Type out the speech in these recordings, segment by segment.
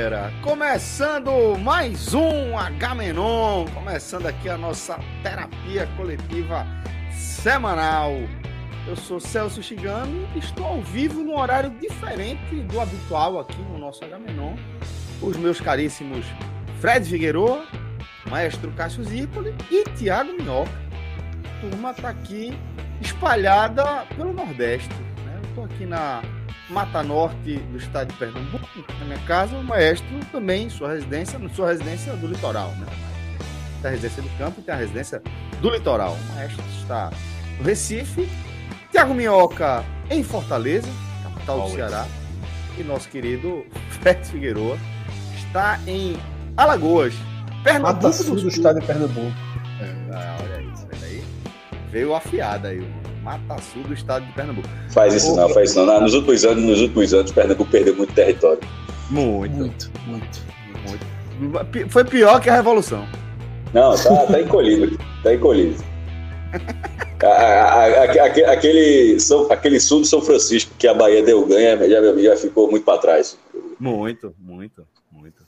Galera! Começando mais um H-Menon, começando aqui a nossa terapia coletiva semanal. Eu sou Celso Chigano e estou ao vivo num horário diferente do habitual aqui no nosso H-Menon. Os meus caríssimos Fred Figueroa, Maestro Cássio Zipoli e Tiago Minhoca. A turma está aqui espalhada pelo Nordeste. Né? Eu estou aqui na Mata Norte do estado de Pernambuco, na minha casa, o maestro também, sua residência, sua residência do litoral, né? Tem a residência do campo e tem a residência do litoral. O maestro está no Recife, Tiago Minhoca em Fortaleza, capital do Ceará, e nosso querido Fred Figueroa está em Alagoas, Pernambuco. Mata do, do estado de Pernambuco. É, olha isso, aí. Veio afiada aí o Mata Sul do estado de Pernambuco. Faz isso não, faz isso não. Nos últimos anos, nos últimos anos, Pernambuco perdeu muito território. Muito. Muito, muito. muito. Foi pior que a Revolução. Não, tá, tá encolhido. Tá encolhido. a, a, a, aquele, aquele sul de São Francisco que a Bahia deu ganha já, já ficou muito para trás. Muito, muito, muito.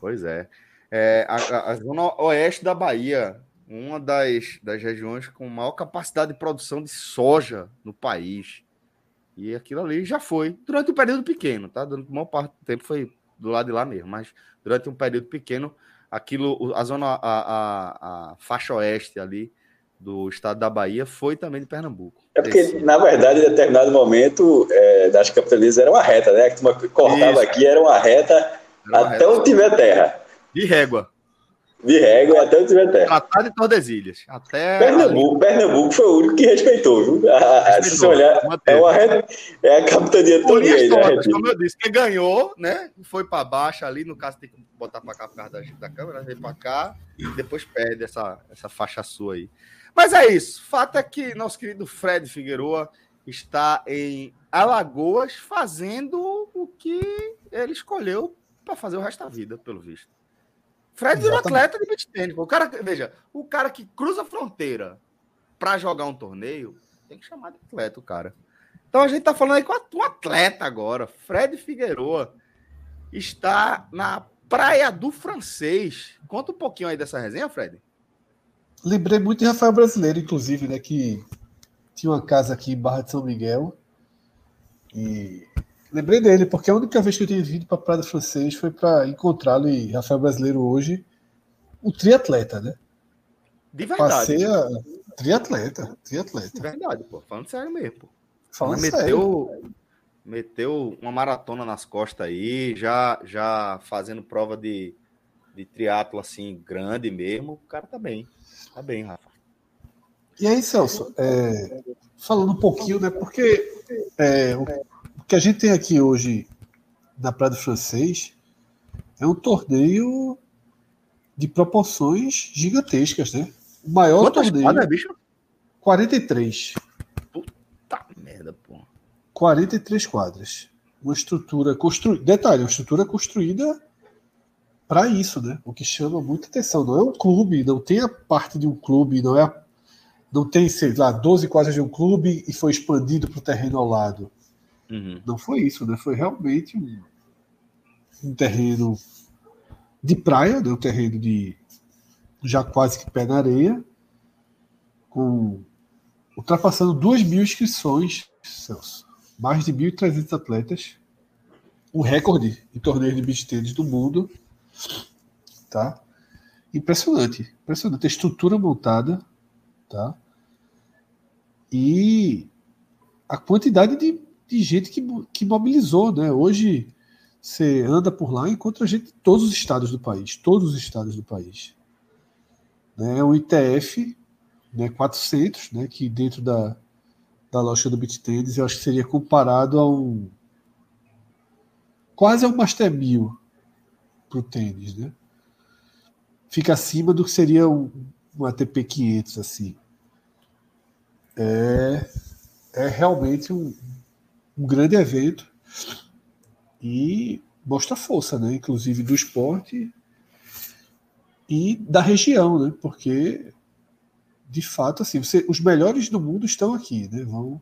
Pois é. é a, a, zona oeste da Bahia uma das, das regiões com maior capacidade de produção de soja no país. E aquilo ali já foi, durante um período pequeno, tá? Durante a maior parte do tempo foi do lado de lá mesmo, mas durante um período pequeno, aquilo, a zona, a, a, a faixa oeste ali do estado da Bahia foi também de Pernambuco. É porque, Esse... na verdade, em determinado momento é, das capitanias era uma reta, né? Que cortava Isso. aqui, era uma reta era uma até reta. onde tiver terra. De régua. De régua até o terra. Tratado de Tordesilhas. Até Pernambuco, Pernambuco foi o único que respeitou, viu? respeitou, se você olhar, é, uma, é a capitania toda aí, né? Como eu disse, quem ganhou, né? Foi para baixo ali, no caso tem que botar para cá por causa da, da câmera, vem para cá e depois perde essa, essa faixa sua aí. Mas é isso. Fato é que nosso querido Fred Figueroa está em Alagoas fazendo o que ele escolheu para fazer o resto da vida, pelo visto. Fred virou atleta de beach tennis. O cara, veja, o cara que cruza a fronteira para jogar um torneio tem que chamar de atleta o cara. Então a gente tá falando aí com um atleta agora. Fred Figueroa está na Praia do Francês. Conta um pouquinho aí dessa resenha, Fred. Lembrei muito de Rafael Brasileiro, inclusive, né? Que tinha uma casa aqui em Barra de São Miguel. E Lembrei dele, porque a única vez que eu tinha vindo para a Praia do Francês foi para encontrá-lo e Rafael Brasileiro hoje, o triatleta, né? De verdade. Passei a... Triatleta, triatleta. De verdade, pô. Falando sério mesmo, pô. Falando meteu, sério. Meteu uma maratona nas costas aí, já, já fazendo prova de, de triatlo assim, grande mesmo. O cara tá bem. Tá bem, Rafa. E aí, Celso, é, falando um pouquinho, né? Porque é, o que a gente tem aqui hoje na Praia do Francês é um torneio de proporções gigantescas, né? O maior Quantas torneio. Quadras, bicho? 43. Puta merda, pô. 43 quadras. Uma estrutura construída. Detalhe, uma estrutura construída para isso, né? O que chama muita atenção. Não é um clube, não tem a parte de um clube, não é. Não tem, sei lá, 12 quadras de um clube e foi expandido para o terreno ao lado. Uhum. Não foi isso, né? Foi realmente um, um terreno de praia, né? um terreno de já quase que pé na areia, com ultrapassando 2 mil inscrições, Celso. mais de 1.300 atletas, um recorde em torneio de beach tennis do mundo, tá? Impressionante, impressionante. A estrutura montada, tá? E a quantidade de, de gente que, que mobilizou, né? Hoje você anda por lá e encontra gente de todos os estados do país, todos os estados do país. Né? O ITF, né, 400, né, que dentro da, da do beat eu acho que seria comparado a um quase ao Master 1000 para o tênis, né? Fica acima do que seria um, um ATP 500 assim. É, é realmente um, um grande evento e mostra força, né? Inclusive do esporte e da região, né? Porque de fato assim, você, os melhores do mundo estão aqui, né? Vão,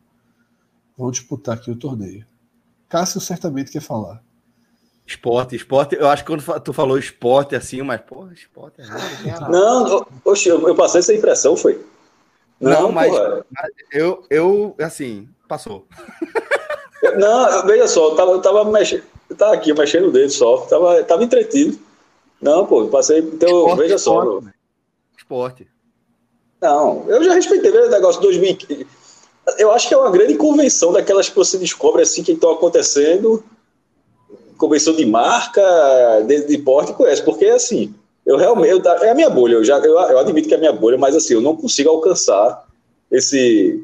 vão disputar aqui o torneio. Cássio certamente quer falar. Esporte, esporte. Eu acho que quando tu falou esporte assim, mas porra, esporte é nada. Não, oxe, eu passei essa impressão, foi. Não, não mas, mas, eu, eu, assim, passou. Não, veja só, eu tava, eu tava mexendo, eu tava aqui mexendo o dedo só, tava, tava entretido. Não, pô, passei. Então, esporte, veja esporte, só. Né? Esporte. Não, eu já respeitei o negócio 2015. Eu acho que é uma grande convenção daquelas que você descobre assim que estão acontecendo. Convenção de marca, de, de porte, conhece, porque assim, eu realmente. Eu, é a minha bolha, eu, já, eu, eu admito que é a minha bolha, mas assim, eu não consigo alcançar esse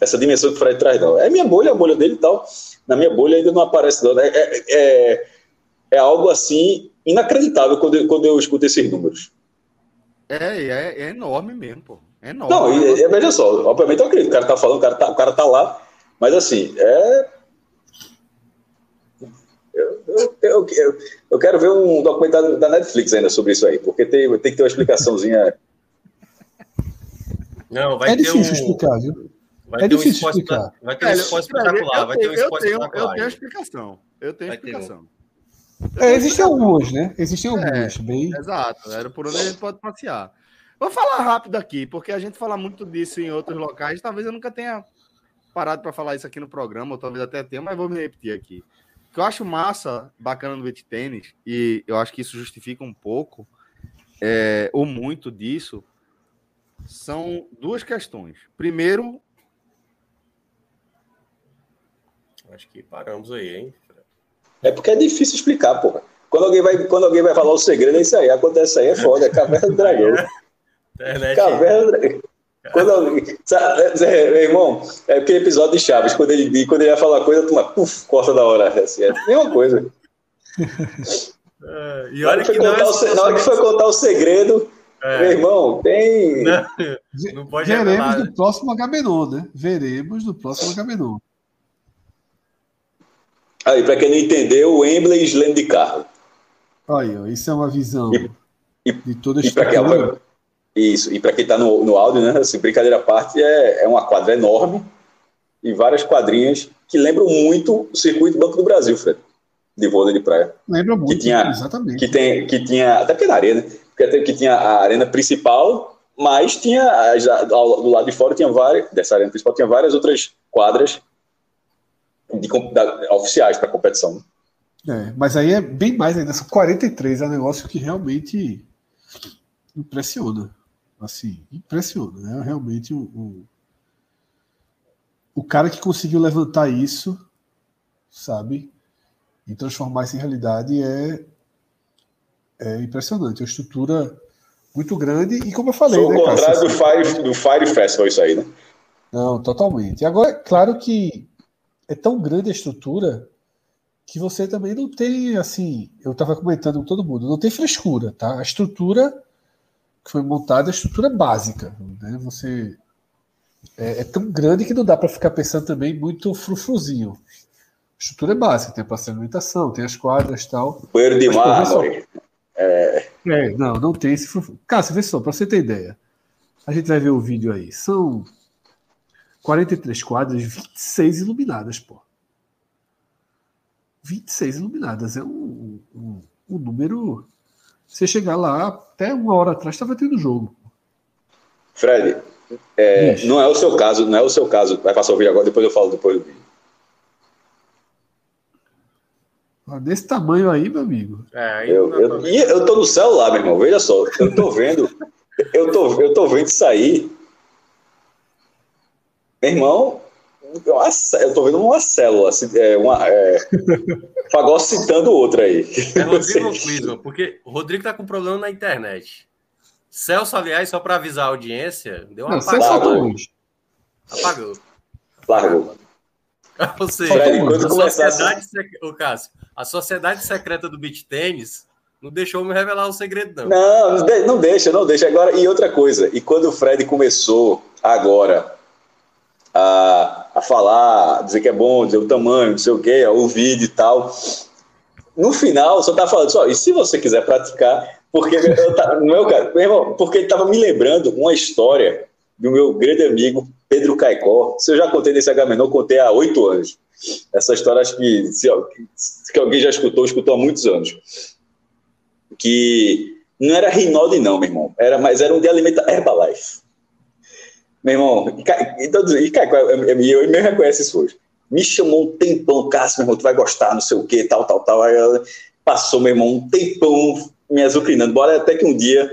essa dimensão que o Fred traz, não. É minha bolha, a bolha dele e tal. Na minha bolha ainda não aparece, não. É, é, é, é algo assim inacreditável quando eu, quando eu escuto esses números. É, é, é enorme mesmo, pô. É enorme. Não, e, e, veja só, obviamente eu acredito, o cara tá falando, o cara tá, o cara tá lá, mas assim, é. Eu, eu, eu, eu, eu quero ver um documentário da Netflix ainda sobre isso aí, porque tem, tem que ter uma explicaçãozinha. Não, vai é ter difícil um... explicar, viu? Vai é difícil um explicar. Vai ter um esporte espetacular. Vai ter um esporte espetacular. Eu tenho a explicação. Eu tenho explicação. É, existem algumas, né? Existem algumas. É, bem... Exato. Era por onde a gente pode passear. Vou falar rápido aqui, porque a gente fala muito disso em outros locais. Talvez eu nunca tenha parado para falar isso aqui no programa, ou talvez até tenha, mas vou me repetir aqui. O que eu acho massa, bacana no beat tênis, e eu acho que isso justifica um pouco, é, ou muito disso, são duas questões. Primeiro, Acho que paramos aí, hein? É porque é difícil explicar, porra. Quando alguém vai, quando alguém vai falar o segredo, é isso aí. Acontece aí, é foda. É caverna do dragão. É, caverna do dragão. Quando alguém, sabe, é, meu irmão, é aquele episódio de Chaves, quando ele, quando ele vai falar uma coisa, tu puf, corta da hora. Assim, é a mesma coisa. É, e olha que, contar o, na hora que foi contar o segredo, é. meu irmão, tem. Não, não pode Veremos no próximo Agamenon, né? Veremos no próximo Agamenon. Aí, para quem não entendeu, o Wembley Slam de carro. Aí, ó, isso é uma visão e, e, de toda a estrutura. isso, e para quem está no, no áudio, né, assim, brincadeira à parte, é, é uma quadra enorme e várias quadrinhas que lembram muito o circuito Banco do Brasil, Fred, de vôlei de praia. Lembra muito, que tinha, exatamente. Que, tem, que tinha, até porque na arena, porque que tinha a arena principal, mas tinha, do lado de fora tinha várias, dessa arena principal, tinha várias outras quadras de, da, oficiais para competição. É, mas aí é bem mais ainda. São 43 é um negócio que realmente impressiona. Assim, impressiona. Né? Realmente o, o, o cara que conseguiu levantar isso, sabe, e transformar isso em realidade é, é impressionante. É uma estrutura muito grande e como eu falei. O né, contrário do Fire, do Fire Festival, isso aí, né? Não, totalmente. Agora, claro que é tão grande a estrutura que você também não tem, assim, eu estava comentando com todo mundo, não tem frescura, tá? A estrutura que foi montada é a estrutura básica, né? Você é, é tão grande que não dá para ficar pensando também muito frufruzinho. A estrutura é básica, tem a alimentação, tem as quadras e tal. Banheiro de mármore. É... é... não, não tem esse frufru. Cássio, vê só, para você ter ideia. A gente vai ver o vídeo aí. São 43 quadras, 26 iluminadas, pô. 26 iluminadas. É um, um, um número. Você chegar lá, até uma hora atrás estava tendo jogo. Fred, é, não é o seu caso, não é o seu caso. Vai passar o vídeo agora, depois eu falo depois do vídeo. Desse tamanho aí, meu amigo. É, eu, eu, e eu tô no celular, meu irmão. Veja só, eu tô vendo, eu tô, eu tô vendo isso aí Meu irmão, eu tô vendo uma célula, assim, é, uma, é, citando outra aí. É Rodrigo Clisman, porque o Rodrigo tá com problema na internet. Celso, aliás, só para avisar a audiência, deu uma Não, apagada. Apagou. Largou. Ou seja, Fred, a, sociedade o Cássio, a sociedade secreta do beat tênis não deixou me revelar o segredo, não. Não, não deixa, não deixa. Agora, e outra coisa, e quando o Fred começou agora a, a falar, dizer que é bom, dizer o tamanho, não sei o quê, o vídeo e tal, no final só tá falando só, e se você quiser praticar, porque eu, no meu caso, meu irmão, porque ele estava me lembrando uma história do meu grande amigo Pedro Caicó. Se eu já contei nesse Agamenon, contei há oito anos. Essa história acho que se, que alguém já escutou, escutou há muitos anos. Que não era Rinaldi não, meu irmão. Era, mas era um de alimentação Herbalife. Meu irmão, e, e Caicó, eu, eu, eu me reconhece isso hoje. Me chamou um tempão, Cássio, meu irmão, tu vai gostar, não sei o que, tal, tal, tal. Aí passou, meu irmão, um tempão me azucrinando. Bora até que um dia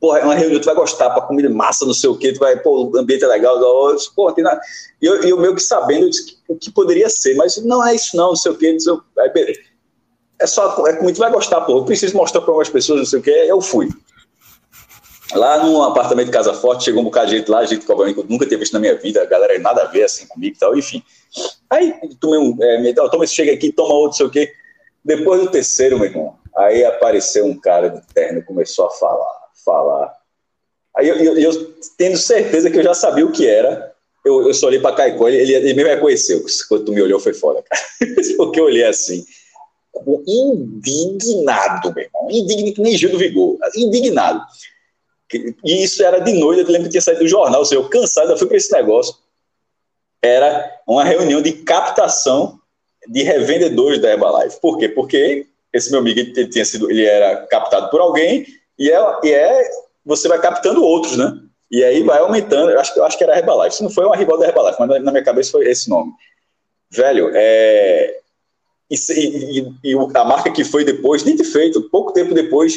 porra, é uma reunião, tu vai gostar, para comida massa, não sei o quê, tu vai, pô, o ambiente é legal, eu disse, pô, tem nada. E eu, eu meio que sabendo eu disse, o que poderia ser, mas não é isso não, não sei o disse, aí, é só, é como tu vai gostar, pô, eu preciso mostrar para algumas pessoas, não sei o quê, eu fui. Lá no apartamento de Casa Forte, chegou um bocado de gente lá, gente que eu nunca tinha visto na minha vida, a galera nada a ver assim comigo e tal, enfim. Aí tomei um, é, toma esse, chega aqui, toma outro, sei o quê. Depois do terceiro, meu irmão, aí apareceu um cara de terno, começou a falar falar. Aí eu, eu, eu, tendo certeza que eu já sabia o que era, eu, eu só olhei para Caicó, ele, ele me reconheceu. Quando tu me olhou, foi foda, cara. Porque eu olhei assim, indignado, meu irmão. Indignado nem Gil do Vigor. Indignado. E isso era de noite, eu lembro que tinha saído do jornal, eu cansado, eu fui para esse negócio. Era uma reunião de captação de revendedores da Herbalife. Por quê? Porque esse meu amigo ele tinha sido, ele era captado por alguém e é, e é você vai captando outros, né? E aí vai aumentando. Eu acho, eu acho que era Herbalife. Isso não foi uma rival da Herbalife, mas na minha cabeça foi esse nome. Velho, é, e, e, e, a marca que foi depois, nem de feito, pouco tempo depois,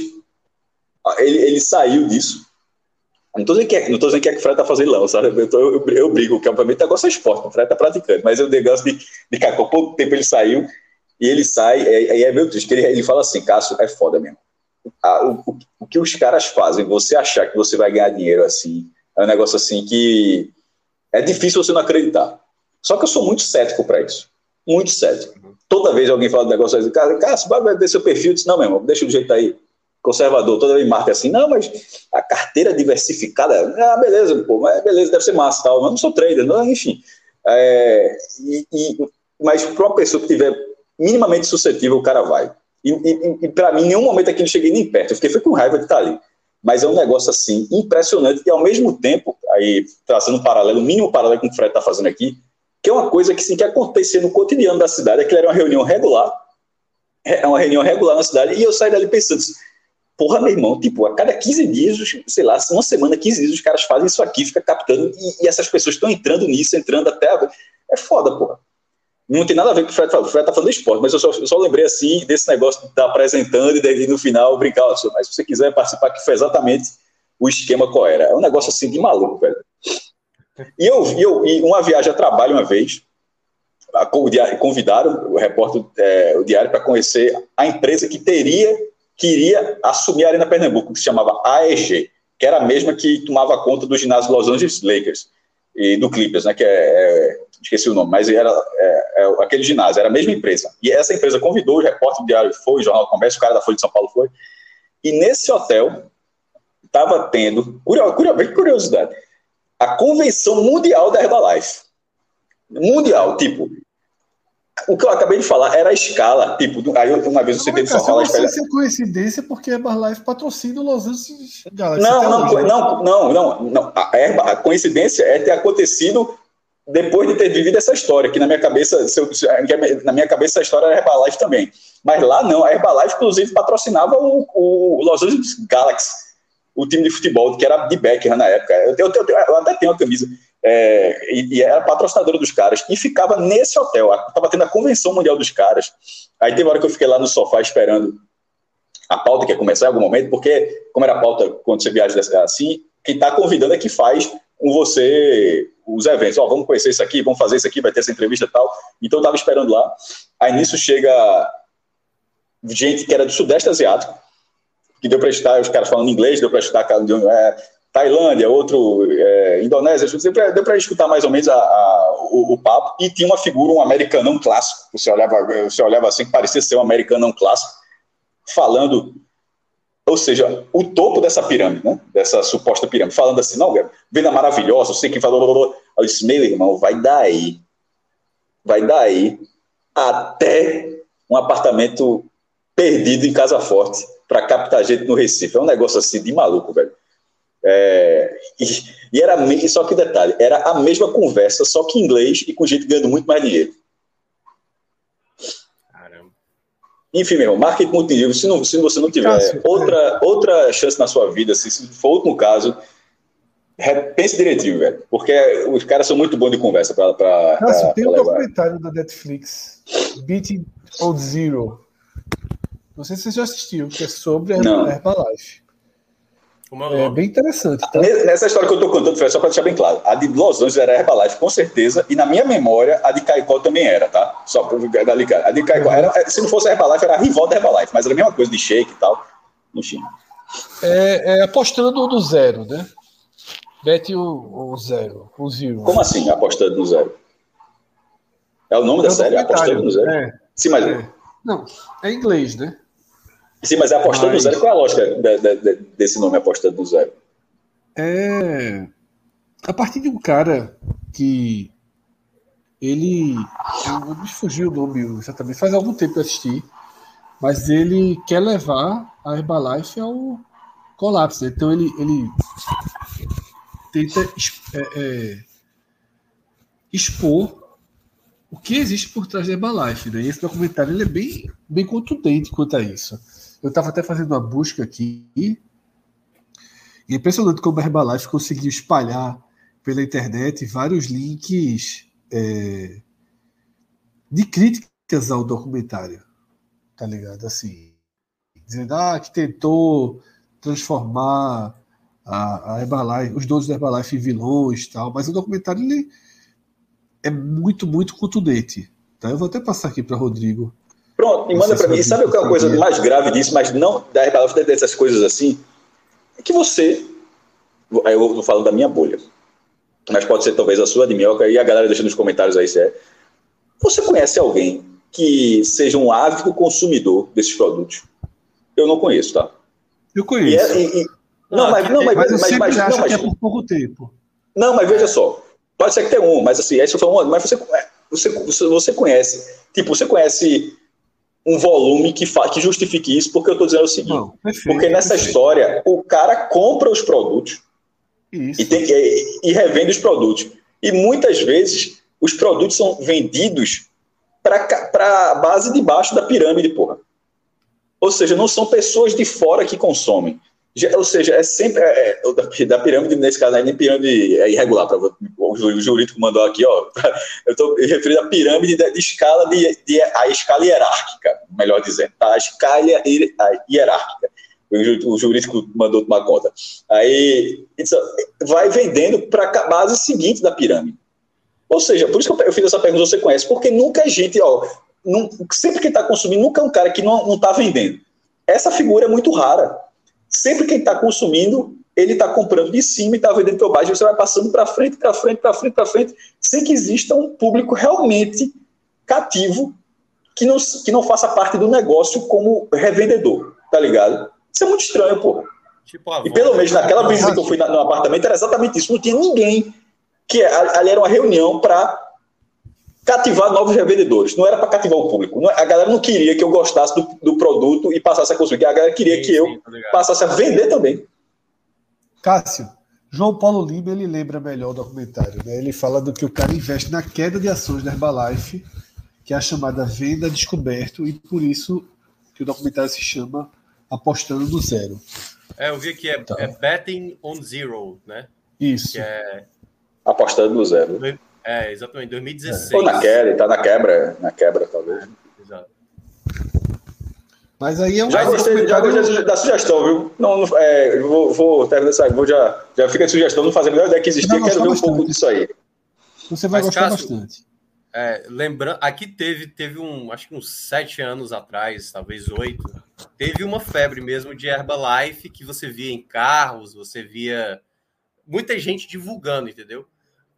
ele, ele saiu disso. Não estou dizendo que é, não tô dizendo que, é que o Fred está fazendo não, sabe? Eu, tô, eu, eu brigo, que obviamente agora é esporte, o Fred está praticando, mas eu negócio de, de que pouco tempo ele saiu, e ele sai, e é, é meio triste, ele, ele fala assim, Cássio, é foda mesmo a, o, o, que os caras fazem, você achar que você vai ganhar dinheiro assim, é um negócio assim que é difícil você não acreditar. Só que eu sou muito cético para isso. Muito cético. Toda vez alguém fala do negócio cara, cara, você vai ver seu perfil, eu disse, não, meu irmão, deixa do jeito aí. Conservador, toda vez marca assim, não, mas a carteira diversificada, ah, beleza, pô, mas beleza, deve ser massa tal, mas não sou trader, não, enfim. É, e, e, mas para uma pessoa que tiver minimamente suscetível, o cara vai. E, e, e para mim, em nenhum momento aqui não cheguei nem perto. Eu fiquei foi com raiva de estar ali. Mas é um negócio assim impressionante e ao mesmo tempo, aí traçando um paralelo, o mínimo paralelo com o Fred está fazendo aqui, que é uma coisa que sim que acontecia no cotidiano da cidade, que era uma reunião regular, é uma reunião regular na cidade, e eu saí dali pensando, porra, meu irmão, tipo, a cada 15 dias, sei lá, uma semana, 15 dias, os caras fazem isso aqui, fica captando, e, e essas pessoas estão entrando nisso, entrando até. É foda, porra não tem nada a ver com o Fred falou. O Fred tá falando de esporte, mas eu só, eu só lembrei assim desse negócio de estar tá apresentando e daí no final brincar. Mas se você quiser participar, que foi exatamente o esquema qual era. É um negócio assim de maluco, velho. E eu, eu e uma viagem a trabalho uma vez, convidaram o repórter, é, o diário, para conhecer a empresa que teria, queria assumir a Arena Pernambuco, que se chamava AEG, que era a mesma que tomava conta do ginásio Los Angeles Lakers e do Clippers, né, que é, é esqueci o nome, mas era é, é, aquele ginásio, era a mesma empresa. E essa empresa convidou o repórter do Diário foi, o Jornal do Comércio, o cara da Folha de São Paulo foi. E nesse hotel estava tendo, curiosamente, curiosidade, a convenção mundial da Herbalife. Mundial, tipo, o que eu acabei de falar era a escala, tipo, aí uma vez você teve só falar. Não sei se é coincidência porque a Herbalife patrocina o Los Angeles Galaxy. Não, não, não, não, não, não, A, a coincidência é ter acontecido depois de ter vivido essa história, que na minha cabeça, na minha cabeça essa história era Herbalife também. Mas lá não, a Herbalife, inclusive, patrocinava o, o Los Angeles Galaxy, o time de futebol, que era de Becker na época. Eu, eu, eu, eu até tenho a camisa. É, e, e, era patrocinadora dos caras, e ficava nesse hotel. Estava tendo a convenção mundial dos caras. Aí teve uma hora que eu fiquei lá no sofá esperando a pauta que ia começar em algum momento, porque, como era a pauta quando você viaja assim, quem está convidando é que faz com você os eventos. Ó, vamos conhecer isso aqui, vamos fazer isso aqui, vai ter essa entrevista e tal. Então eu tava esperando lá. Aí nisso chega gente que era do Sudeste Asiático, que deu para estar, os caras falando inglês, deu para estar Tailândia, outro é, Indonésia, deu para escutar mais ou menos a, a, o, o, papo, e tinha uma figura, um americanão clássico, você olhava, você olhava assim, que parecia ser um americanão clássico, falando, ou seja, o topo dessa pirâmide, né, dessa suposta pirâmide, falando assim, não, venda maravilhosa, você que falou, eu disse, meu irmão, vai daí, vai daí, até um apartamento perdido em Casa Forte, para captar gente no Recife, é um negócio assim de maluco, velho. É, e, e, era só que detalhe, era a mesma conversa, só que em inglês e com gente ganhando muito mais dinheiro. Caramba. Enfim, meu irmão, marketing multinível, se, não, se você não tiver Cássio, outra, é. outra chance na sua vida, se, se for outro caso, pense direitinho, velho. Porque os caras são muito bons de conversa para. Cássio, tem um levar. documentário da Netflix, Beating on Zero. Não sei se você já assistiu, que é sobre a Herbalife. É bem interessante. Tá? Nessa história que eu estou contando, só para deixar bem claro, a de Los Angeles era Herbalife, com certeza, e na minha memória, a de Caicó também era, tá? Só para ligado. A de Caicó, era, se não fosse Herbalife, era a rival da Herbalife, mas era a mesma coisa de shake e tal. Enfim. É, é apostando no zero, né? Bete o, o zero, o zero. Como assim, apostando no zero? É o nome é da série, apostando no zero? É. Sim, mas. É. Não, é inglês, né? Sim, mas é apostando mas... no zero. Qual é a lógica de, de, de, desse nome, apostando no zero? É. A partir de um cara que. Ele. Eu, me fugiu o nome exatamente. Faz algum tempo que eu assisti. Mas ele quer levar a Herbalife ao colapso. Então ele, ele tenta é, é, expor o que existe por trás da Herbalife. Né? E esse documentário ele é bem, bem contundente quanto a isso. Eu estava até fazendo uma busca aqui. E é impressionante como a Herbalife conseguiu espalhar pela internet vários links é, de críticas ao documentário. Tá ligado? Assim, dizendo ah, que tentou transformar a, a Herbalife, os donos da Herbalife em vilões tal, mas o documentário ele é muito, muito contundente. Tá? Eu vou até passar aqui para Rodrigo Pronto, e manda para mim. E sabe o que é uma coisa mais grave disso, mas não da Herbalife dessas coisas assim? É que você. Eu estou falando da minha bolha. Mas pode ser talvez a sua de minhoca e a galera deixa nos comentários aí se é. Você conhece alguém que seja um ávido consumidor desses produtos? Eu não conheço, tá? Eu conheço. E é, e, e... Não, mas, não, mas, mas, mas, mas, não, mas, é por pouco tempo. Não, mas veja só. Pode ser que tenha um, mas assim, aí você falou, mas você, você, você conhece. Tipo, você conhece um volume que, que justifique isso, porque eu estou dizendo o seguinte: Não, perfeito, porque nessa perfeito. história o cara compra os produtos e, tem, e, e revende os produtos. E muitas vezes os produtos são vendidos para a base de baixo da pirâmide, porra. Ou seja, não são pessoas de fora que consomem. Ou seja, é sempre é, é, da, pirâmide, nesse caso, aí, nem pirâmide é irregular. Pra, o jurídico mandou aqui, ó. Eu estou referindo à pirâmide de, de escala de, de, a escala hierárquica, melhor dizendo, tá? A escala hierárquica. O, jurídico mandou tomar conta. Aí vai vendendo para a base seguinte da pirâmide. Ou seja, por isso que eu fiz essa pergunta, você conhece, porque nunca é gente, ó, não, sempre quem está consumindo, nunca é um cara que não está vendendo. Essa figura é muito rara sempre quem está consumindo, ele está comprando de cima e está vendendo para baixo, você vai passando para frente, para frente, para frente, para frente, sem que exista um público realmente cativo que não, que não faça parte do negócio como revendedor, tá ligado? Isso é muito estranho, pô. Tipo e pelo menos naquela visita que eu fui no apartamento era exatamente isso, não tinha ninguém que ali era uma reunião para cativar novos revendedores. Não era para cativar o público. A galera não queria que eu gostasse do, do produto e passasse a consumir. A galera queria sim, que eu sim, tá passasse a vender também. Cássio, João Paulo Lima ele lembra melhor o documentário. Né? Ele fala do que o cara investe na queda de ações da Herbalife, que é a chamada venda descoberto, e por isso que o documentário se chama Apostando no Zero. É, eu vi que é, tá. é Betting on Zero, né? Isso. Que é... Apostando no zero. É, exatamente, 2016. Ou na queda, tá na quebra, na quebra, talvez. Exato. Mas aí é um. Já gostei, já gostei da sugestão, viu? Não, não é, vou, vou terminar essa. Vou já, já fica a sugestão, não fazer a melhor ideia que existia, quero ver um pouco disso aí. Você vai Mas, gostar Cássio, bastante. É, lembrando, aqui teve, teve um, acho que uns sete anos atrás, talvez oito, teve uma febre mesmo de Herbalife que você via em carros, você via muita gente divulgando, entendeu?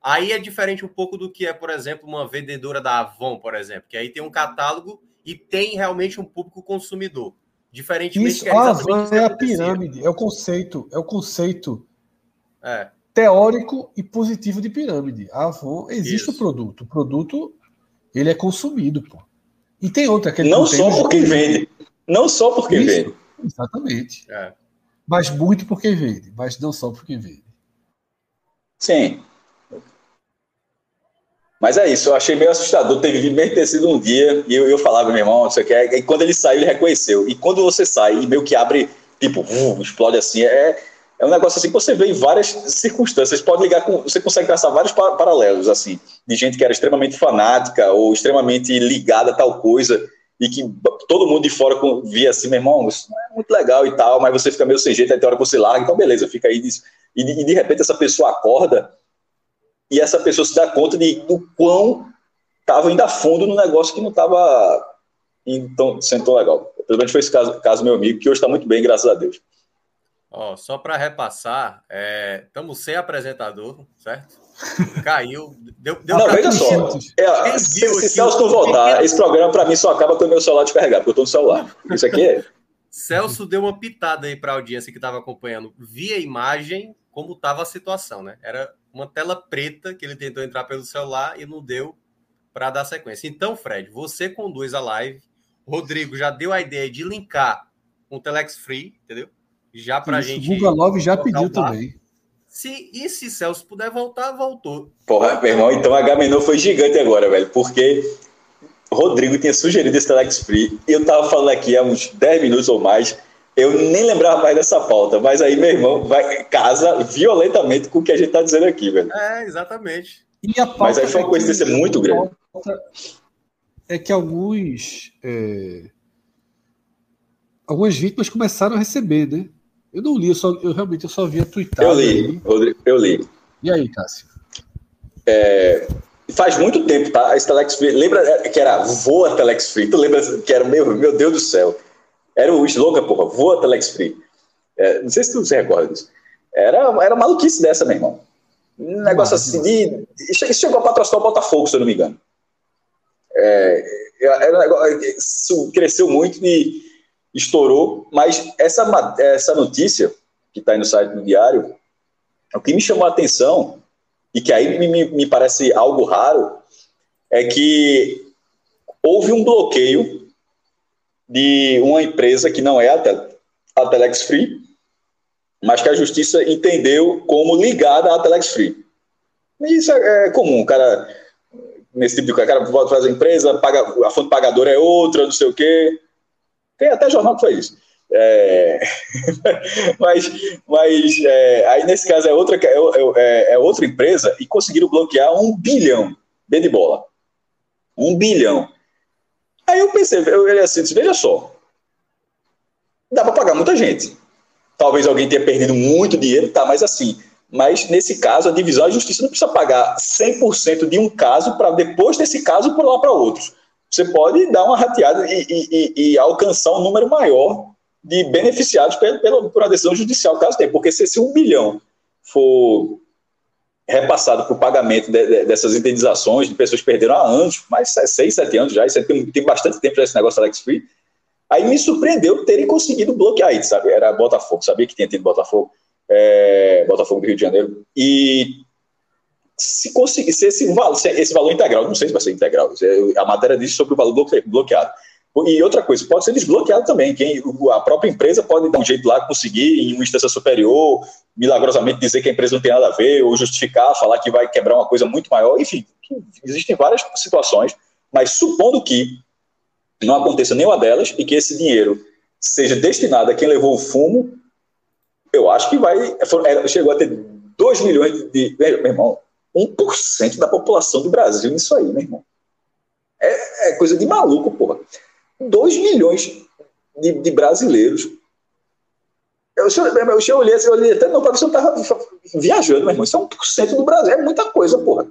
Aí é diferente um pouco do que é, por exemplo, uma vendedora da Avon, por exemplo, que aí tem um catálogo e tem realmente um público consumidor. Diferentemente Isso, que é, a Avon é a pirâmide, é o conceito, é o conceito é. teórico e positivo de pirâmide. A Avon existe Isso. o produto, o produto ele é consumido, pô. E tem outra que não só porque vende, não só porque Isso, vende. Exatamente. É. Mas muito porque vende, mas não só porque vende. Sim. Mas é isso, eu achei meio assustador ter vivido bem ter sido um dia e eu, eu falava, meu irmão, você quer. E quando ele saiu, ele reconheceu. E quando você sai e meio que abre, tipo, uh, explode assim, é, é um negócio assim que você vê em várias circunstâncias. Pode ligar com. Você consegue traçar vários paralelos, assim, de gente que era extremamente fanática ou extremamente ligada a tal coisa e que todo mundo de fora via assim, meu irmão, isso é muito legal e tal, mas você fica meio sem jeito, tem hora que você larga, então beleza, fica aí disso. E, e de repente essa pessoa acorda e essa pessoa se dá conta de do quão estava indo a fundo no negócio que não estava então, sendo tão legal. Pelo menos foi esse caso, caso meu amigo, que hoje está muito bem, graças a Deus. Ó, só para repassar, estamos é, sem apresentador, certo? Caiu. Deu, deu não, veja só. É, se, se Celso não voltar, esse programa para mim só acaba com o meu celular descarregado, porque eu estou no celular. Isso aqui é. Celso deu uma pitada aí para a audiência que estava acompanhando via imagem como estava a situação, né? Era uma tela preta que ele tentou entrar pelo celular e não deu para dar sequência. Então, Fred, você conduz a live. Rodrigo já deu a ideia de linkar com o Telex Free, entendeu? Já para a gente. O Guga Love já pediu também. Se, e se Celso puder voltar, voltou. Porra, meu irmão, então a Gamenon foi gigante agora, velho, porque Rodrigo tinha sugerido esse Telex Free e eu tava falando aqui há uns 10 minutos ou mais eu nem lembrava mais dessa pauta, mas aí meu irmão vai casa violentamente com o que a gente está dizendo aqui, velho. É, exatamente. mas aí foi uma coincidência muito grande. É que alguns. É... Algumas vítimas começaram a receber, né? Eu não li, eu, só, eu realmente eu só via twittar. Eu li, Rodrigo, eu li. E aí, Cássio? É, faz muito tempo, tá? Esse Telex Free. Lembra que era Voa Telex Free? Tu lembra que era, meu, meu Deus do céu. Era o slogan, porra, voa Telex Free. É, não sei se tu se recorda disso. Era, era maluquice dessa, meu irmão. Um negócio assim de. Isso chegou a patrocinar o Botafogo, se eu não me engano. É, era um negócio, isso cresceu muito e estourou, mas essa, essa notícia que está aí no site do Diário, o que me chamou a atenção, e que aí me, me parece algo raro, é que houve um bloqueio de uma empresa que não é a, a Telex Free, mas que a justiça entendeu como ligada à Telex Free. Isso é, é comum, o cara, nesse tipo de coisa, o cara volta fazer empresa, paga, a fonte pagadora é outra, não sei o quê. Tem até jornal que foi isso. É... mas mas é... aí nesse caso é outra, é, é, é, outra empresa e conseguiram bloquear um bilhão de bola. Um bilhão. Aí eu pensei, eu olhei assim, disse, veja só, dá para pagar muita gente. Talvez alguém tenha perdido muito dinheiro, tá, mas assim, mas nesse caso a divisão da justiça não precisa pagar 100% de um caso para depois desse caso pular para outros. Você pode dar uma rateada e, e, e, alcançar um número maior de beneficiados pela, por uma decisão judicial, caso tenha. Porque se esse um bilhão for repassado para o pagamento de, de, dessas indenizações de pessoas que perderam há anos, mais seis, sete anos já, isso tem, tem bastante tempo já esse negócio Alex Free. Aí me surpreendeu terem conseguido bloquear isso, sabe? Era Botafogo, sabia que tinha tido Botafogo, é, Botafogo do Rio de Janeiro. E se conseguir, se esse, se esse valor integral, não sei se vai ser integral, a matéria diz sobre o valor bloqueado. E outra coisa, pode ser desbloqueado também. Quem, a própria empresa pode dar um jeito lá, conseguir, em uma instância superior, milagrosamente dizer que a empresa não tem nada a ver, ou justificar, falar que vai quebrar uma coisa muito maior. Enfim, existem várias situações, mas supondo que não aconteça nenhuma delas e que esse dinheiro seja destinado a quem levou o fumo, eu acho que vai. É, chegou a ter 2 milhões de. Meu irmão, 1% da população do Brasil nisso aí, meu irmão. É, é coisa de maluco, porra. 2 milhões de, de brasileiros. Eu, eu, eu, olhei, eu olhei até não para se eu estava viajando, meu irmão. Isso é 1% do Brasil, é muita coisa, porra.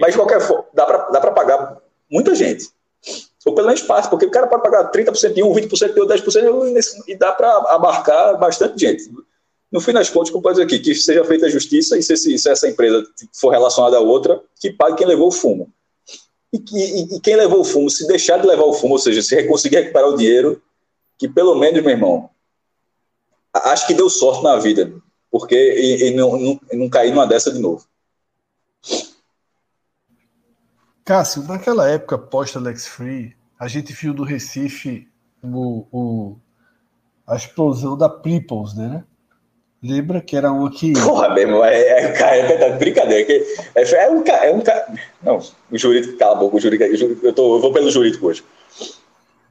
Mas de qualquer forma, dá para pagar muita gente. Ou pelo menos parte, porque o cara pode pagar 30% de um, 20% de outro, 10% e dá para abarcar bastante gente. No fim das contas, como pode dizer aqui, que seja feita a justiça e se, se essa empresa for relacionada a outra, que pague quem levou o fumo. E, e, e, quem levou o fumo, se deixar de levar o fumo, ou seja, se conseguir recuperar o dinheiro, que pelo menos, meu irmão, acho que deu sorte na vida, porque e, e não, não, não cair numa dessa de novo. Cássio, naquela época pós-Alex Free, a gente viu no Recife o, o, a explosão da Peoples, né? Lembra que era uma que. Porra, mesmo, é, é, é, é brincadeira. Que, é, é um cara. É um. Não, o jurídico, cala a boca, o jurídico. Eu, tô, eu vou pelo jurídico hoje.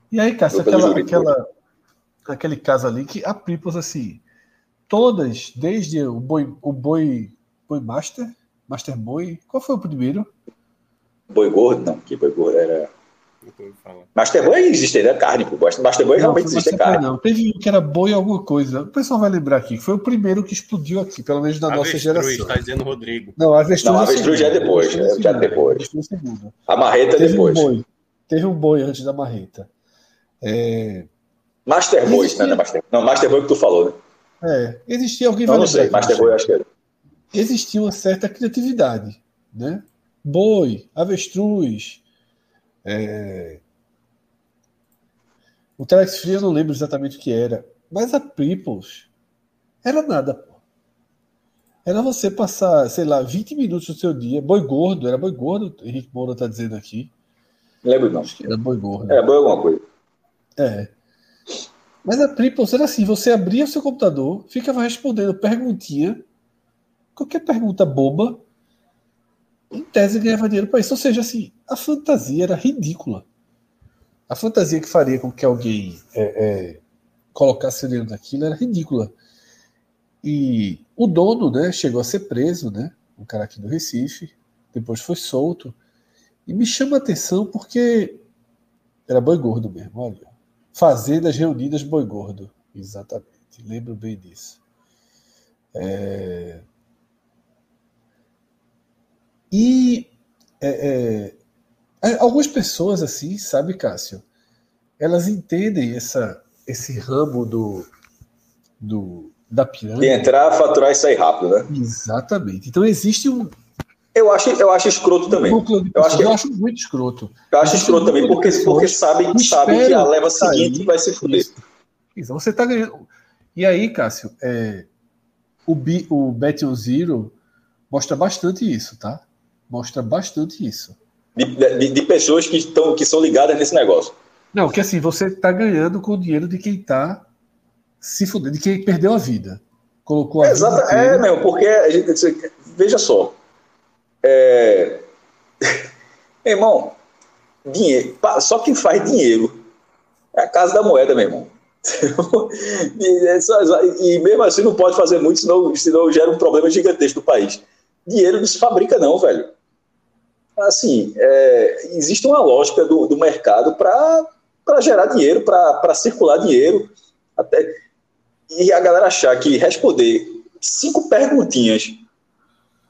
E aí, Cássio, aquela, aquela, aquele caso ali que a Peoples, assim, todas, desde o Boi, o Boi, Boi Master, Master Boy, qual foi o primeiro? Boi gordo, não, que boi gordo era. Master Boy existe, né? Carne, pô. Master Boy realmente existe carne. Não, teve um que era boi alguma coisa. O pessoal vai lembrar aqui. Foi o primeiro que explodiu aqui, pelo menos na avestruz, nossa geração. Está dizendo Rodrigo. Não, a avestruz, não, a avestruz já é depois. É, já é depois. A marreta é depois. Um boi. Teve um boi antes da marreta. É... Master Boy, existia... né? Master... Não, Master Boy que tu falou, né? É, existia alguém não, não sei, Master Boy acho que era. Existia uma certa criatividade, né? Boi, avestruz, é... O Telex Free eu não lembro exatamente o que era, mas a Peoples era nada, pô. Era você passar, sei lá, 20 minutos do seu dia, boi gordo, era boi gordo, o Henrique Moura tá dizendo aqui. Lembro não. Era boi gordo. Era boi alguma coisa. É. Mas a Peoples era assim, você abria o seu computador, ficava respondendo perguntinha, qualquer pergunta boba, em tese ganhava dinheiro para isso. Ou seja, assim, a fantasia era ridícula. A fantasia que faria com que alguém é, é, colocasse dinheiro naquilo era ridícula. E o dono né, chegou a ser preso, né, um cara aqui do Recife, depois foi solto. E me chama a atenção porque era boi gordo mesmo, olha. Fazendas reunidas boi gordo. Exatamente, lembro bem disso. É... E é, é, algumas pessoas, assim, sabe, Cássio, elas entendem essa, esse ramo do, do, da pirâmide. De entrar, faturar e sair rápido, né? Exatamente. Então existe um. Eu acho, eu acho escroto também. Eu acho, que, eu acho muito escroto. Eu acho escroto também, porque, porque sabe, sabe que a leva seguinte vai se fuder. Isso. Você tá ganhando. E aí, Cássio, é, o, B, o Bet on Zero mostra bastante isso, tá? Mostra bastante isso. De, de, de, pessoas que, estão, que são ligadas nesse negócio. Não, que assim, você está ganhando com o dinheiro de quem está se fudendo, de quem perdeu a vida. Colocou a é, vida. É, meu, porque a gente, veja só. É... irmão, dinheiro, só quem faz dinheiro é a casa da moeda, meu irmão. e, mesmo assim não pode fazer muito, senão, senão gera um problema gigantesco do país. Dinheiro não se fabrica, não, velho assim, é, existe uma lógica do, do mercado para gerar dinheiro, para circular dinheiro. Até, e a galera achar que responder cinco perguntinhas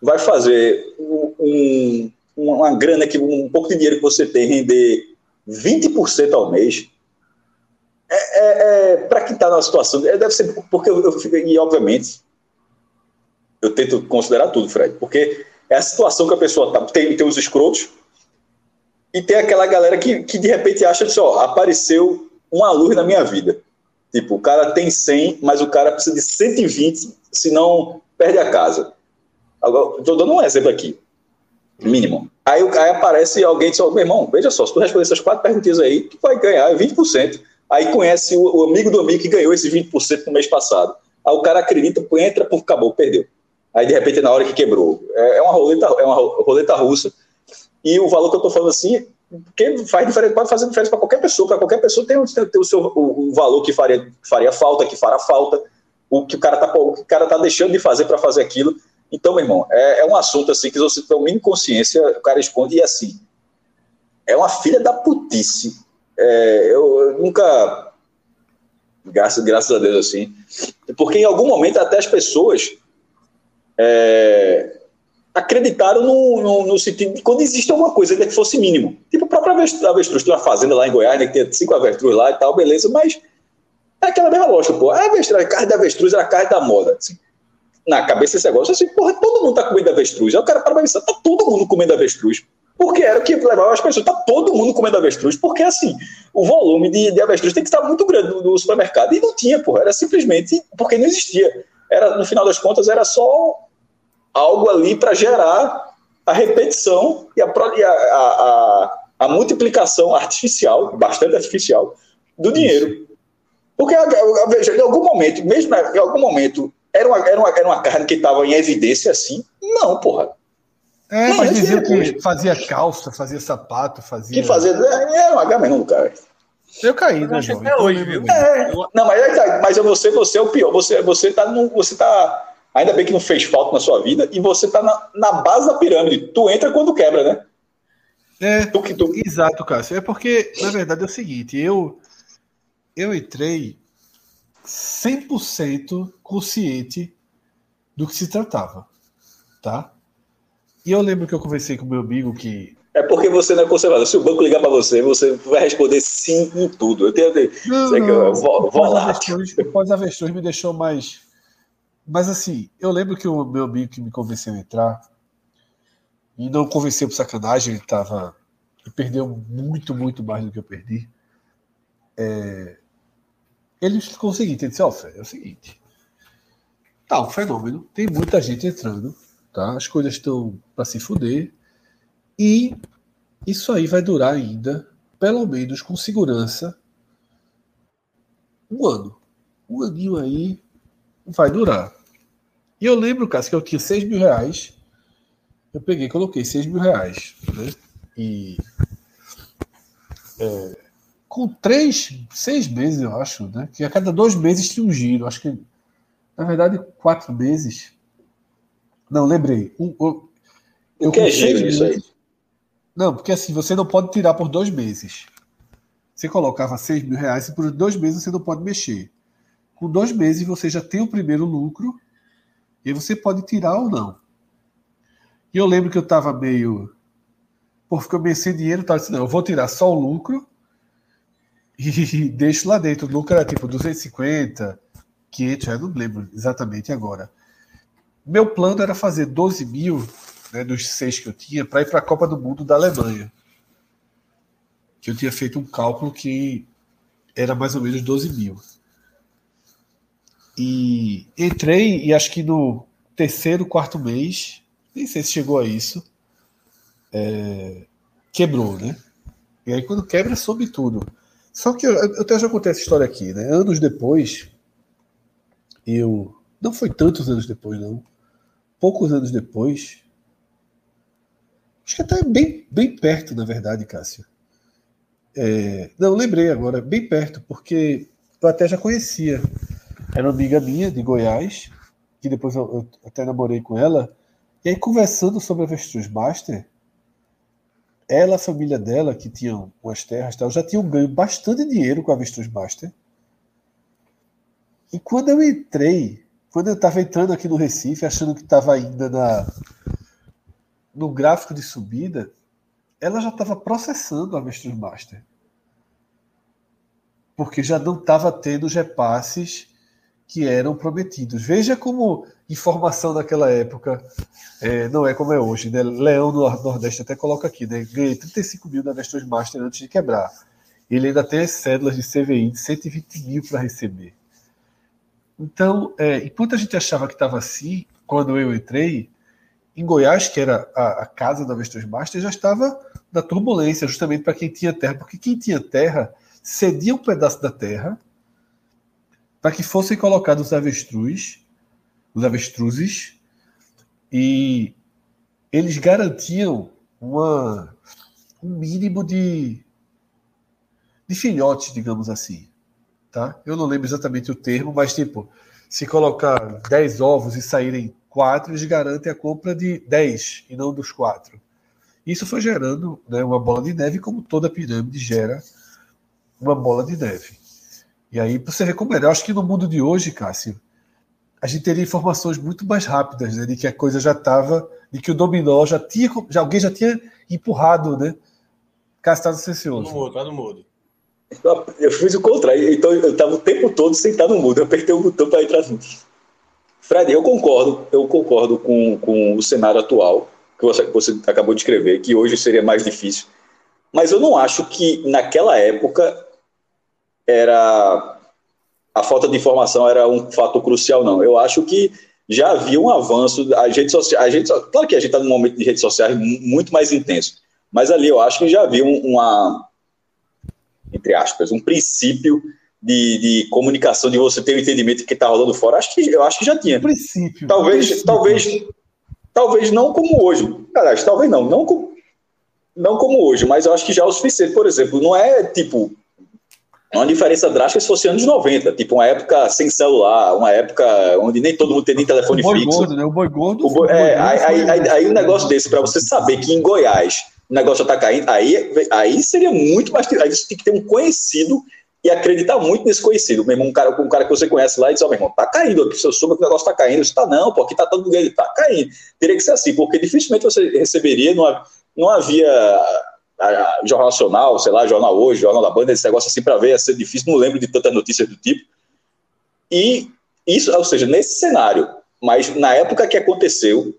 vai fazer um, um, uma grana, que um pouco de dinheiro que você tem render 20% ao mês. É, é, é para quem está na situação, é, deve ser porque eu, eu, e obviamente eu tento considerar tudo, Fred, porque é a situação que a pessoa tá. Tem, tem os escrotos e tem aquela galera que, que de repente acha que ó, apareceu uma luz na minha vida. Tipo, o cara tem 100, mas o cara precisa de 120, senão perde a casa. Agora, estou dando um exemplo aqui, mínimo. Aí, aí aparece alguém e diz, meu irmão, veja só, se tu responder essas quatro perguntinhas aí, tu vai ganhar 20%. Aí conhece o, o amigo do amigo que ganhou esses 20% no mês passado. Aí o cara acredita, entra, pô, acabou, perdeu. Aí, de repente, na hora que quebrou. É, é uma roleta, é uma roleta russa. E o valor que eu estou falando assim, que faz diferença, pode fazer diferença para qualquer pessoa. Para qualquer pessoa tem, tem, tem o, seu, o, o, valor que faria, faria falta, que fará falta, o que o cara está o que o cara tá deixando de fazer para fazer aquilo. Então, meu irmão, é, é um assunto assim que você tem o mínimo consciência, o cara esconde e assim. É uma filha da putice. É, eu, eu, nunca. Graças, graças a Deus, assim. Porque em algum momento até as pessoas é, acreditaram no, no, no, sentido de quando existe alguma coisa que fosse mínimo. Tipo, o próprio avestruz, tinha uma fazenda lá em Goiás, né, que tinha cinco avestruz lá e tal, beleza, mas é aquela mesma lógica, pô. A, avestruz, a carne de avestruz era a carne da moda. Assim. Na cabeça esse negócio, assim, porra, todo mundo tá comendo avestruz. Aí o cara para pensar, tá todo mundo comendo avestruz. Porque era o que levava as pessoas, tá todo mundo comendo avestruz, porque assim, o volume de, de avestruz tem que estar muito grande no, no supermercado. E não tinha, porra, era simplesmente porque não existia. Era, no final das contas, era só algo ali para gerar a repetição e a, a, a, a, multiplicação artificial, bastante artificial, do dinheiro. Porque, veja, em algum momento, mesmo em algum momento, era uma, era uma, era uma carne que estava em evidência assim? Não, porra. É, mas dizia que fazia calça, fazia sapato, fazia. Que fazia. É, é uma gama não, cara. Eu caí, né, João? Até hoje, viu? É, não, mas, é, mas você, você é o pior. Você, você tá no. Você tá Ainda bem que não fez falta na sua vida e você está na, na base da pirâmide. Tu entra quando quebra, né? É, tu, tu... exato, Cássio. É porque, na verdade, é o seguinte, eu, eu entrei 100% consciente do que se tratava, tá? E eu lembro que eu conversei com meu amigo que... É porque você não é conservador. Se o banco ligar para você, você vai responder sim em tudo. Eu tenho... Não, não, que eu vou lá. Pós-avestruz me deixou mais mas assim, eu lembro que o meu amigo que me convenceu a entrar, e não convenceu por sacanagem, ele tava. Ele perdeu muito, muito mais do que eu perdi. É, ele explicou o seguinte: ele disse, ó, oh, é o seguinte. Tá um fenômeno, tem muita gente entrando, tá? As coisas estão para se fuder. E isso aí vai durar ainda, pelo menos com segurança, um ano. Um aninho aí vai durar. E eu lembro, Cássio, que eu tinha 6 mil reais. Eu peguei coloquei 6 mil reais. Né? E é, com três, seis meses, eu acho, né? Que a cada dois meses tinha um giro. Acho que, na verdade, quatro meses. Não, lembrei. Um, eu, eu o que é giro isso aí? Não, porque assim, você não pode tirar por dois meses. Você colocava 6 mil reais e por dois meses você não pode mexer. Com dois meses você já tem o primeiro lucro e você pode tirar ou não. E eu lembro que eu estava meio. Pô, ficou meio dinheiro, tava assim, não, eu vou tirar só o lucro e deixo lá dentro. O lucro era tipo 250, 500, eu não lembro exatamente agora. Meu plano era fazer 12 mil né, dos seis que eu tinha para ir para a Copa do Mundo da Alemanha. Que eu tinha feito um cálculo que era mais ou menos 12 mil. E entrei e acho que no terceiro, quarto mês, nem sei se chegou a isso, é, quebrou, né? E aí quando quebra, sobe tudo. Só que eu, eu até já contei essa história aqui, né? Anos depois, eu. Não foi tantos anos depois, não. Poucos anos depois. Acho que até bem, bem perto, na verdade, Cássio. É, não, lembrei agora, bem perto, porque eu até já conhecia era uma amiga minha de Goiás, que depois eu, eu até namorei com ela. E aí, conversando sobre a Avestruz Master, ela, a família dela, que tinham umas terras, tal, já tinham ganho bastante dinheiro com a Avestruz Master. E quando eu entrei, quando eu estava entrando aqui no Recife, achando que estava ainda na, no gráfico de subida, ela já estava processando a Avestruz Master. Porque já não estava tendo os repasses que eram prometidos. Veja como informação naquela época é, não é como é hoje. Né? Leão do Nordeste até coloca aqui, né? ganhei 35 mil na Vestos Master antes de quebrar. Ele ainda tem as cédulas de CVI de 120 mil para receber. Então, é, enquanto a gente achava que estava assim, quando eu entrei, em Goiás, que era a, a casa da Vestos Master, já estava na turbulência, justamente para quem tinha terra, porque quem tinha terra cedia um pedaço da terra para que fossem colocados os avestruz, os avestruzes, e eles garantiam uma, um mínimo de, de filhotes, digamos assim. Tá? Eu não lembro exatamente o termo, mas tipo, se colocar 10 ovos e saírem 4, eles garantem a compra de 10 e não dos 4. Isso foi gerando né, uma bola de neve, como toda pirâmide gera uma bola de neve. E aí você vê como é. Eu acho que no mundo de hoje, Cássio, a gente teria informações muito mais rápidas, né, de que a coisa já estava, de que o dominó já tinha, já, alguém já tinha empurrado, né? Estava silencioso. Tá no mudo, tá no mudo. Eu fiz o contrário, então eu estava o tempo todo sentado no mudo, eu apertei o botão para entrar junto. Fred, eu concordo, eu concordo com, com o cenário atual que você, você acabou de escrever, que hoje seria mais difícil. Mas eu não acho que naquela época era a falta de informação era um fator crucial, não. Eu acho que já havia um avanço. A social, a claro que a gente está num momento de redes sociais muito mais intenso, mas ali eu acho que já havia uma, entre aspas, um princípio de, de comunicação, de você ter o um entendimento de que está rolando fora. Acho que eu acho que já tinha. Princípio. Talvez, princípio. talvez, talvez não como hoje. Aliás, talvez não, não como, não como hoje, mas eu acho que já é o suficiente. Por exemplo, não é tipo é uma diferença drástica se fosse anos 90, tipo uma época sem celular, uma época onde nem todo mundo tem nem telefone o boi fixo. Gordo, né? O boi gordo. O boi, é, aí, aí, aí, aí, um negócio desse, para você saber que em Goiás o negócio já está caindo, aí, aí seria muito mais. Aí você tem que ter um conhecido e acreditar muito nesse conhecido. Mesmo um cara, um cara que você conhece lá e diz: Ó, oh, meu irmão, tá caindo aqui, você soube que o negócio tá caindo. Você tá, não, pô, aqui tá todo mundo, tá caindo. Teria que ser assim, porque dificilmente você receberia, não, não havia a, Jornal Nacional, sei lá, Jornal Hoje, Jornal da Banda, esse negócio assim para ver, ia ser difícil, não lembro de tantas notícias do tipo. E isso, ou seja, nesse cenário, mas na época que aconteceu,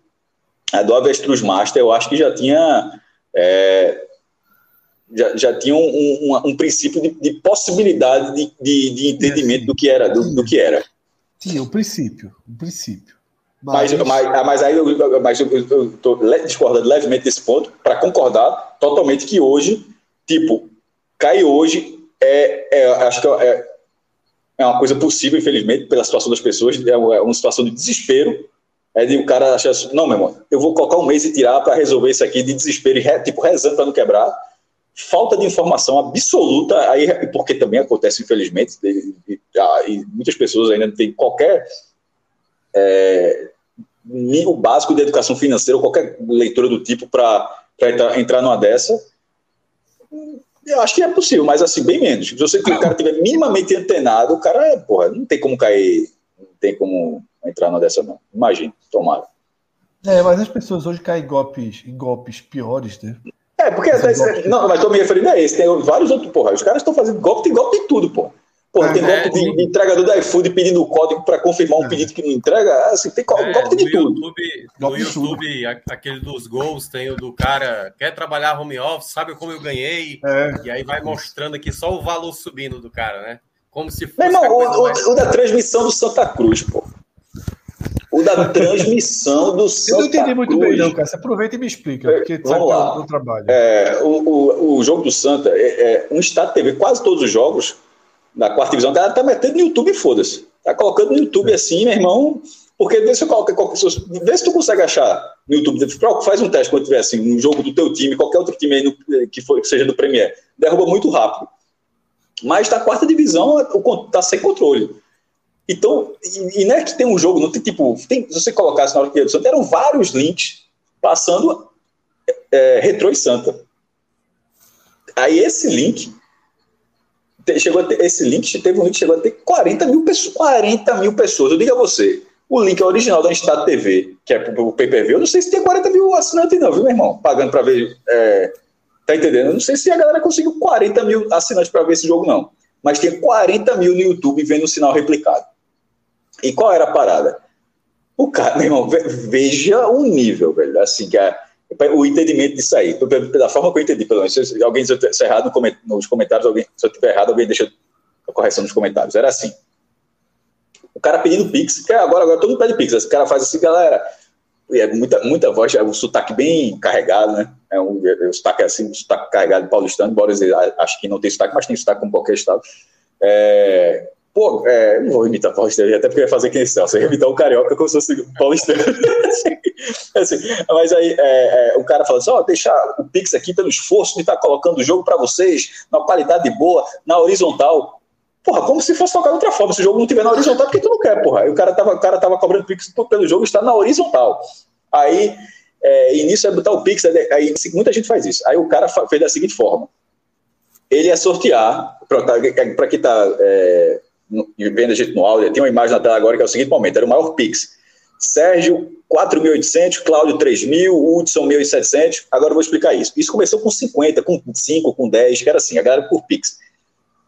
a do Avestruz Master, eu acho que já tinha. É, já, já tinha um, um, um princípio de, de possibilidade de, de, de entendimento do que era. Do, do que era. Tinha um princípio, um princípio. Mas, mas, mas aí eu, mas eu, estou discordando levemente desse ponto, para concordar totalmente que hoje, tipo, cair hoje é, é acho que é, é uma coisa possível, infelizmente, pela situação das pessoas, é uma, é uma situação de desespero, é de o cara achar assim, não, meu irmão, eu vou colocar um mês e tirar para resolver isso aqui de desespero, e re, tipo, rezando para não quebrar, falta de informação absoluta, aí, porque também acontece, infelizmente, e, e, e muitas pessoas ainda não têm qualquer é, nível básico de educação financeira, ou qualquer leitura do tipo para entrar, entrar numa dessa, eu acho que é possível, mas assim, bem menos. Se você, o cara tiver minimamente antenado, o cara, porra, não tem como cair, não tem como entrar numa dessa, não. Imagina, tomara. É, mas as pessoas hoje caem em golpes, em golpes piores, né? É, porque até, não, mas estou me referindo a esse. Tem vários outros, porra. Os caras estão fazendo golpe, tem golpe de tudo, porra. Pô, tem é, golpe de, de, entregador da iFood pedindo o código para confirmar um é. pedido que não entrega. Assim, tem é, golpe de tudo. YouTube, no YouTube, aquele dos gols, tem o do cara quer trabalhar home office, sabe como eu ganhei? É. E aí vai mostrando aqui só o valor subindo do cara, né? Como se fosse. Meu irmão, o, mais... o, da transmissão do Santa Cruz, pô. O da transmissão do Santa. Eu não entendi muito Cruz. bem, não, cara. Você aproveita e me explica, porque Vamos sabe lá. o trabalho. É, o, o, o jogo do Santa é, é um estado TV, quase todos os jogos da quarta divisão, a galera tá metendo no YouTube, foda-se. Tá colocando no YouTube é. assim, meu irmão. Porque vê se, qualquer, vê se tu consegue achar no YouTube. Faz um teste quando tiver assim, um jogo do teu time, qualquer outro time aí no, que, for, que seja do Premier. Derruba muito rápido. Mas da quarta divisão tá sem controle. Então, e, e não é que tem um jogo, não tem tipo. Tem, se você colocasse na hora que edição, eram vários links passando é, Retro e Santa. Aí esse link chegou a ter, esse link, teve um link que chegou a ter 40 mil pessoas. 40 mil pessoas. Eu digo a você, o link é original da Estado TV, que é o PPV, eu não sei se tem 40 mil assinantes, não, viu, meu irmão? Pagando para ver. É, tá entendendo? Eu não sei se a galera conseguiu 40 mil assinantes para ver esse jogo, não. Mas tem 40 mil no YouTube vendo o sinal replicado. E qual era a parada? O cara, meu irmão, veja o nível, velho. Assim, que é o entendimento disso aí, da forma que eu entendi, pelo menos, se alguém se eu errado nos comentários, alguém, se eu tiver errado, alguém deixa a correção nos comentários. Era assim. O cara pedindo Pix, que agora, agora todo mundo pede Pix. Esse cara faz assim, galera. É muita, muita voz, é um sotaque bem carregado, né? É um, é um sotaque assim, um sotaque carregado paulistano, embora acho que não tem sotaque, mas tem sotaque como qualquer estado. É, Pô, é, não vou imitar paulistano, até porque eu ia fazer quem Celso, eu ia imitar o carioca como se fosse paulistano. assim, mas aí é, é, o cara fala assim: ó, oh, deixar o Pix aqui pelo esforço de estar tá colocando o jogo para vocês, na qualidade boa, na horizontal. Porra, como se fosse tocar de outra forma. Se o jogo não tiver na horizontal, porque tu não quer, porra. Aí o cara tava, o cara tava cobrando Pix pelo jogo estar na horizontal. Aí, é, início é botar o Pix, aí muita gente faz isso. Aí o cara fez da seguinte forma: ele ia sortear, para quem está é, vendo a gente no áudio, tem uma imagem na tela agora que é o seguinte momento, era o maior Pix. Sérgio, 4.800, Cláudio, 3.000, Hudson, 1.700. Agora eu vou explicar isso. Isso começou com 50, com 5, com 10, que era assim, a galera por Pix.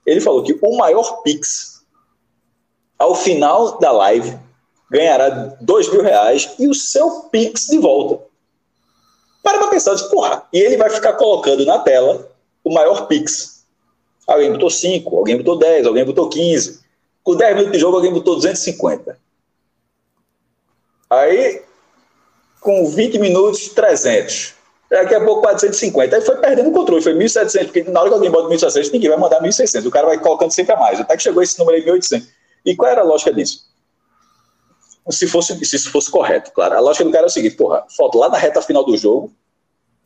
Ele falou que o maior Pix, ao final da live, ganhará 2 mil reais e o seu Pix de volta. Para pra pensar, disse, porra, e ele vai ficar colocando na tela o maior Pix. Alguém botou 5, alguém botou 10, alguém botou 15. Com 10 minutos de jogo, alguém botou 250. Aí, com 20 minutos, 300. Daqui a pouco, 450. Aí foi perdendo o controle, foi 1.700, porque na hora que alguém bota 1.700, ninguém vai mandar 1.600. O cara vai colocando sempre a mais. Até que chegou esse número aí, 1.800. E qual era a lógica disso? Se fosse, se isso fosse correto, claro. A lógica do cara é o seguinte, porra, falta lá na reta final do jogo,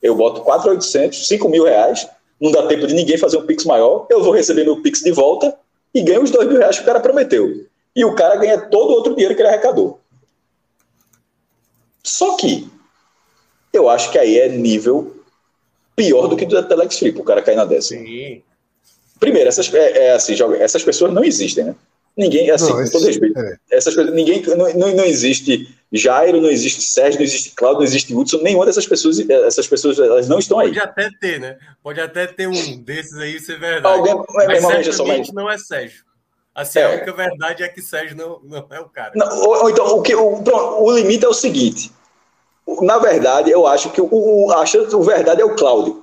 eu boto 4.800, 5 mil reais, não dá tempo de ninguém fazer um Pix maior, eu vou receber meu Pix de volta e ganho os 2 mil reais que o cara prometeu. E o cara ganha todo o outro dinheiro que ele arrecadou. Só que eu acho que aí é nível pior do que do Telex Flip, o cara cair na décima. Sim. Primeiro, essas, é, é assim, essas pessoas não existem, né? Ninguém, assim, não, com todo respeito, é. essas coisas, ninguém, não, não, não, existe Jairo, não existe Sérgio, não existe Claudio, não existe Hudson, nenhuma dessas pessoas, essas pessoas, elas não estão aí. Pode até ter, né? Pode até ter um desses aí, ser verdade. Alguém, mas certamente só, mas... não é Sérgio. Assim, é. a única verdade é que Sérgio não, não é o cara. Não, ou, ou, então, o, que, o, o limite é o seguinte, na verdade, eu acho que o, o, acho, o verdade é o Cláudio.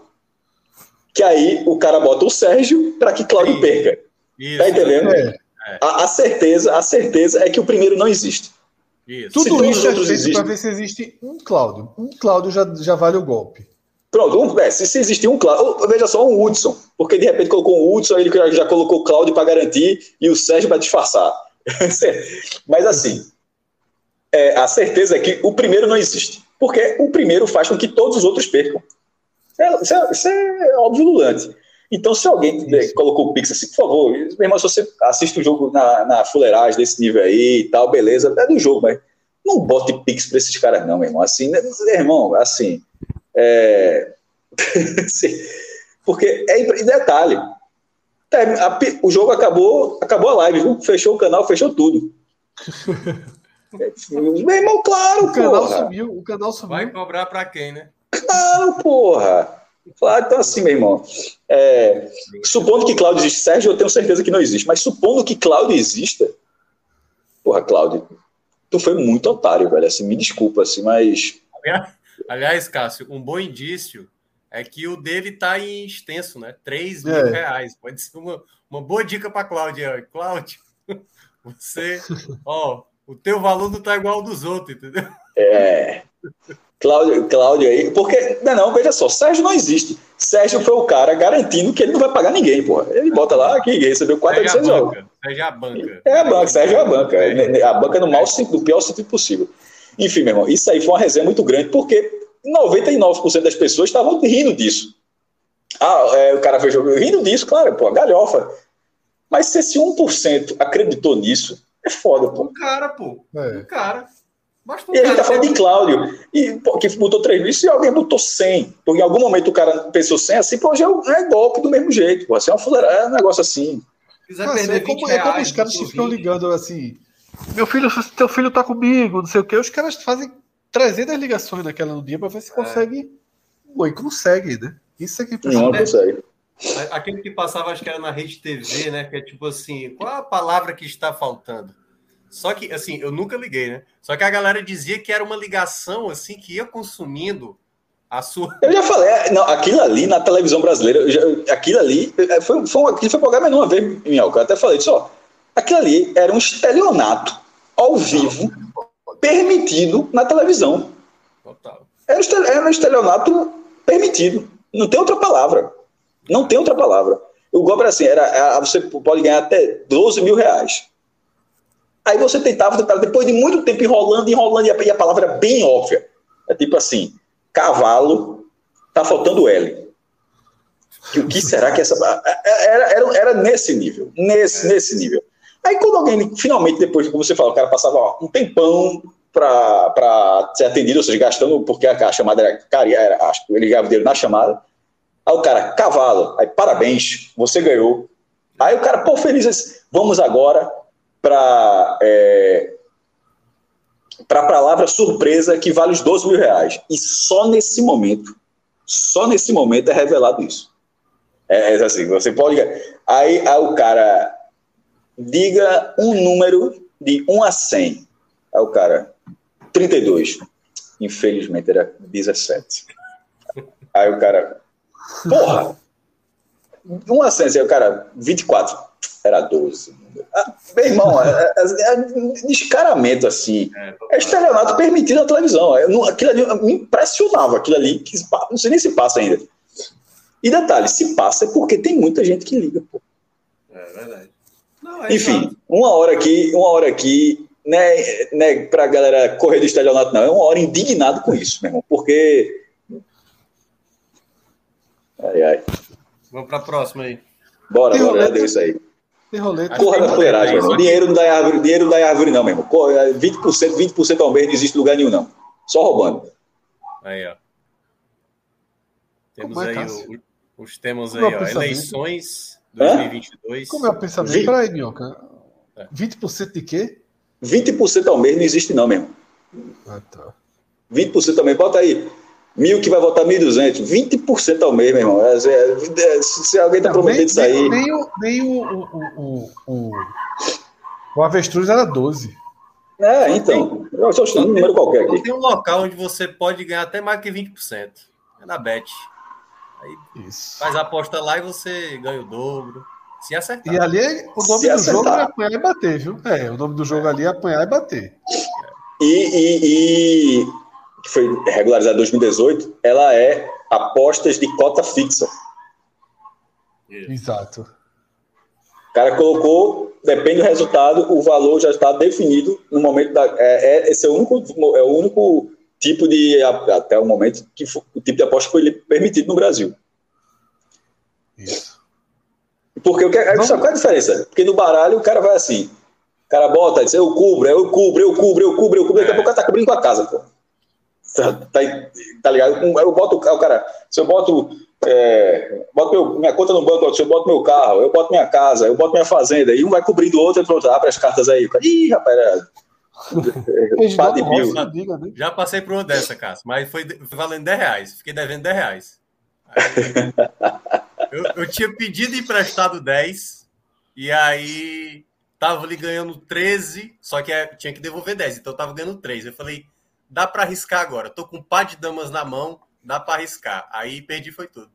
Que aí o cara bota o Sérgio para que Cláudio perca. Isso, tá entendendo? É. A, a, certeza, a certeza é que o primeiro não existe. Isso. Tudo isso é feito para ver se existe um Cláudio. Um Cláudio já, já vale o golpe. Pronto, um, é, se, se existir um Cláudio, veja só um Hudson, porque de repente colocou um Hudson, ele já, já colocou o Cláudio para garantir e o Sérgio para disfarçar. Mas assim, é, a certeza é que o primeiro não existe, porque o primeiro faz com que todos os outros percam. É, isso, é, isso é óbvio lulante. Então, se alguém colocou o Pix assim, por favor, meu irmão, se você assiste o jogo na, na fuleiragem desse nível aí e tal, beleza, é do jogo, mas não bote Pix para esses caras, não, meu irmão. Assim, né, meu irmão, assim. É... Porque é detalhe. O jogo acabou, acabou a live, viu? fechou o canal, fechou tudo. meu irmão, claro, o canal subiu, o canal subiu. Vai cobrar para quem, né? Claro, porra. Claro, então assim, meu irmão. É, supondo que Cláudio existe, Sérgio, eu tenho certeza que não existe, mas supondo que Cláudio exista, porra, Cláudio, tu foi muito otário, velho. Assim, me desculpa, assim, mas. Aliás, Cássio, um bom indício é que o dele tá em extenso, né? 3 mil é. reais. Pode ser uma, uma boa dica para Cláudio. Cláudio, você, ó, o teu valor não tá igual ao dos outros, entendeu? É. Cláudio, Cláudio aí, porque, não, não, veja só, Sérgio não existe. Sérgio foi o cara garantindo que ele não vai pagar ninguém, porra. Ele bota lá que recebeu 400 jogos. Sérgio é a banca. É a banca, Sérgio é a banca. É. A banca no, mau, no pior sentido possível. Enfim, meu irmão, isso aí foi uma resenha muito grande, porque 99% das pessoas estavam rindo disso. Ah, é, o cara fez jogo rindo disso, claro, pô, galhofa. Mas se esse 1% acreditou nisso, é foda, pô. Um cara, pô. É. Um cara. E a gente tá falando de Cláudio, e, pô, que botou 3 mil, se alguém botou 100, porque em algum momento o cara pensou 100, assim, pô, já é golpe do mesmo jeito, pô, assim, é, uma é um negócio assim. Mas, é, como, é como os caras ficam ligando assim, meu filho, teu filho tá comigo, não sei o que, os caras fazem 300 ligações naquela no dia para ver se é. consegue. Oi, consegue, né? Isso é que Não, consegue. Aquele que passava, acho que era na rede TV, né? Que é tipo assim, qual a palavra que está faltando? Só que, assim, eu nunca liguei, né? Só que a galera dizia que era uma ligação, assim, que ia consumindo a sua. Eu já falei, é, não, aquilo ali na televisão brasileira, já, aquilo ali é, foi, foi, aquilo foi programa uma vez, Minhoca. Eu até falei disso, ó. Aquilo ali era um estelionato ao vivo, permitido na televisão. Total. Era, era um estelionato permitido. Não tem outra palavra. Não tem outra palavra. O golpe era assim: era, você pode ganhar até 12 mil reais. Aí você tentava, tentava, depois de muito tempo enrolando, enrolando, e a, palavra é bem óbvia. É tipo assim, cavalo, tá faltando L. E o que será que essa... Era, era, era nesse nível, nesse, nesse nível. Aí quando alguém, finalmente, depois, como você fala, o cara passava ó, um tempão para ser atendido, ou seja, gastando, porque a, a chamada era, cara, era, acho que ele ganhava dinheiro na chamada. Aí o cara, cavalo, aí parabéns, você ganhou. Aí o cara, pô, feliz, vamos agora para é, a palavra surpresa que vale os 12 mil reais. E só nesse momento, só nesse momento é revelado isso. É, é assim, você pode. Aí, aí o cara diga um número de 1 a 100. Aí o cara, 32. Infelizmente era 17. Aí o cara, porra! 1 a 100, aí o cara, 24. Era 12. Meu irmão, é, é, é descaramento assim. É estelionato permitido na televisão. Eu não, aquilo ali me impressionava, aquilo ali, que não sei nem se passa ainda. E detalhe, se passa é porque tem muita gente que liga, pô. É verdade. Não, é Enfim, uma hora aqui, uma hora aqui, né, né, pra galera correr do estelionato, não, é uma hora indignado com isso, meu irmão, porque. Ai, ai. Vamos pra próxima aí. Bora, bora, já deu isso aí. Tem roleta. Porra da fuleiragem, Dinheiro não dá em árvore, dinheiro não dá árvore, não, meu irmão. 20%, 20% ao mês não existe lugar nenhum, não. Só roubando. Aí, ó. Temos é, aí o, os temas Como aí, é ó. Eleições 2022. Como é o pensamento? 20... Peraí, Minhoca. 20% de quê? 20% ao mês não existe, não, mesmo. Ah, tá. 20% também. Bota aí. Mil que vai votar 1.200. 20% ao mês, meu irmão. É, é, é, se alguém está prometendo isso aí. Nem, o, nem o, o, o, o, avestruz era 12. É, então. Eu estou um número qualquer aqui. Tem um local onde você pode ganhar até mais que 20%. É na Bet. Aí Isso. faz a aposta lá e você ganha o dobro. Se acertar. E ali o nome Se do acertar. jogo é apanhar e bater, viu? É, o nome do jogo ali é apanhar e bater. E, e, e que foi regularizada em 2018, ela é apostas de cota fixa. Exato. O cara colocou, depende do resultado, o valor já está definido no momento da. É, é, esse é o único, é o único tipo de, até o momento, que foi, o tipo de aposta que foi permitido no Brasil. Isso. Porque o que, Vamos... qual é a diferença? Porque no baralho o cara vai assim, o cara bota, diz, eu cubro, eu cubro, eu cubro, eu cubro, eu cubro, daqui a pouco tá cobrindo com a casa, pô. Tá, tá, tá, ligado? Eu boto o cara, se eu boto, é, boto meu, minha conta no banco, se eu boto meu carro, eu boto minha casa, eu boto minha fazenda, e um vai cobrindo o outro, e outro abre as cartas aí. Ih, rapaz, era, né? Já passei por uma dessa, Cássio, mas foi, valendo 10 reais. Fiquei devendo 10 reais. eu, eu, tinha pedido emprestado 10 e aí tava ali ganhando 13, só que é, tinha que devolver 10, então eu tava ganhando 3. Eu falei, dá para arriscar agora. Tô com um par de damas na mão, dá para arriscar. Aí perdi foi tudo.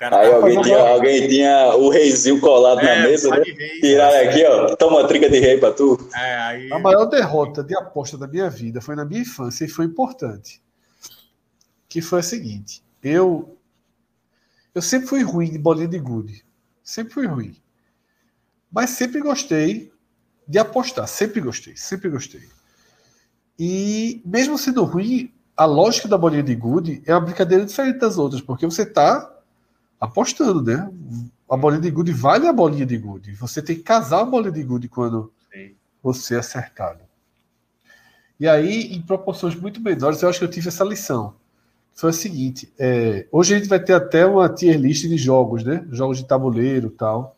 Aí alguém tinha, alguém tinha, o reizinho colado é, na mesa, né? Tiraram é. aqui, ó. Toma uma trinca de rei pra tu. É, aí... A maior derrota de aposta da minha vida foi na minha infância e foi importante. Que foi a seguinte: eu eu sempre fui ruim de bolinha de gude. Sempre fui ruim. Mas sempre gostei de apostar. Sempre gostei, sempre gostei. E mesmo sendo ruim, a lógica da bolinha de gude é uma brincadeira diferente das outras, porque você está apostando, né? A bolinha de gude vale a bolinha de gude. Você tem que casar a bolinha de gude quando Sim. você é acertado. E aí, em proporções muito menores, eu acho que eu tive essa lição. Foi a seguinte: é, hoje a gente vai ter até uma tier list de jogos, né? Jogos de tabuleiro tal.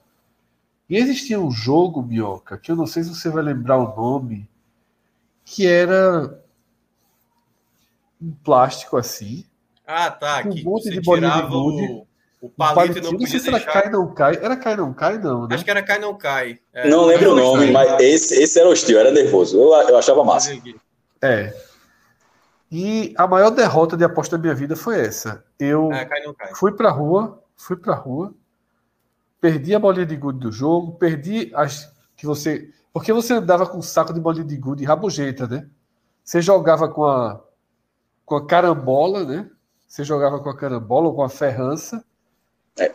E existia um jogo, Minhoca, que eu não sei se você vai lembrar o nome, que era um plástico assim. Ah, tá. Com um monte de bolinha de gude. O palito, não podia se era cai não cai. Era cai não cai, não, né? Acho que era cai não cai. É, não lembro o nome, mas esse, esse era hostil, era nervoso. Eu, eu achava massa. É. E a maior derrota de aposta da minha vida foi essa. Eu é, cai cai. fui pra rua, fui pra rua, perdi a bolinha de gude do jogo, perdi as que você. Porque você andava com um saco de bolinha de gude rabugenta, né? Você jogava com a, com a carambola, né? Você jogava com a carambola ou com a ferrança. É.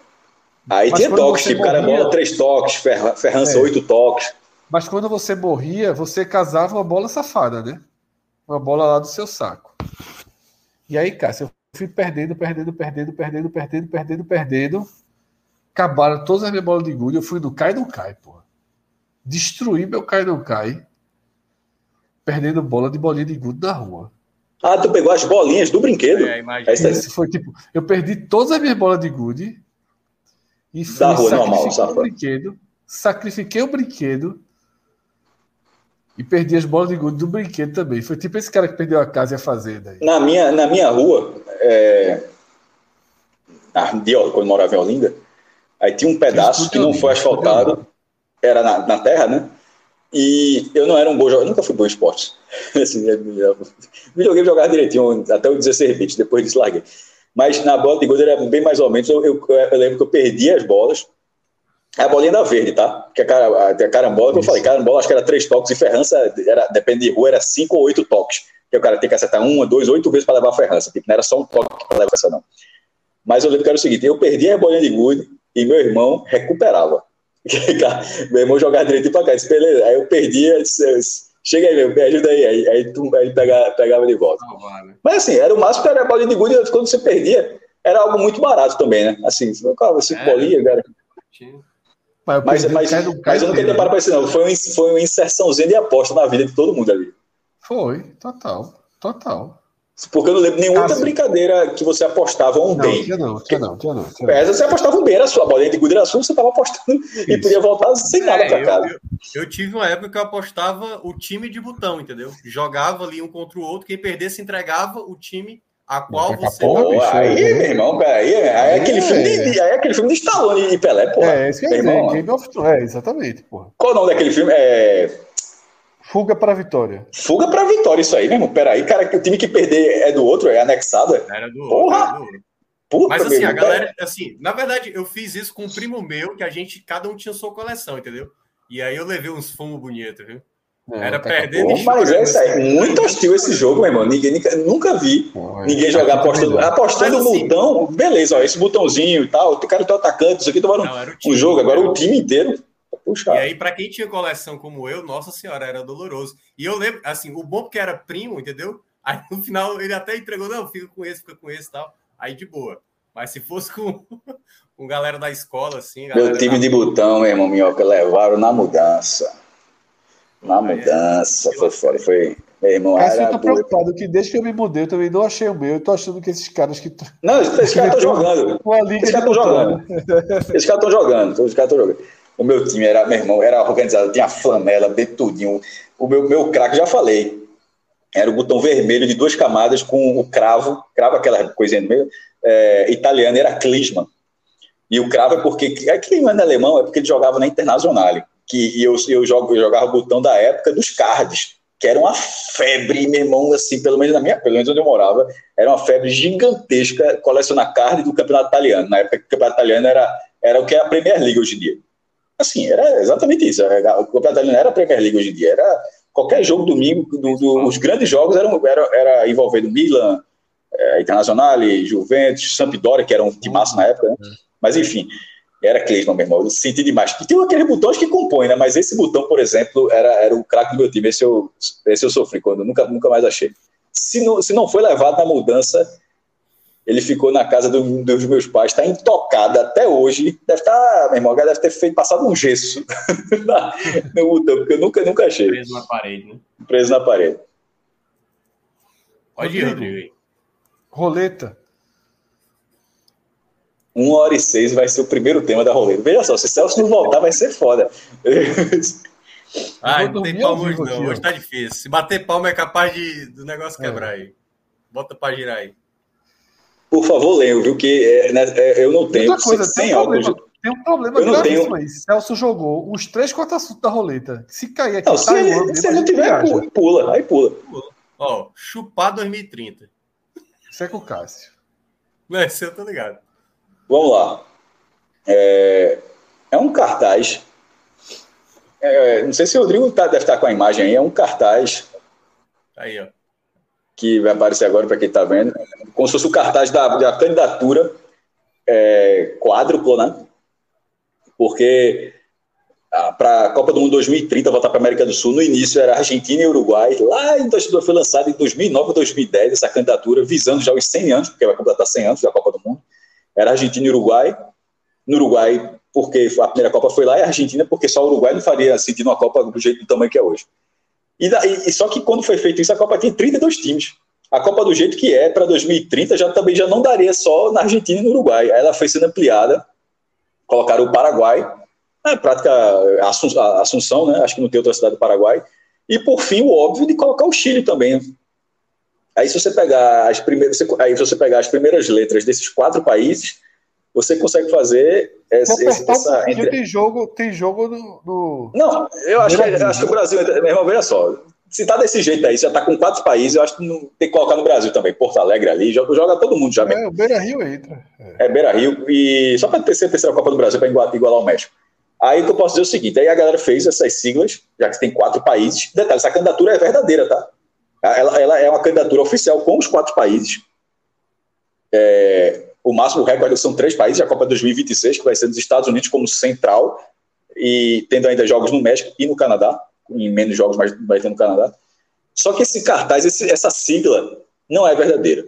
Aí Mas tinha toques, tipo morria, carambola, três toques, ferrança, é. oito toques. Mas quando você morria, você casava uma bola safada, né? Uma bola lá do seu saco. E aí, Cássio, eu fui perdendo, perdendo, perdendo, perdendo, perdendo, perdendo, perdendo. Acabaram todas as minhas bolas de gude. Eu fui no cai não cai, porra. Destruí meu cai não cai. Perdendo bola de bolinha de gude na rua. Ah, tu pegou as bolinhas do brinquedo. É, imagina. Isso foi tipo, eu perdi todas as minhas bolas de gude e fui da rua, normal, o brinquedo, sacrifiquei o brinquedo E perdi as bolas de gude do brinquedo também. Foi tipo esse cara que perdeu a casa e a fazenda. Aí. Na minha, na minha rua, é... de, quando morava em Olinda, aí tinha um pedaço que não foi asfaltado, era na, na terra, né? E eu não era um bom jogador, nunca fui bom em esportes. assim, videogame jogava direitinho até o 16 bits, depois disso larguei. Mas na bola de gude era bem mais ou menos. Eu, eu, eu lembro que eu perdi as bolas a bolinha da verde, tá? Que a, cara, a carambola, que eu falei, carambola acho que era três toques e ferrança, era, depende de rua, era cinco ou oito toques. Que o cara tem que acertar uma, dois, oito vezes para levar a ferrança. Tipo, não era só um toque para levar essa, não. Mas eu lembro que era o seguinte: eu perdi a bolinha de gude e meu irmão recuperava. Meu irmão jogava direito para cá, disse, beleza. Aí eu perdia, disse, chega aí, meu, me ajuda aí. Aí, aí, tu, aí pegava, pegava de volta. Mas assim, era o máximo que era a bolinha de gude, quando você perdia, era algo muito barato também, né? Assim, cinco é, cara. Mas, mas, mas, mas eu não queria parar para isso, não. Foi, um, foi uma inserçãozinha de aposta na vida de todo mundo ali. Foi, total. Total. Porque eu não lembro nenhuma outra brincadeira que você apostava um não, bem. Tinha não, tinha não, tinha não. Tinha Essa você apostava um bem, era sua bolinha de gude era sua, você estava apostando Isso. e podia voltar sem nada para casa. Eu, eu, eu, tive uma época que eu apostava o time de botão, entendeu? Jogava ali um contra o outro, quem perdesse entregava o time a qual você. Pô, aí, meu irmão, peraí. Aí é aquele, filme de, aí é aquele filme de Stallone e Pelé, pô. É, esse que é Game of Thrones. É, exatamente, porra. Qual o nome daquele filme? É. Fuga para a vitória. Fuga para a vitória, isso aí, meu irmão. Peraí, cara, o time que perder é do outro, é anexado. É? Era do outro. Porra! Era do outro. Puta Mas assim, a galera, assim, na verdade, eu fiz isso com um primo meu, que a gente, cada um tinha sua coleção, entendeu? E aí eu levei uns fumos bonitos, viu? É, Era tá perdendo Pô, Mas é isso aí, muito hostil esse jogo, meu irmão. Ninguém, nunca vi Pô, ninguém jogar apostando, apostando o assim, botão. Beleza, ó, esse botãozinho e tal. O cara tá atacando, isso aqui tomaram um, um jogo, agora o time inteiro. Puxa. E aí, para quem tinha coleção como eu, nossa senhora, era doloroso. E eu lembro, assim, o bom porque era primo, entendeu? Aí no final ele até entregou, não, fica com esse, fica com esse e tal. Aí de boa. Mas se fosse com, com galera da escola, assim. Meu time da... de botão, meu irmão, minhoca, levaram na mudança. Na mudança, foi fora. Foi. Meu irmão, Mas eu tô preocupado que desde que eu me mudei, eu também não achei o meu. Eu tô achando que esses caras que. Não, esses caras estão jogando. Esses caras estão jogando. Esses caras estão jogando. Esses caras estão jogando. O meu time era, meu irmão, era organizado, tinha flanela, de tudinho. O meu, meu craque, já falei, era o botão vermelho de duas camadas com o cravo, cravo aquela coisinha no meio, é, italiano, era Klinsmann. E o cravo é porque, é não é alemão, é porque ele jogava na Internazionale que eu, eu, jogo, eu jogava o botão da época dos cards, que era uma febre, meu irmão, assim, pelo menos na minha, pelo menos onde eu morava, era uma febre gigantesca colecionar card do campeonato italiano. Na época, o campeonato italiano era, era o que é a Premier League hoje em dia. Assim, era exatamente isso. O campeonato italiano era a Premier League hoje em dia. Era qualquer jogo domingo, do, do, os grandes jogos eram era, era envolvendo Milan, é, Internazionale, Juventus, Sampdoria, que era um timaço na época, né? Mas enfim, era Clisman, meu irmão. Eu senti demais. E tem aqueles botões que compõem, né? Mas esse botão, por exemplo, era, era o craque do meu time. Esse eu, esse eu sofri, quando nunca, nunca mais achei. Se não, se não foi levado na mudança, ele ficou na casa do, dos meus pais, está intocado até hoje. Deve estar, tá, meu irmão, deve ter feito, passado um gesso no botão, porque eu nunca, nunca achei. Preso na parede, né? Preso na parede. Pode ir, Rodrigo. Roleta. Uma hora e seis vai ser o primeiro tema da roleta. Veja só, se Celso não voltar, vai ser foda. Ai, não tem palma hoje não. Hoje tá difícil. Se bater palma é capaz de, do negócio é. quebrar aí. Bota pra girar aí. Por favor, leio, viu? Que é, né, é, eu não tenho. Outra coisa, sem tem, um problema, tem um problema eu tenho... aí. Celso jogou os três, quatro assuntos da roleta. Se cair aqui, não, se, tá ele, se não tiver, pula, pula, aí pula. Ó, chupar 2030. Isso é com o Cássio. Não, esse eu tô ligado. Vamos lá. É, é um cartaz. É, não sei se o Rodrigo tá, deve estar com a imagem aí. É um cartaz. Aí, ó. Que vai aparecer agora para quem está vendo. Como se fosse o cartaz da, da candidatura é, né? Porque para a Copa do Mundo 2030, voltar para a América do Sul, no início era Argentina e Uruguai. Lá em foi lançado em 2009 2010 essa candidatura, visando já os 100 anos, porque vai completar 100 anos da Copa do Mundo era Argentina e Uruguai. No Uruguai, porque a primeira Copa foi lá, e a Argentina, porque só o Uruguai não faria sentido uma Copa do jeito do tamanho que é hoje. E, e só que quando foi feito isso, a Copa tinha 32 times. A Copa do jeito que é para 2030 já também já não daria só na Argentina e no Uruguai. Aí ela foi sendo ampliada, colocaram o Paraguai, na prática a Assunção, né? Acho que não tem outra cidade do Paraguai. E por fim, o óbvio de colocar o Chile também. Aí se você pegar as primeiras, aí se você pegar as primeiras letras desses quatro países, você consegue fazer essa, essa um entre... tem jogo, tem jogo no, no... Não, eu acho, que, acho que o Brasil, meu irmão, veja só, se tá desse jeito aí, já tá com quatro países, eu acho que não tem que colocar no Brasil também. Porto Alegre ali, joga, joga todo mundo já. É, o Beira Rio entra. É, é Beira Rio, e só para ter a terceira Copa do Brasil, para igualar o México. Aí que eu posso dizer o seguinte: aí a galera fez essas siglas, já que tem quatro países. Detalhe, essa candidatura é verdadeira, tá? Ela, ela é uma candidatura oficial com os quatro países. É, o máximo recorde são três países, a Copa 2026, que vai ser nos Estados Unidos como central, e tendo ainda jogos no México e no Canadá, em menos jogos, mas vai ter no Canadá. Só que esse cartaz, esse, essa sigla, não é verdadeira.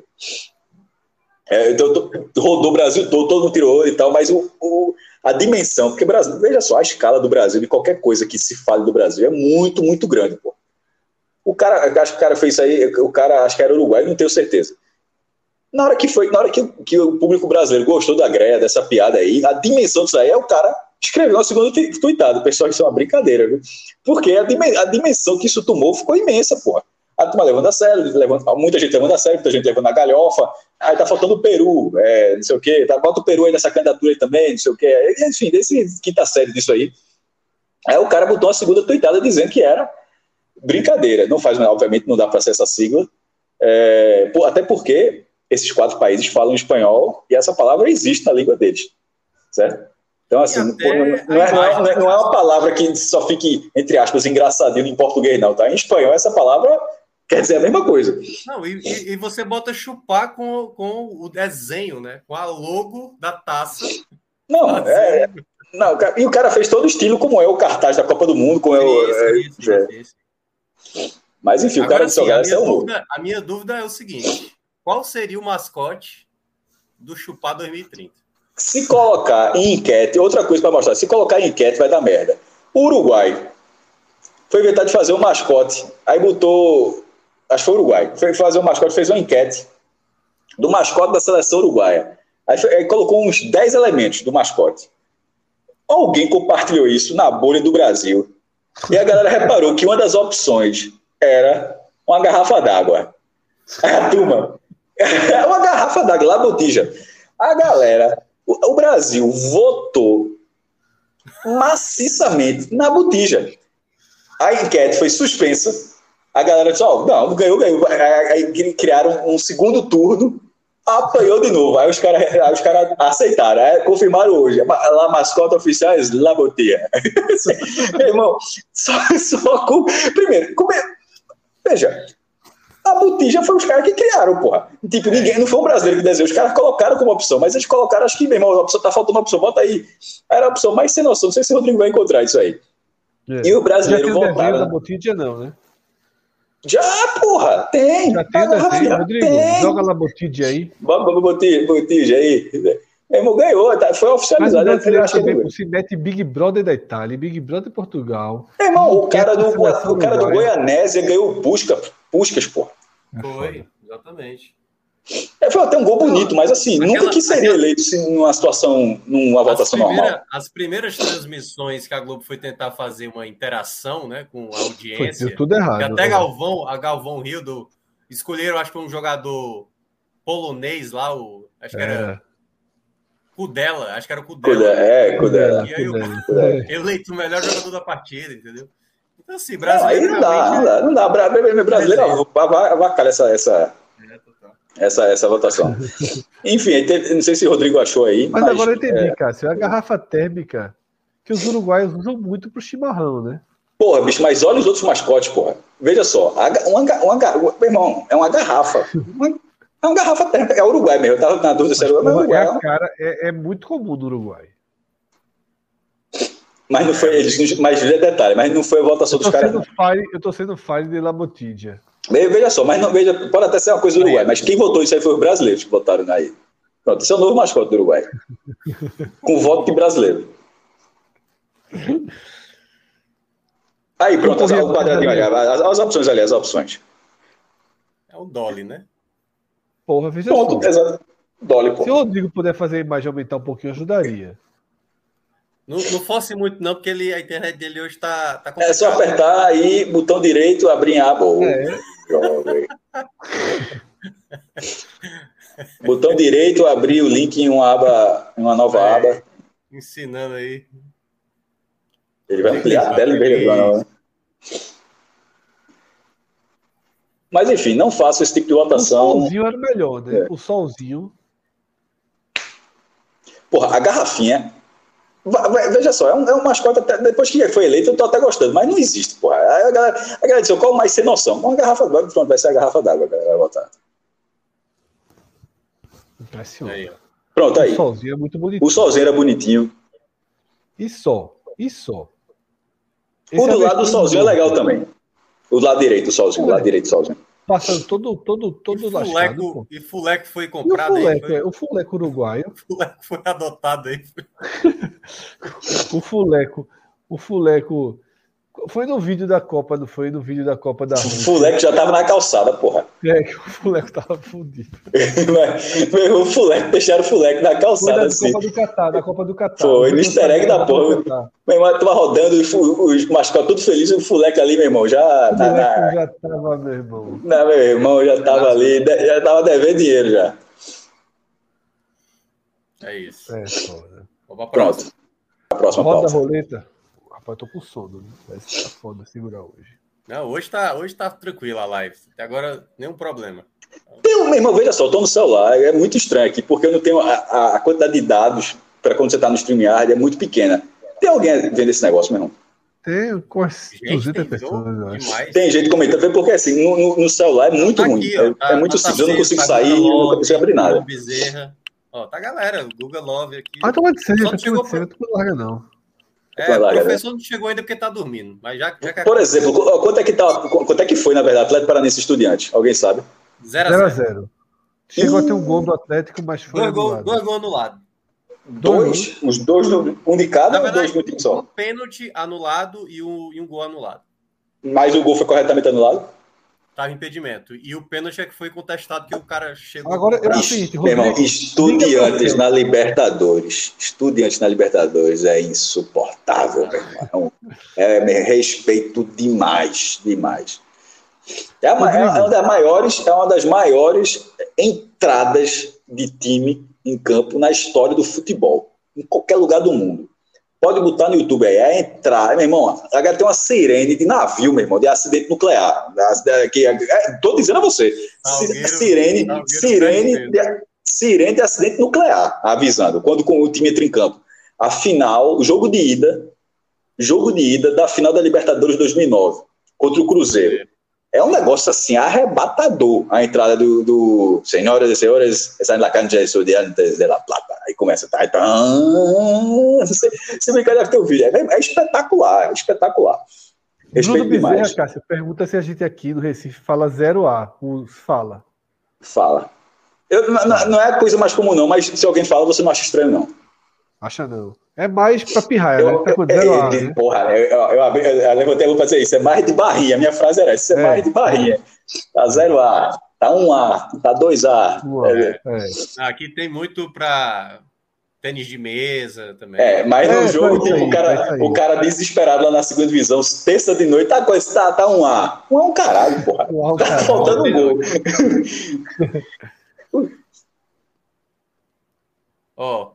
É, então, rodou o Brasil todo, todo mundo tirou e tal, mas o, o, a dimensão, porque Brasil, veja só, a escala do Brasil, de qualquer coisa que se fale do Brasil, é muito, muito grande, pô. O cara, acho que o cara fez isso aí, o cara, acho que era Uruguai, não tenho certeza. Na hora que foi, na hora que, que o público brasileiro gostou da greia, dessa piada aí, a dimensão disso aí é o cara escreveu uma segunda tweetada. Pessoal, isso é uma brincadeira, viu? Porque a, a dimensão que isso tomou ficou imensa, pô. A turma levando a sério, levando, muita gente levando a sério, muita gente levando a galhofa. Aí tá faltando o Peru, é, não sei o quê. Tá, bota o Peru aí nessa candidatura aí também, não sei o quê. Enfim, desse quinta série disso aí. Aí o cara botou uma segunda tweetada dizendo que era brincadeira. Não faz, obviamente, não dá para ser essa sigla. É, até porque esses quatro países falam espanhol e essa palavra existe na língua deles, certo? Então, assim, não, não, é, não, é, não, é, uma palavra que só fique, entre aspas, engraçadinho em português, não, tá? Em espanhol, essa palavra quer dizer a mesma coisa. Não, e, e, você bota chupar com, com o desenho, né? Com a logo da taça. Não, é. Não, e o cara fez todo o estilo, como é o cartaz da Copa do Mundo, como é o. É, isso, é, isso, isso. Mas enfim, Agora, o cara a, minha é dúvida, a minha dúvida é o seguinte: qual seria o mascote do Chupar 2030? Se colocar em enquete, outra coisa para mostrar, se colocar em enquete vai dar merda. O Uruguai foi inventar de fazer um mascote, aí botou, acho que foi o Uruguai, foi fazer um mascote, fez uma enquete do mascote da seleção uruguaia. Aí, foi, aí colocou uns 10 elementos do mascote. Alguém compartilhou isso na bolha do Brasil. E a galera reparou que uma das opções era uma garrafa d'água. A turma, uma garrafa d'água, lá botija. A galera o, Brasil votou maciçamente na botija. A enquete foi suspensa. A galera disse: Ó, oh, não, ganhou, ganhou. Aí criaram um segundo turno, apanhou de novo. Aí os caras cara aceitaram, aí confirmaram hoje. La mascota oficial é La Botia. Meu irmão, só, só com. Primeiro, como é... veja, a botija foi os caras que criaram, porra. Tipo, é. ninguém, não foi o brasileiro que desenhou, os caras colocaram como opção, mas eles colocaram, acho que, meu irmão, a opção, tá faltando uma opção, bota aí. Era a opção mais sem noção, não sei se o Rodrigo vai encontrar isso aí. É. E o brasileiro Já voltaram. da botija não, né? Já, porra, tem. Já tem, ah, tem. Rodrigo, tem. joga lá botija aí. Vamos, botija, botija aí. Meu irmão ganhou, tá, foi oficializado. Mas o brasileiro se mete Big Brother da Itália, Big Brother Portugal. Meu irmão, o cara, do, o cara do Goianésia ganhou Pusca, Puscas, pô. É foi, exatamente. É, foi até um gol bonito, mas assim, aquela, nunca que seria eleito assim, numa situação, numa votação primeira, normal. As primeiras transmissões que a Globo foi tentar fazer uma interação né, com a audiência. Foi tudo errado. até né? Galvão, a Galvão Rio do, escolheram, acho que um jogador polonês lá, o, acho que era. Cudela, acho que era o Cudela. É, Cudela. E aí Cudela. eleito o melhor jogador da partida, entendeu? Então, assim, brasileiro. Não, aí não dá, não dá, não dá. Brasileiro, avacalha essa, essa, é, essa, essa votação. Enfim, não sei se o Rodrigo achou aí. Mas, mas agora eu entendi, é... Cássio. É a garrafa térmica que os uruguaios usam muito pro chimarrão, né? Porra, bicho, mas olha os outros mascotes, porra. Veja só, uma, uma, uma, meu irmão, é uma garrafa. Uma, é uma garrafa térmica. É Uruguai mesmo. Eu tava na dúvida se era Uruguai. É, cara, é, é muito comum do Uruguai. Mas não foi eles, mas detalhe, mas não foi a votação dos caras. eu tô sendo fire de Lamotidia. Veja só, mas não, veja, pode até ser uma coisa do Uruguai, mas quem votou isso aí foi os brasileiros que votaram aí. Pronto, esse é o novo mascote do Uruguai. Com voto de brasileiro. Aí, pronto, as, as, as, opções ali, as opções. É o Dolly, né? Porra, veja. Exato. Dolly, Se o Rodrigo puder fazer a imagem aumentar um pouquinho, ajudaria. Não, não fosse muito, não, porque ele, a internet dele hoje tá, tá É só apertar aí, botão direito, abrir em aba. É. Botão direito, abrir o link em uma aba, em uma nova É. aba. Ensinando aí. Ele vai ampliar a tela vez de abrir uma nova. Mas enfim, não faça esse tipo de O votação. solzinho era melhor, né? É. O solzinho. Porra, a garrafinha. Veja só, é um, é um mascote, até, depois que foi eleito, eu tô até gostando, mas não existe, porra. Aí a galera, a galera disse, qual mais sem noção? Uma garrafa d'água, pronto, vai ser a garrafa d'água, a galera vai votar. Impressionante. Pronto, O aí. solzinho é muito bonito. O solzinho era bonitinho. E só. E só. O do é lado do o solzinho é legal também. O do lado direito do solzinho, o lado direito do solzinho. Passando todo, todo, todo E lascado. Fuleco, pô. e Fuleco foi E o comprado aí. fuleco, Foi, é- o fuleco uruguaio, Fuleco foi adotado aí. o fuleco, o fuleco foi no vídeo da Copa, não foi no vídeo da Copa da O Rússia. fuleco já tava na calçada, porra. É que o fuleco tava fudido. o fuleco, deixaram o fuleco na Foi calçada da assim. Copa do Catar, da Copa do Catar. Foi, O no easter egg da porra. Meu irmão tava rodando, os os mascotes tudo felizes, o fuleco ali, meu irmão, já. O Na, na, fuleco já tava, meu irmão. Não, meu irmão já tava ali, já tava devendo dinheiro já. É isso. É. Pronto. A próxima Roda a roleta. Rapaz, tô com sono. Né? Parece que tá foda segurar hoje. Não, hoje tá, hoje tá tranquila a live. Até agora, nenhum problema. Tem um, meu irmão, veja só, eu tô no celular, é muito estranho aqui, porque eu não tenho a, a- quantidade de dados para quando você tá no StreamYard é muito pequena. Tem alguém vendo esse negócio, meu irmão? Tem quase Gente, 200 tem pessoas, eu acho. demais. Tem gente comentando, porque assim, no, no- no celular é muito Tá ruim. aqui, ó, é, tá- é muito tá simples, eu não consigo tá sair, eu não Love, consigo abrir nada. Bezerra. Ó, tá a galera, Guga Love aqui. Ah, toma de ser, chegou de ser, não larga não. É, o professor não chegou ainda porque tá dormindo. Mas já, já que Por exemplo, qu- quanto é que, tá, qu- quanto é que foi, na verdade, Atlético Paranaense Estudiante? Alguém sabe? 0 a 0 0x0. Chegou a ter um gol do Atlético, mas foi Dois gols anulado. dois gols anulados. Dois? Os dois, do- um de cada Na ou dois no time só? um pênalti anulado e um, e um gol anulado. Mas o gol foi corretamente anulado? Tava impedimento. E o pênalti é que foi contestado que o cara chegou. Agora, eu irmão, Rodrigo, estudiantes na Libertadores. Estudiantes na Libertadores é insuportável, meu irmão. É, me respeito demais, demais. É, a ma- é uma das maiores, é uma das maiores entradas de time em campo na história do futebol, em qualquer lugar do mundo. Pode botar no YouTube aí, é entrar, meu irmão. Agora tem uma sirene de navio, meu irmão, de acidente nuclear. Que, é, tô dizendo a você, Salgueiro- sirene, Salgueiro sirene, de, sirene de acidente nuclear, avisando, quando com o time entra em campo. A final, o jogo de ida, jogo de ida da final da Libertadores 2009, contra o Cruzeiro. É um negócio assim arrebatador a entrada do, do senhoras e senhores, estão na cancha estudiantes de La Plata. Aí começa, tá, tá, você, você brincar deve ter vídeo. É, é espetacular, é espetacular. Bruno Respeito Bezerra, demais. Cássio, pergunta se a gente aqui no Recife fala 0A. O- Fala. Fala. Eu, não, não- é coisa mais comum, não, mas se alguém fala, você não acha estranho, não. Acha não. É mais pra pirraia, né? Eu, Tá com eu, 0A, eu- né? porra, eu, eu, eu, abri- eu levantei a mão pra dizer isso. É mais de barrinha. Minha frase era essa: isso é, É. mais de barrinha. Tá 0A, tá 1A, tá 2A. Uau, É, é. Aqui tem muito pra tênis de mesa também. É, mas É, no jogo, tipo, aí, o, cara, o cara desesperado lá na segunda divisão, terça de noite, tá, coisa, tá, tá um A. Um é um caralho, porra. Uau, Tá cara. faltando um gol. Ó,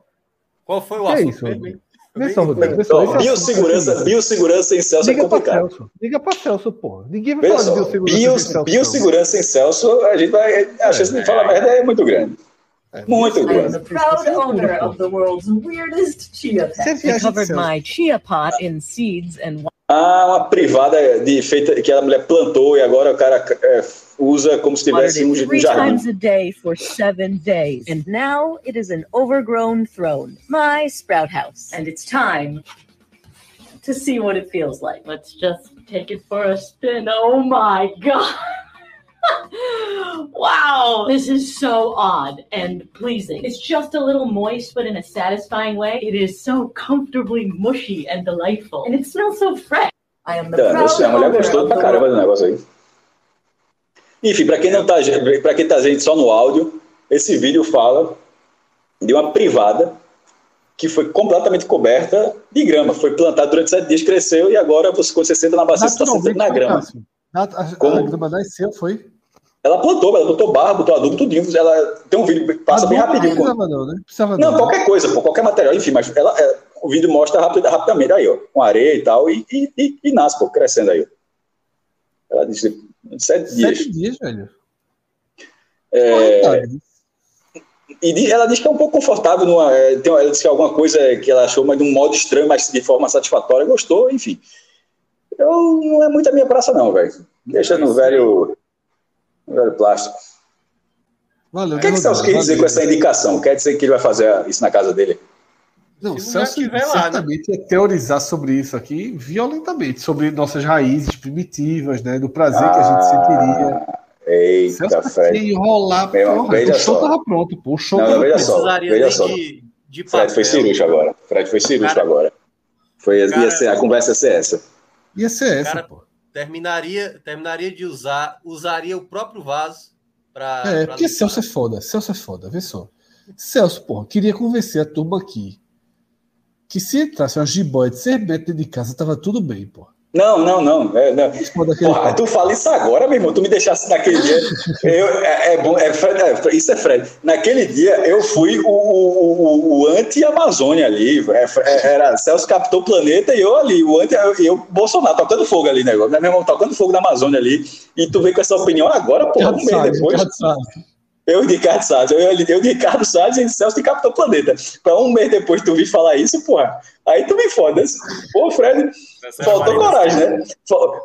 qual foi o Que é assunto isso, mesmo, Rodrigo? Vê. Vê esse assunto biossegurança, biossegurança em Celso é Liga pra complicado. Celso. Liga pra Celso, pô. Ninguém vai Veja falar de biossegurança não. biossegurança em Celso, a gente vai. A chance de falar merda é muito grande. É, Muito grande. the proud owner of the world's weirdest chia pet. I covered my chia pot in seeds and Há uma privada de feita que a mulher plantou e agora o cara é, usa como se tivesse um, um jardim. times a day for seven days. And now it is an overgrown throne, my sprout house. And it's time to see what it feels like. Let's just take it for a spin. Oh my god. wow, this is so odd and pleasing. It's just a little moist, but in a satisfying way. It is so comfortably mushy and delightful. And it smells so fresh. I am the Tá, proud sei, a mulher gostou pra caramba do negócio aí. Enfim, para quem não tá, para quem tá gente só no áudio, esse vídeo fala de uma privada que foi completamente coberta de grama. Foi plantada durante sete dias, cresceu, e agora você, quando você senta na bacia, você está sentando na grama. A, a, Como? a grama nasceu, foi? Ela plantou, ela botou barra, botou adubo, tudinho. Ela tem um vídeo, passa bem Adubo rapidinho. Não precisava não, né? Precisava Não, não. qualquer coisa, pô, qualquer material, enfim, mas ela, é, o vídeo mostra rapid, rapidamente aí, ó, com areia e tal, e, e, e, e nasce, pô, crescendo aí. ó. Ela disse sete dias. Sete dias, velho. É, e ela diz que é um pouco confortável, numa, é, tem, ela disse que alguma coisa que ela achou, mas de um modo estranho, mas de forma satisfatória, gostou, enfim. Eu, não é muito a minha praça, não, velho. Deixa no velho, velho plástico. Valeu, O que, é que Celso quer dizer com essa indicação? Quer dizer que ele vai fazer isso na casa dele? Não, Se Celso não tiver lá, né? certamente ia teorizar sobre isso aqui violentamente, sobre nossas raízes primitivas, né? Do prazer que a gente sentiria. Ah, Eita, Celso Fred. ia enrolar, Meu veja o show só. tava pronto, pô. O show Não, não, veja só, veja só. de, de. Fred foi cirúrgico agora. Fred foi cirúrgico agora. Foi, ia Cara- ser, a conversa ia ser essa. Ia ser essa, Cara, pô. Terminaria, terminaria de usar, usaria o próprio vaso para. É, porque Celso é foda. Celso é foda, vê só. Celso, porra, queria convencer a turma aqui que se entrasse uma jiboia de 6 metros dentro de casa, tava tudo bem, porra. Não, não, não. É, não. Porra, tu fala isso agora, meu irmão. Tu me deixasse naquele dia. Eu, é, é bom, é, é, isso é Fred. Naquele dia eu fui o, o, o, o anti-Amazônia ali. É, é, era Celso Capitão Planeta e eu ali. O anti, eu, eu, Bolsonaro tocando fogo ali, negócio. Né, meu irmão, tocando fogo na Amazônia ali. E tu vem com essa opinião agora, porra, um mês depois. Eu de Ricardo Salles, eu, eu de Ricardo Salles e Celso de Capitão Planeta. Pra um mês depois tu vir falar isso, porra. Aí tu me foda. Pô, Fred, faltou coragem, né?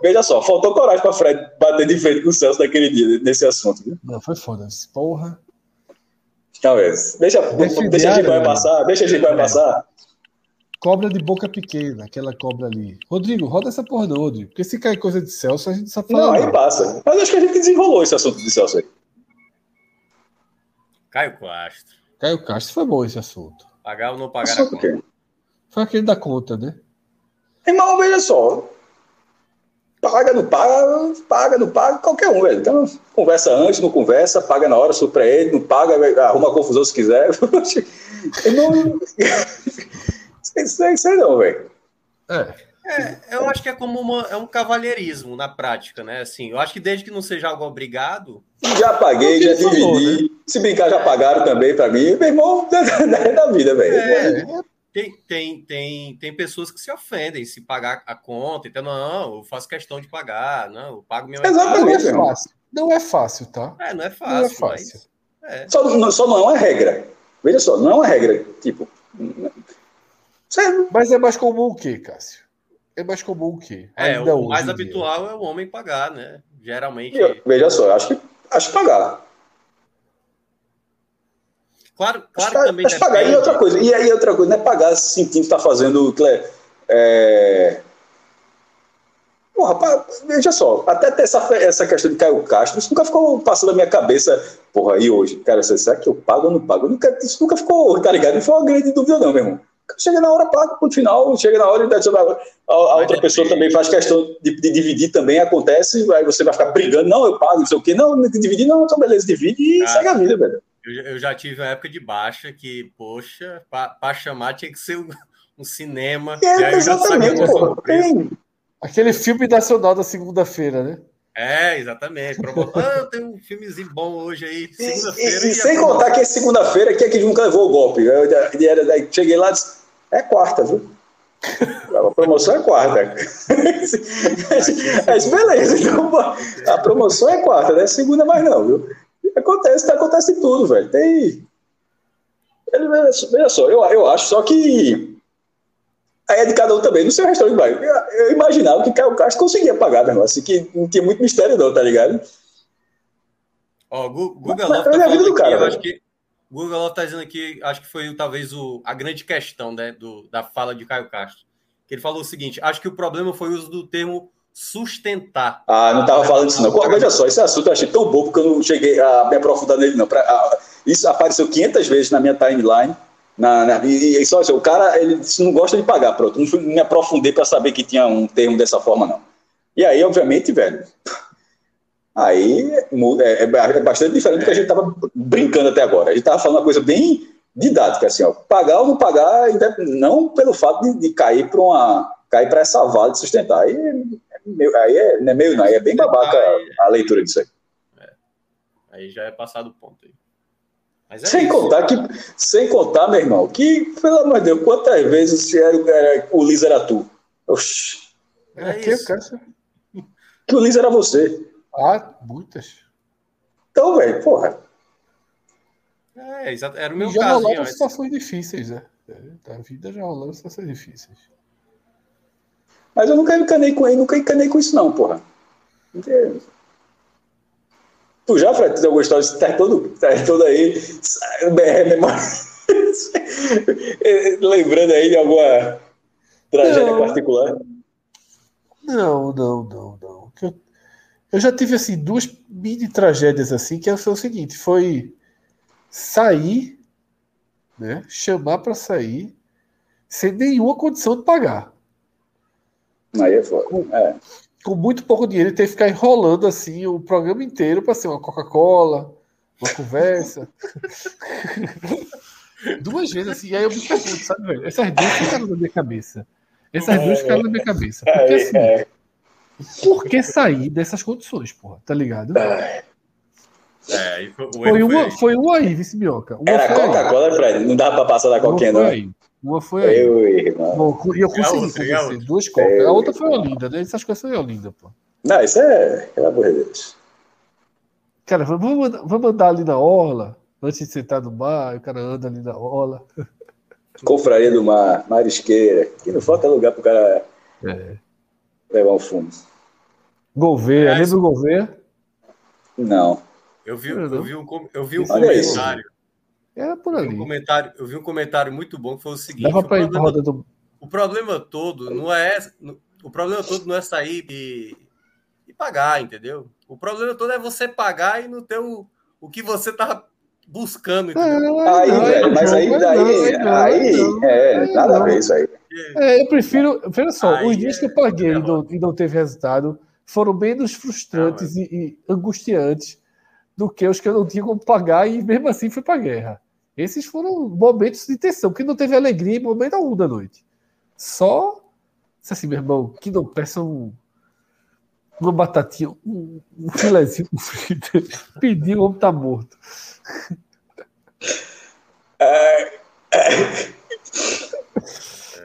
Veja só, faltou coragem pra Fred bater de frente com o Celso naquele dia, nesse assunto. viu? Não, foi foda. Porra. Não, é. Deixa, Defendiário, deixa a gente vai né? passar, deixa a gente vai passar. Cobra de boca pequena, aquela cobra ali. Rodrigo, roda essa porra não, Rodrigo. Porque se cair coisa de Celso, a gente só fala. Não, aí não. passa. Mas acho que a gente desenrolou esse assunto de Celso aí. Caio Castro. Caio Castro foi bom esse assunto. Pagar ou não pagar a conta. Foi aquele da conta, né? Irmão, veja só. Paga, não paga, paga, não paga, qualquer um, velho. Então, conversa antes, não conversa, paga na hora, surpreende, não paga, arruma confusão se quiser. Sei, sei, sei não, velho. É. É, eu acho que é como uma, é um cavalheirismo na prática, né? Assim, eu acho que desde que não seja algo obrigado, Já paguei, É já ele falou, dividi. Se brincar, já pagaram também pra mim. Meu irmão, é da vida, velho. É. tem, tem, tem, tem pessoas que se ofendem se pagar a conta. Então, não, eu faço questão de pagar, não, eu pago minha Exatamente. Não é fácil. Não é fácil, tá? É, não é Não fácil, é fácil. mas é. Só, não- só não é uma regra. Veja só, não é uma regra. Tipo. Sério. Mas é mais comum o quê, Cássio? É mais comum o quê? É, Ainda o mais em dia. habitual é o homem pagar, né? Geralmente. Eu- veja só, eu acho que. Acho que pagar. Claro, claro que, também que pagar. E outra coisa. E aí, outra coisa, não é pagar sentindo que está fazendo. É... Porra, veja só, até ter essa, essa questão de Caio Castro, isso nunca ficou passando na minha cabeça. Porra, e hoje? Cara, será que eu pago ou não pago? Nunca, isso nunca ficou, tá ligado? Não foi uma grande dúvida, não, meu irmão. Chega na hora, paga, no final, chega na hora, a, a outra depende. pessoa também faz questão de, de dividir também, acontece, aí você vai ficar brigando, não, eu pago, não sei o quê, não, dividir, não, então beleza, divide e Ah. segue a vida, velho. Eu, já- eu já tive uma época de baixa que, poxa, para chamar tinha que ser um, um cinema. E e é, aí eu já sabia exatamente, preço. Tem, Aquele filme nacional da segunda-feira, né? É, exatamente. Ah, tem um filmezinho bom hoje aí, E, segunda-feira. e- e a sem contar que é segunda-feira, que é que nunca levou o golpe. Eu, eu- era- daí cheguei lá e disse, é quarta, viu? A promoção é quarta. Mas beleza, então, pô, a promoção é quarta, não é segunda mais não, viu? Acontece, acontece tudo, velho. Tem. Ele- Veja só, eu, eu acho só que. Aí é de cada um também. No seu restaurante. Eu, eu imaginava que Caio Castro conseguia pagar o negócio, que não tinha muito mistério, não, tá ligado? Ó, Mas- Love tá mas a vida falando do aqui, cara, eu velho. acho que. Guga Love tá dizendo aqui, acho que foi talvez o, a grande questão né, do, da fala de Caio Castro. Que ele falou o seguinte: acho que o problema foi o uso do termo sustentar. Ah, não estava falando disso, não. Veja só, esse assunto eu achei tão bobo que eu não cheguei a me aprofundar nele, não. Pra- ah, isso apareceu 500 vezes na minha timeline. Na, na- e, e só assim, o cara ele disse, não gosta de pagar, pronto. Não, fui- me aprofundei para saber que tinha um termo dessa forma, não. E aí, obviamente, velho. Aí é, é é bastante diferente do que a gente estava brincando até agora. A gente estava falando uma coisa bem didática, assim, ó, pagar ou não pagar, não pelo fato de, de cair para uma cair para essa vala de sustentar. Aí, meio, aí é, não é meio não, aí é bem babaca a, a leitura disso aí. Aí já é passado o ponto aí. Mas é sem isso. contar que, sem contar, meu irmão, que, pelo amor de Deus, quantas vezes se era, era, o Liz era tu? Oxi, É É que, isso. cara? que o Liz era você. Ah, muitas. Então, velho, porra. É. Era o meu já caso. rolaram antes. situações difíceis, né? É, A vida já rolando situações difíceis. Mas eu nunca encanei com ele, nunca encanei com isso, não, porra. Tu já, Fred, tu gostou disso? Tá todo, tá todo aí. BR memória. Lembrando aí de alguma tragédia Não. particular. Não, não, não, não. Eu, eu já tive assim duas mini tragédias assim, que foi o seguinte, foi sair, né? Chamar para sair sem nenhuma condição de pagar. Aí é foda. É. Com muito pouco dinheiro, e ter que ficar enrolando assim o programa inteiro para ser uma Coca-Cola, uma conversa. duas vezes assim, e aí eu me pergunto, sabe, velho? Essas duas ficaram na minha cabeça. Essas duas ficaram na minha cabeça. Porque assim, é. por que sair dessas condições, porra? Tá ligado? É, e foi, o Foi foi uma, aí. foi uma aí, vice. Uma Era foi. Coca-Cola, Fred? Não dava pra passar da coquinha, foi não. aí. Uma foi aí. Eu, irmão. Bom, e eu consegui a convencer outra? duas cocas. A outra foi Olinda, né? Essas coisas foi Olinda, pô. Não, isso é. Pelo amor de Deus. Cara, vamos, andar- vamos andar ali na orla, antes de sentar no mar, o cara anda ali na orla. Confraria do Mar, Marisqueira. Que não falta lugar pro cara É. levar um fumo. Gouveia, É, lembra o Gouveia? Não. Eu vi, eu vi um, eu vi um Olha isso. Era por Eu vi, um ali. comentário. eu vi um comentário muito bom que foi o seguinte: Dava o problema, roda do. o problema todo não é o problema todo não é sair e, e pagar, entendeu? O problema todo é você pagar e não ter o, o que você tá buscando, entendeu? Aí, velho, mas aí, daí, aí, é, nada a ver isso aí. É, eu prefiro. Veja só, Aí os dias que eu é- paguei é e não, e não teve resultado foram menos frustrantes e, e angustiantes do que os que eu não tinha como pagar e mesmo assim fui pra guerra. Esses foram momentos de tensão, que não teve alegria em momento algum da noite. Só, assim, meu irmão, que não peça um, uma batatinha, um, um filezinho com frito. Pediu, o homem tá morto.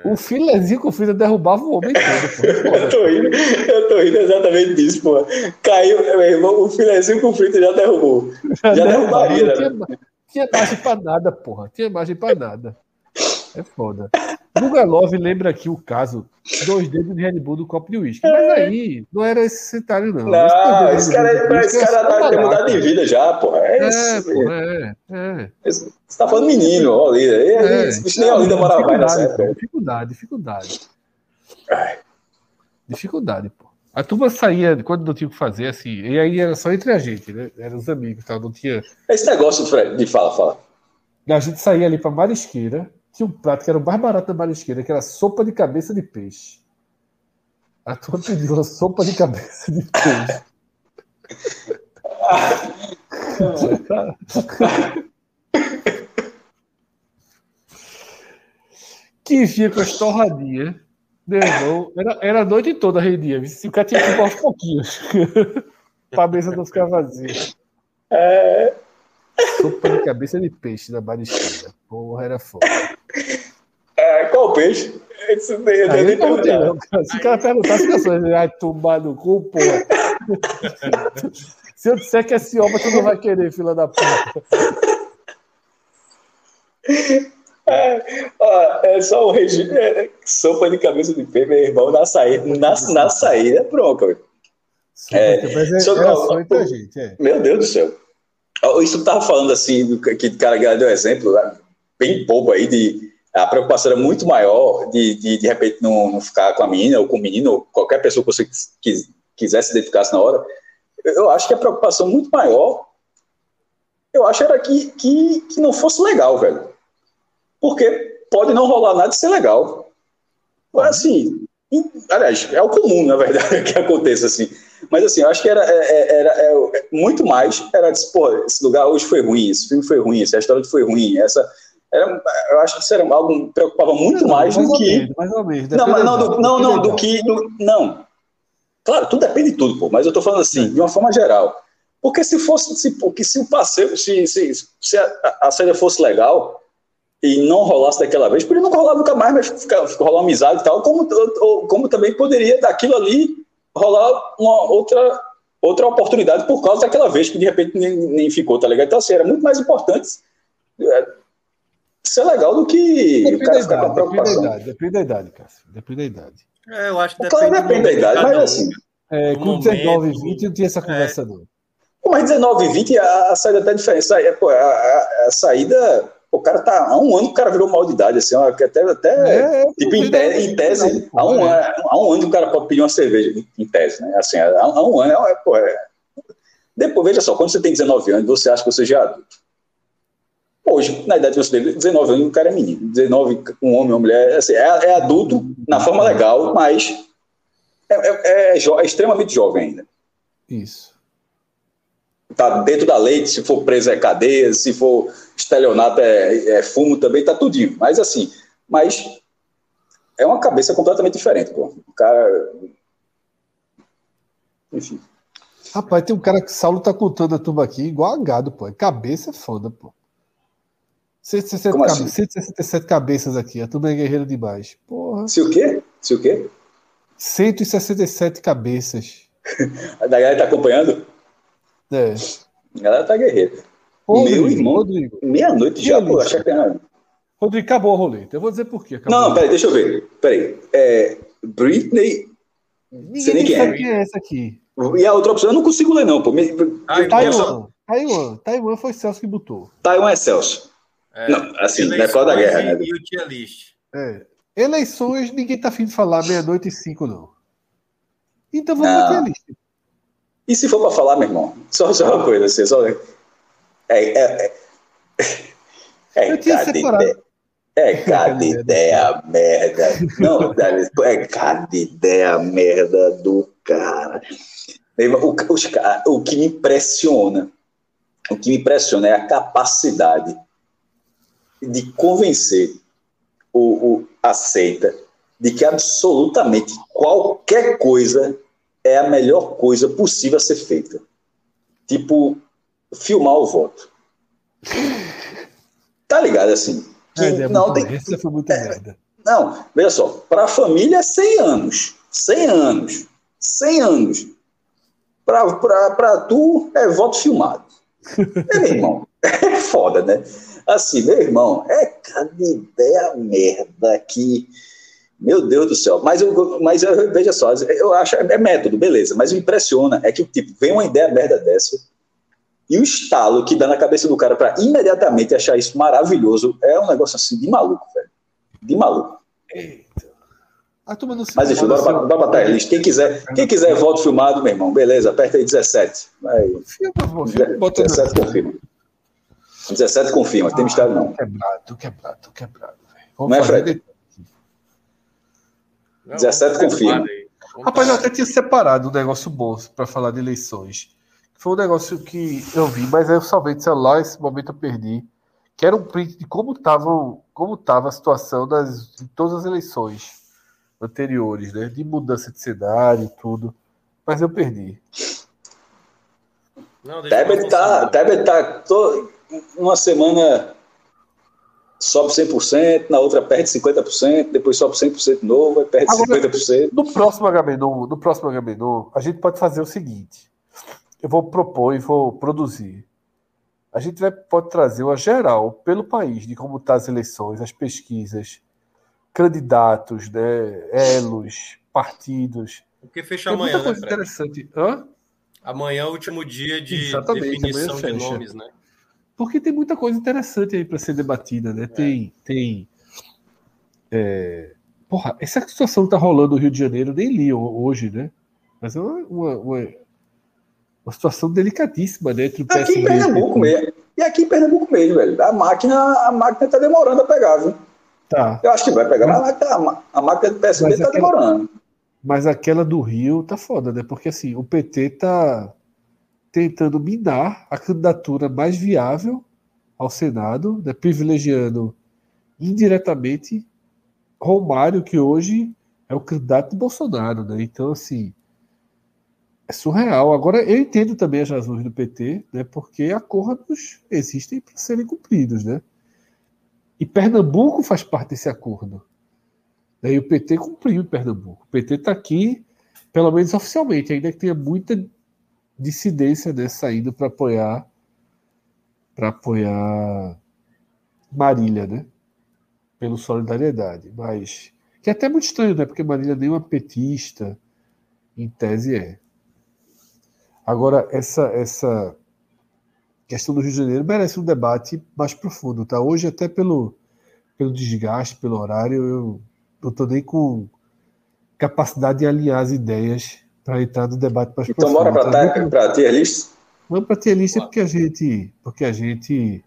O filezinho com frito derrubava o homem todo. pô. Eu tô rindo, eu tô rindo exatamente disso, pô. Caiu, meu irmão, o filezinho com frito já derrubou. Já derrubava, derrubaria, né? Tinha margem pra nada, porra. Tinha margem pra nada. É foda. Gugalov lembra aqui o caso dois dedos de Red Bull do copo de uísque. Mas aí não era esse cenário, não. Não, Esse esse cara, esse cara é tá, tem mudado de vida já, pô. É, É, isso. porra, é, é. Você tá falando menino, ó, Olinda. É, Esse bicho nem Olinda morava mais nessa dificuldade, pô, época. dificuldade, dificuldade. Ai. Dificuldade, pô. A turma saía quando não tinha o que fazer, assim, e aí era só entre a gente, né? Eram os amigos, tal, não tinha. Esse negócio, Fred, de fala, fala. A gente saía ali pra marisqueira, tinha um prato que era o mais barato da marisqueira, que era sopa de cabeça de peixe. A turma pediu uma sopa de cabeça de peixe. que vinha com as torradinhas. Meu irmão, era, era a noite toda rendia. Se o cara tinha que ir aos pouquinhos. pra mesa não ficar vazia. É, Sopa de cabeça de peixe da marisqueira. Porra, era foda. é, qual peixe? Esse, eu Aí nem eu perguntei, não, cara. Se o cara perguntasse, as pessoas ai, tomar no cu, porra. Se eu disser que é cioma, tu não vai querer, fila da puta. Ó, é só um regime. É, sopa de cabeça de peixe, meu irmão, na saída, na, na saída é bronca, velho. É, é, gente, é. Meu Deus do céu. Isso que tava falando assim, do que o cara deu exemplo, né, bem bobo aí, de a preocupação era muito maior de, de, de repente, não, não ficar com a menina ou com o menino, ou qualquer pessoa que você quis, quisesse identificar na hora. Eu, eu acho que a preocupação muito maior, eu acho era que, que, que não fosse legal, velho. Porque pode não rolar nada de ser legal. Agora, assim, aliás, é o comum, na verdade, que aconteça assim. Mas assim, eu acho que era, é- era, é- muito mais, era disso, pô, esse lugar hoje foi ruim, esse filme foi ruim, esse restaurante foi ruim, essa, era, eu acho que isso era algo que preocupava muito mais, mais do que. menos, mais ou menos. Não, mas não, do, não, não, do que. do- não. Claro, tudo depende de tudo, pô, mas eu tô falando assim, de uma forma geral. Porque se fosse, se, porque se o passeio, se, se, se a, a saída fosse legal e não rolasse daquela vez, podia não rolar nunca mais, mas ficar, ficar rolar amizade e tal, como, ou- como também poderia daquilo ali rolar uma outra, outra oportunidade por causa daquela vez que de repente nem, nem ficou, tá ligado? Então, assim, era muito mais importante é, ser legal do que o Depende da cara ficar com a idade, depende da preocupação. idade, depende da idade, Cássio. Depende da idade. É, eu acho que Claro, depende, depende da momento idade, mas assim, É, com 19 e momento- 20 não tinha essa conversa, não. Pô, mas 19 e 20, a, a saída tá diferente. É, a, a- a saída, o cara tá há um ano o cara virou mal de idade, assim, ó, que até, até É, tipo, em, te- em tese, há um, ano, há um ano o cara pode pedir uma cerveja, em- tese, né? Assim, há, há um ano, é, pô, é. Depois, veja só, quando você tem 19 anos, você acha que você já é adulto. Hoje, na idade que você tem 19 anos, o cara é menino. 19, um homem, uma mulher, assim, é, é adulto na forma legal, mas é, é- é é extremamente jovem ainda. Isso. tá dentro da lei, se for preso é cadeia, se for estelionato é, é fumo também, tá tudinho. Mas assim, mas é uma cabeça completamente diferente, pô. O cara. Enfim. Rapaz, tem um cara que Saulo tá contando a turma aqui, igual a gado, pô. Cabeça é foda, pô. 167, Como cabe- assim? 167 cabeças aqui, a turma é guerreira demais. Porra. Se o quê? Se o quê? 167 cabeças. A galera tá acompanhando? É. A galera tá guerreira. Ô, Meu Rodrigo, irmão. Rodrigo, Meia-noite já, pô. Achei que era... Rodrigo, acabou o roleta. Eu vou dizer por quê. acabou. Não, peraí, deixa eu ver. Peraí. É, Britney. sei nem Ninguém quem é. quem é essa aqui. E a outra opção eu não consigo ler, não, pô. Me- então- Taiwan. Taiwan. Taiwan foi Celso que botou. Taiwan é Celso. É, Não, assim, não é causa da guerra, e- né? E o tier list. É. Eleições, ninguém tá afim de falar meia-noite e cinco, não. Então vamos Não. meter a lista. E se for para falar, meu irmão, só, só uma coisa, assim, só. É, é, é, é cada ideia. É cada ideia merda. Não, Dani, é cada ideia merda do cara. O, os o que me impressiona, o que me impressiona é a capacidade de convencer o, o a seita de que absolutamente qualquer coisa é a melhor coisa possível a ser feita. Tipo, filmar o voto. Tá ligado assim? Que É, é não, tem, Essa foi muita merda. não, veja só, para a família é 100 anos. 100 anos. 100 anos. Para tu é voto filmado. É, meu irmão, é foda, né? Assim, meu irmão, é cada ideia merda que. Meu Deus do céu. Mas, eu, mas eu, veja só, eu acho é método, beleza. Mas o que impressiona é que, tipo, vem uma ideia merda dessa e o estalo que dá na cabeça do cara para imediatamente achar isso maravilhoso é um negócio assim de maluco, velho. De maluco. A turma não se Mas enfim, incomoda bora, se- bora botar a lista. Quem quiser, quem quiser voto filmado, meu irmão, beleza, aperta aí 17. Vai. Filma, filma, bota 17 na- confirma. 17 confirma, tem mistério não. Quebrado, quebrado, quebrado. Não é, Fred? Não, 17 vamos confirma. aí. Rapaz, eu até tinha separado um negócio bom para falar de eleições. Foi um negócio que eu vi, mas aí eu salvei de celular, esse momento eu perdi. Que era um print de como estava como tava a situação das, em todas as eleições anteriores, né? De mudança de cenário e tudo. Mas eu perdi. Não, eu Tebet tá. Tebet tá uma semana sobe 100%, na outra perde 50%, depois sobe 100% de novo, aí perde Agora- 50%. No próximo H-Menu, no próximo H-Menu, a gente pode fazer o seguinte. Eu vou propor e vou produzir. A gente vai, pode trazer uma geral pelo país de como estão as eleições, as pesquisas, candidatos, né, elos, partidos. Porque fecha Tem muita amanhã, né, coisa Fred? interessante. Hã? Amanhã é o último dia de Exatamente, definição amanhã de nomes, né? Porque tem muita coisa interessante aí para ser debatida, né? Tem, tem. é, Porra, essa situação que tá rolando no Rio de Janeiro, nem li ho- hoje, né? Mas é uma, uma, uma- uma situação delicadíssima, né? Entre o Aqui em PSB e Pernambuco mesmo. E aqui em Pernambuco mesmo, velho. A máquina, a máquina tá demorando a pegar, viu? Tá. Eu acho que vai pegar, mas tá- a máquina do PSB Mas tá aquela- demorando. Mas aquela do Rio tá foda, né? Porque assim, o PT tá tentando minar a candidatura mais viável ao Senado, né, privilegiando indiretamente Romário, que hoje é o candidato de Bolsonaro. Né? Então, assim, é surreal. Agora, eu entendo também as razões do PT, né, porque acordos existem para serem cumpridos. Né? E Pernambuco faz parte desse acordo. Né? E o PT cumpriu em Pernambuco. O PT está aqui, pelo menos oficialmente, ainda que tenha muita dissidência né, saindo para apoiar para apoiar Marília, né? Pelo solidariedade, mas que é até muito estranho, né? Porque Marília nem uma petista, em tese é. Agora essa essa questão do Rio de Janeiro merece um debate mais profundo, tá? Hoje até pelo pelo desgaste, pelo horário, eu não estou nem com capacidade de alinhar as ideias para entrar no debate mais então, profundo. Então bora para a tier list? Vamos para a tier list porque a gente, porque a gente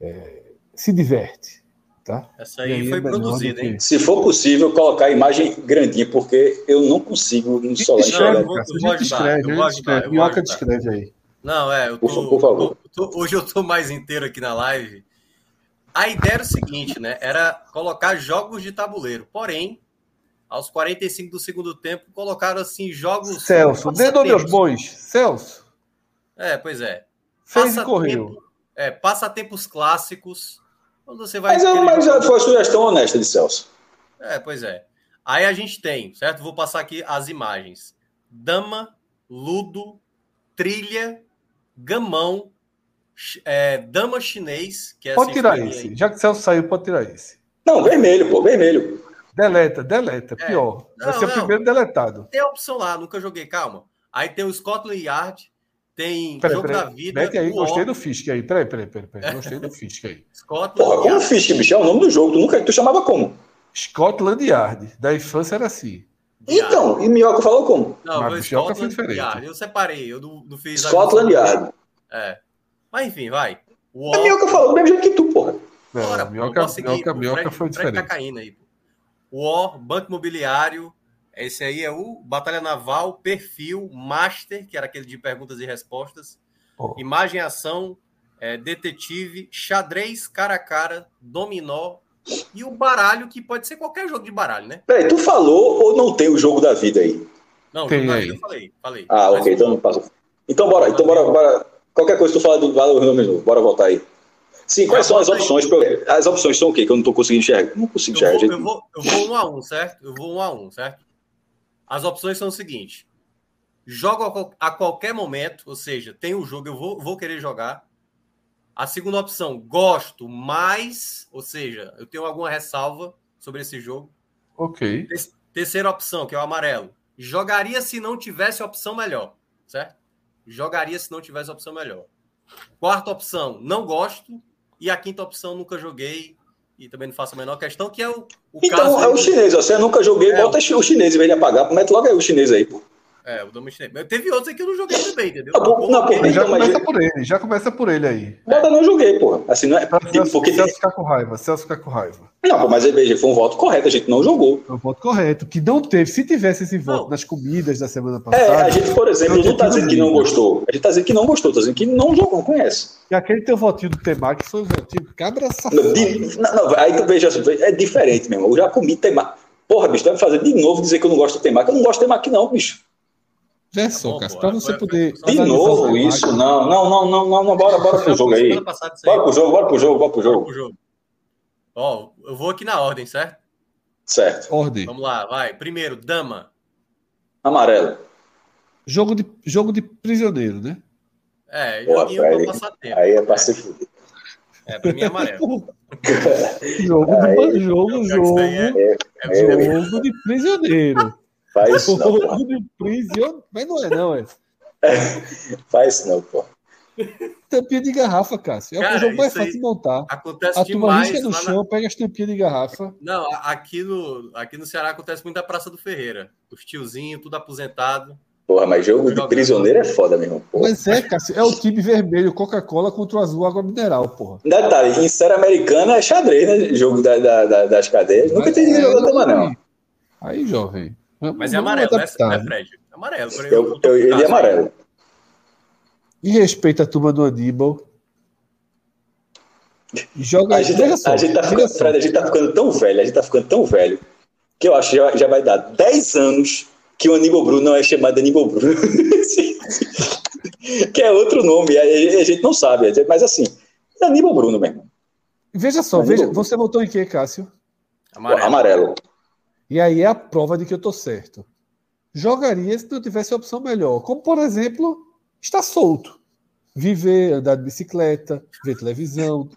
é, se diverte. Tá? Essa aí, aí foi é produzida, hein? Se for possível, colocar a imagem grandinha, porque eu não consigo no solar enxergar. Gente escreve, Minhoca descreve aí. Não, é, eu tô, por, por favor. Tô, hoje eu tô mais inteiro aqui na live. A ideia era o seguinte, né? Era colocar jogos de tabuleiro. Porém, aos 45 do segundo tempo, colocaram assim jogos. Celso, dê nome aos bois. Celso. É, pois é. Fez e correu. É, passatempos clássicos. Quando você vai. Mas, eu, mas já foi sugestão honesta de Celso. É, pois é. Aí a gente tem, certo? Vou passar aqui as imagens: Dama, Ludo, Trilha, Gamão, é, Dama Chinês. Que é pode tirar esse. Aí. Já que Celso saiu, pode tirar esse. Não, vermelho, pô, vermelho. Deleta, deleta, é. pior. Não, Vai ser não. o primeiro deletado. Tem a opção lá, nunca joguei, calma. Aí tem o Scotland Yard, tem peraí, Jogo peraí. da Vida. Mete aí, gostei do Fisk aí. Peraí, peraí, peraí. peraí. Gostei do Fisk aí. Scotland Porra, como Fisk, bicho? É o nome do jogo. Tu, nunca, tu chamava como? Scotland Yard. Da infância era assim. Então, e Minhoca falou como? Não, Mas Scotland foi diferente. Yard. Eu separei, eu não, não fiz. Scotland Yard. É. Mas enfim, vai. O a Minhoca falou do mesmo jeito que tu, porra. Não, Bora, Minhoca, Minhoca, Minhoca foi diferente. Tá caindo aí. War, Banco Imobiliário, esse aí é o Batalha Naval, Perfil, Master, que era aquele de perguntas e respostas, Oh. Imagem ação, é, detetive, xadrez, cara a cara, dominó e o baralho, que pode ser qualquer jogo de baralho, né? Peraí, tu falou ou não tem o jogo da vida aí? Não, tem jogo aí. eu falei, falei. Ah, ok, então não passa. Então bora, então bora, bora. Qualquer coisa tu fala do valor nome novo, bora voltar aí. Sim, quais são as opções? As opções são o quê? Que eu não estou conseguindo enxergar. Não consigo enxergar. Eu vou, eu, vou, eu vou um a um, certo? Eu vou um a um, certo? As opções são o seguinte: jogo a qualquer momento, ou seja, tem o jogo, eu vou, vou querer jogar. A segunda opção, gosto, mas, ou seja, eu tenho alguma ressalva sobre esse jogo. Ok. Terceira opção, que é o amarelo. Jogaria se não tivesse opção melhor, certo? Jogaria se não tivesse opção melhor. Quarta opção, não gosto. E a quinta opção, nunca joguei e também não faço a menor questão, que é o, o então, caso... é o chinês, você nunca joguei, é, bota o chinês em vez de apagar, mete logo aí o chinês aí, pô. É, o Dama Chinês. Mas teve outros aí que eu não joguei também, entendeu? Não, pô, não, pô, já começa por ele, já começa por ele aí. Bota não joguei, pô. Assim, não é. Tipo, Celso, porque... Celso ficar com raiva, Celso ficar com raiva. Não, pô, mas veja, foi um voto correto, a gente não jogou. Foi um voto correto, que não teve. Se tivesse esse voto não. nas comidas da semana passada. É, a gente, por exemplo, não tá dizendo que não gostou. A gente tá dizendo que não gostou, tá dizendo que não jogou, não conhece. E aquele teu votinho do Temac foi um votinho cabra safado. Não, não, aí tu veja, é diferente mesmo. Eu já comi Temac. Porra, bicho, tu vai me fazer de novo dizer que eu não gosto do Temac. Eu não gosto do Temac, não, bicho. Já é só, Cássio, para você poder. De novo isso? Não, não, não, não, não, não, bora, bora pro jogo aí. Bora pro jogo, bora pro jogo, bora pro jogo. Ó, eu vou aqui na ordem, certo? Certo. Ordem. Vamos lá, vai. Primeiro, dama. Amarelo. Jogo de, jogo de prisioneiro, né? É, Pô, joguinho pra passar tempo. Aí é pra se fuder. É, pra mim é amarelo. jogo, aí, de, jogo, jogo, é, é, jogo de prisioneiro. Faz isso não. Pô. Mas não é, não, é. Faz isso não, pô. Tampinha de garrafa, Cássio. É Cara, o jogo mais fácil de montar. Acontece a demais. A no chão, na... pega as tampinhas de garrafa. Não, aqui no, aqui no Ceará acontece muito na Praça do Ferreira. Os tiozinhos, tudo aposentado. Porra, mas jogo de prisioneiro é foda mesmo, porra. Mas é, Cássio, é o time vermelho, Coca-Cola contra o azul, água mineral, porra. Detalhe, em série americana é xadrez, né? Jogo da, da, da das cadeias. Nunca tem é, jogado também, não. Aí, jovem. Mas é amarelo, né, né, Fred? É amarelo. Eu, eu, eu, ele é amarelo. E respeita a turma do Aníbal. Joga A gente, veja só, a, gente tá ficando. Fred, a gente tá ficando tão velho, a gente tá ficando tão velho, que eu acho que já, já vai dar 10 anos que o Aníbal Bruno não é chamado de Aníbal Bruno. que é outro nome, a, a gente não sabe, mas assim, é Aníbal Bruno mesmo. Veja só, veja, eu- você votou em quê, Cássio? Amarelo. Amarelo. E aí é a prova de que eu tô certo. Jogaria se não tivesse opção melhor. Como, por exemplo, estar solto. Viver, andar de bicicleta, ver televisão.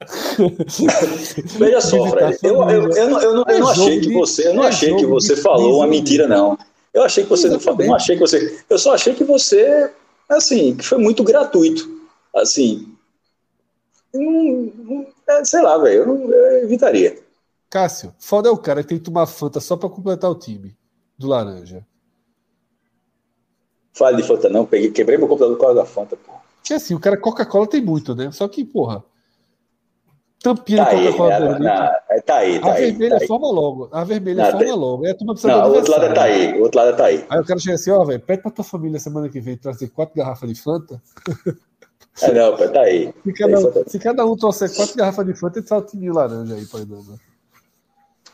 Veja só, Fred, eu, eu, eu, não, eu, não, eu não É achei que você, eu não é achei que você falou uma mentira, não. Eu achei que você não falou, Exatamente. não achei que você. Eu só achei que você, assim, que foi muito gratuito. Assim. hum, hum, é, sei lá, velho, eu, não- eu evitaria. Cássio, foda é o cara que tem que tomar Fanta só pra completar o time do Laranja. Fale de Fanta, não. Peguei, quebrei meu computador por causa da Fanta, pô. Porque assim, o cara Coca-Cola tem muito, né? Só que, porra. Tampinha Tá de aí, Coca-Cola né? Dourado. Na- é, tá aí, A tá aí. vermelha Tá aí. forma logo. A vermelha Não, forma tem- logo. É tu não precisa Não, o outro lado é tá aniversário. aí. O outro lado é tá aí. Aí o cara chega assim, ó, velho, pede pra tua família semana que vem trazer quatro garrafas de Fanta. É, não, pô, tá aí. Se cada, Aí, um, Fanta. se cada um trouxer quatro garrafas de Fanta, ele sai o time laranja aí, pai dando.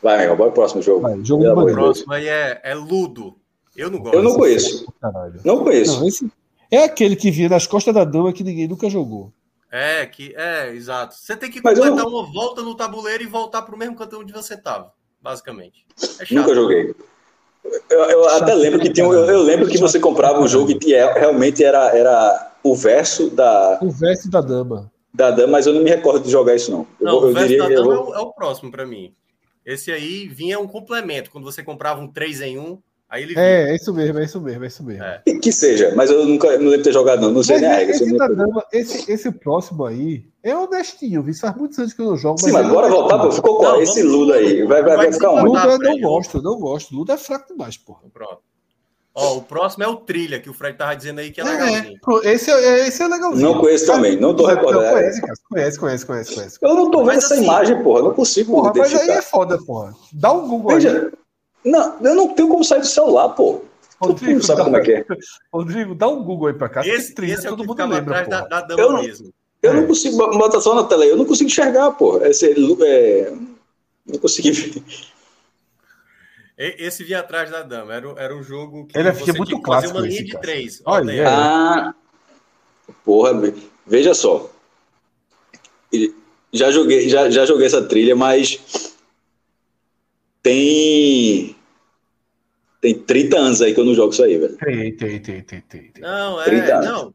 Vai, irmão, bora pro próximo jogo. Vai, jogo do próximo aí é, é Ludo. Eu não gosto. Eu não conheço. Caralho. Não conheço. Não, esse é aquele que vinha nas costas da dama que ninguém nunca jogou. É, que, é, exato. Você tem que completar não- uma volta no tabuleiro e voltar pro mesmo canto onde você tava, basicamente. É chato. Nunca joguei. Eu, eu até lembro que tinha, um- eu, eu lembro que você comprava um jogo que é- realmente era, era o verso da, O verso da dama. da dama, mas eu não me recordo de jogar isso, não. Eu, Não, eu o verso diria da dama é vou- o, é o próximo pra mim. Esse aí vinha um complemento. Quando você comprava um 3 em 1, aí ele. É, é isso mesmo, é isso mesmo, é isso mesmo. É. que, seja, mas eu nunca não lembro de ter jogado, não. Não sei Mas nem a regra. esse, nem- da dama, esse, esse próximo aí é honestinho, viu? Faz muitos anos que eu não jogo. Sim, mas é bora honestinho. voltar, pô. Ficou qual? Não, Esse Ludo aí. Vai, vai, vai ficar onde? Ludo eu não gosto, não gosto. Ludo é fraco demais, porra. Pronto. Ó, o próximo é o Trilha, que o Fred tava dizendo aí que é É, legalzinho. pô, esse, é, esse é legalzinho. Não conheço também, não tô recordando. Conhece, cara, conhece, conhece, conhece, conhece. Eu não tô vendo Mas essa assim- imagem, porra. Não consigo Porra, mas aí é foda, porra. Dá um Google aí. Veja, não, eu não tenho como sair do celular, pô. Rodrigo, não sabe como é que é. Rodrigo, dá um Google aí pra cá. Esse, trilha, esse é todo mundo lembra, atrás da, da dama Eu não- mesmo. Eu É. não consigo botar só na tela aí, eu não consigo enxergar, pô. Esse, é, não consegui ver. Esse vinha atrás da dama. Era, era um jogo que Ele é muito tinha clássico uma linha de cara. três. Olha, Olha aí. é. Ah, porra, ve- veja só. Já joguei, já, já joguei essa trilha, mas tem 30 anos aí que eu não jogo isso aí, velho. Tem, tem, tem, tem, tem. Não, 30 é. anos. Não.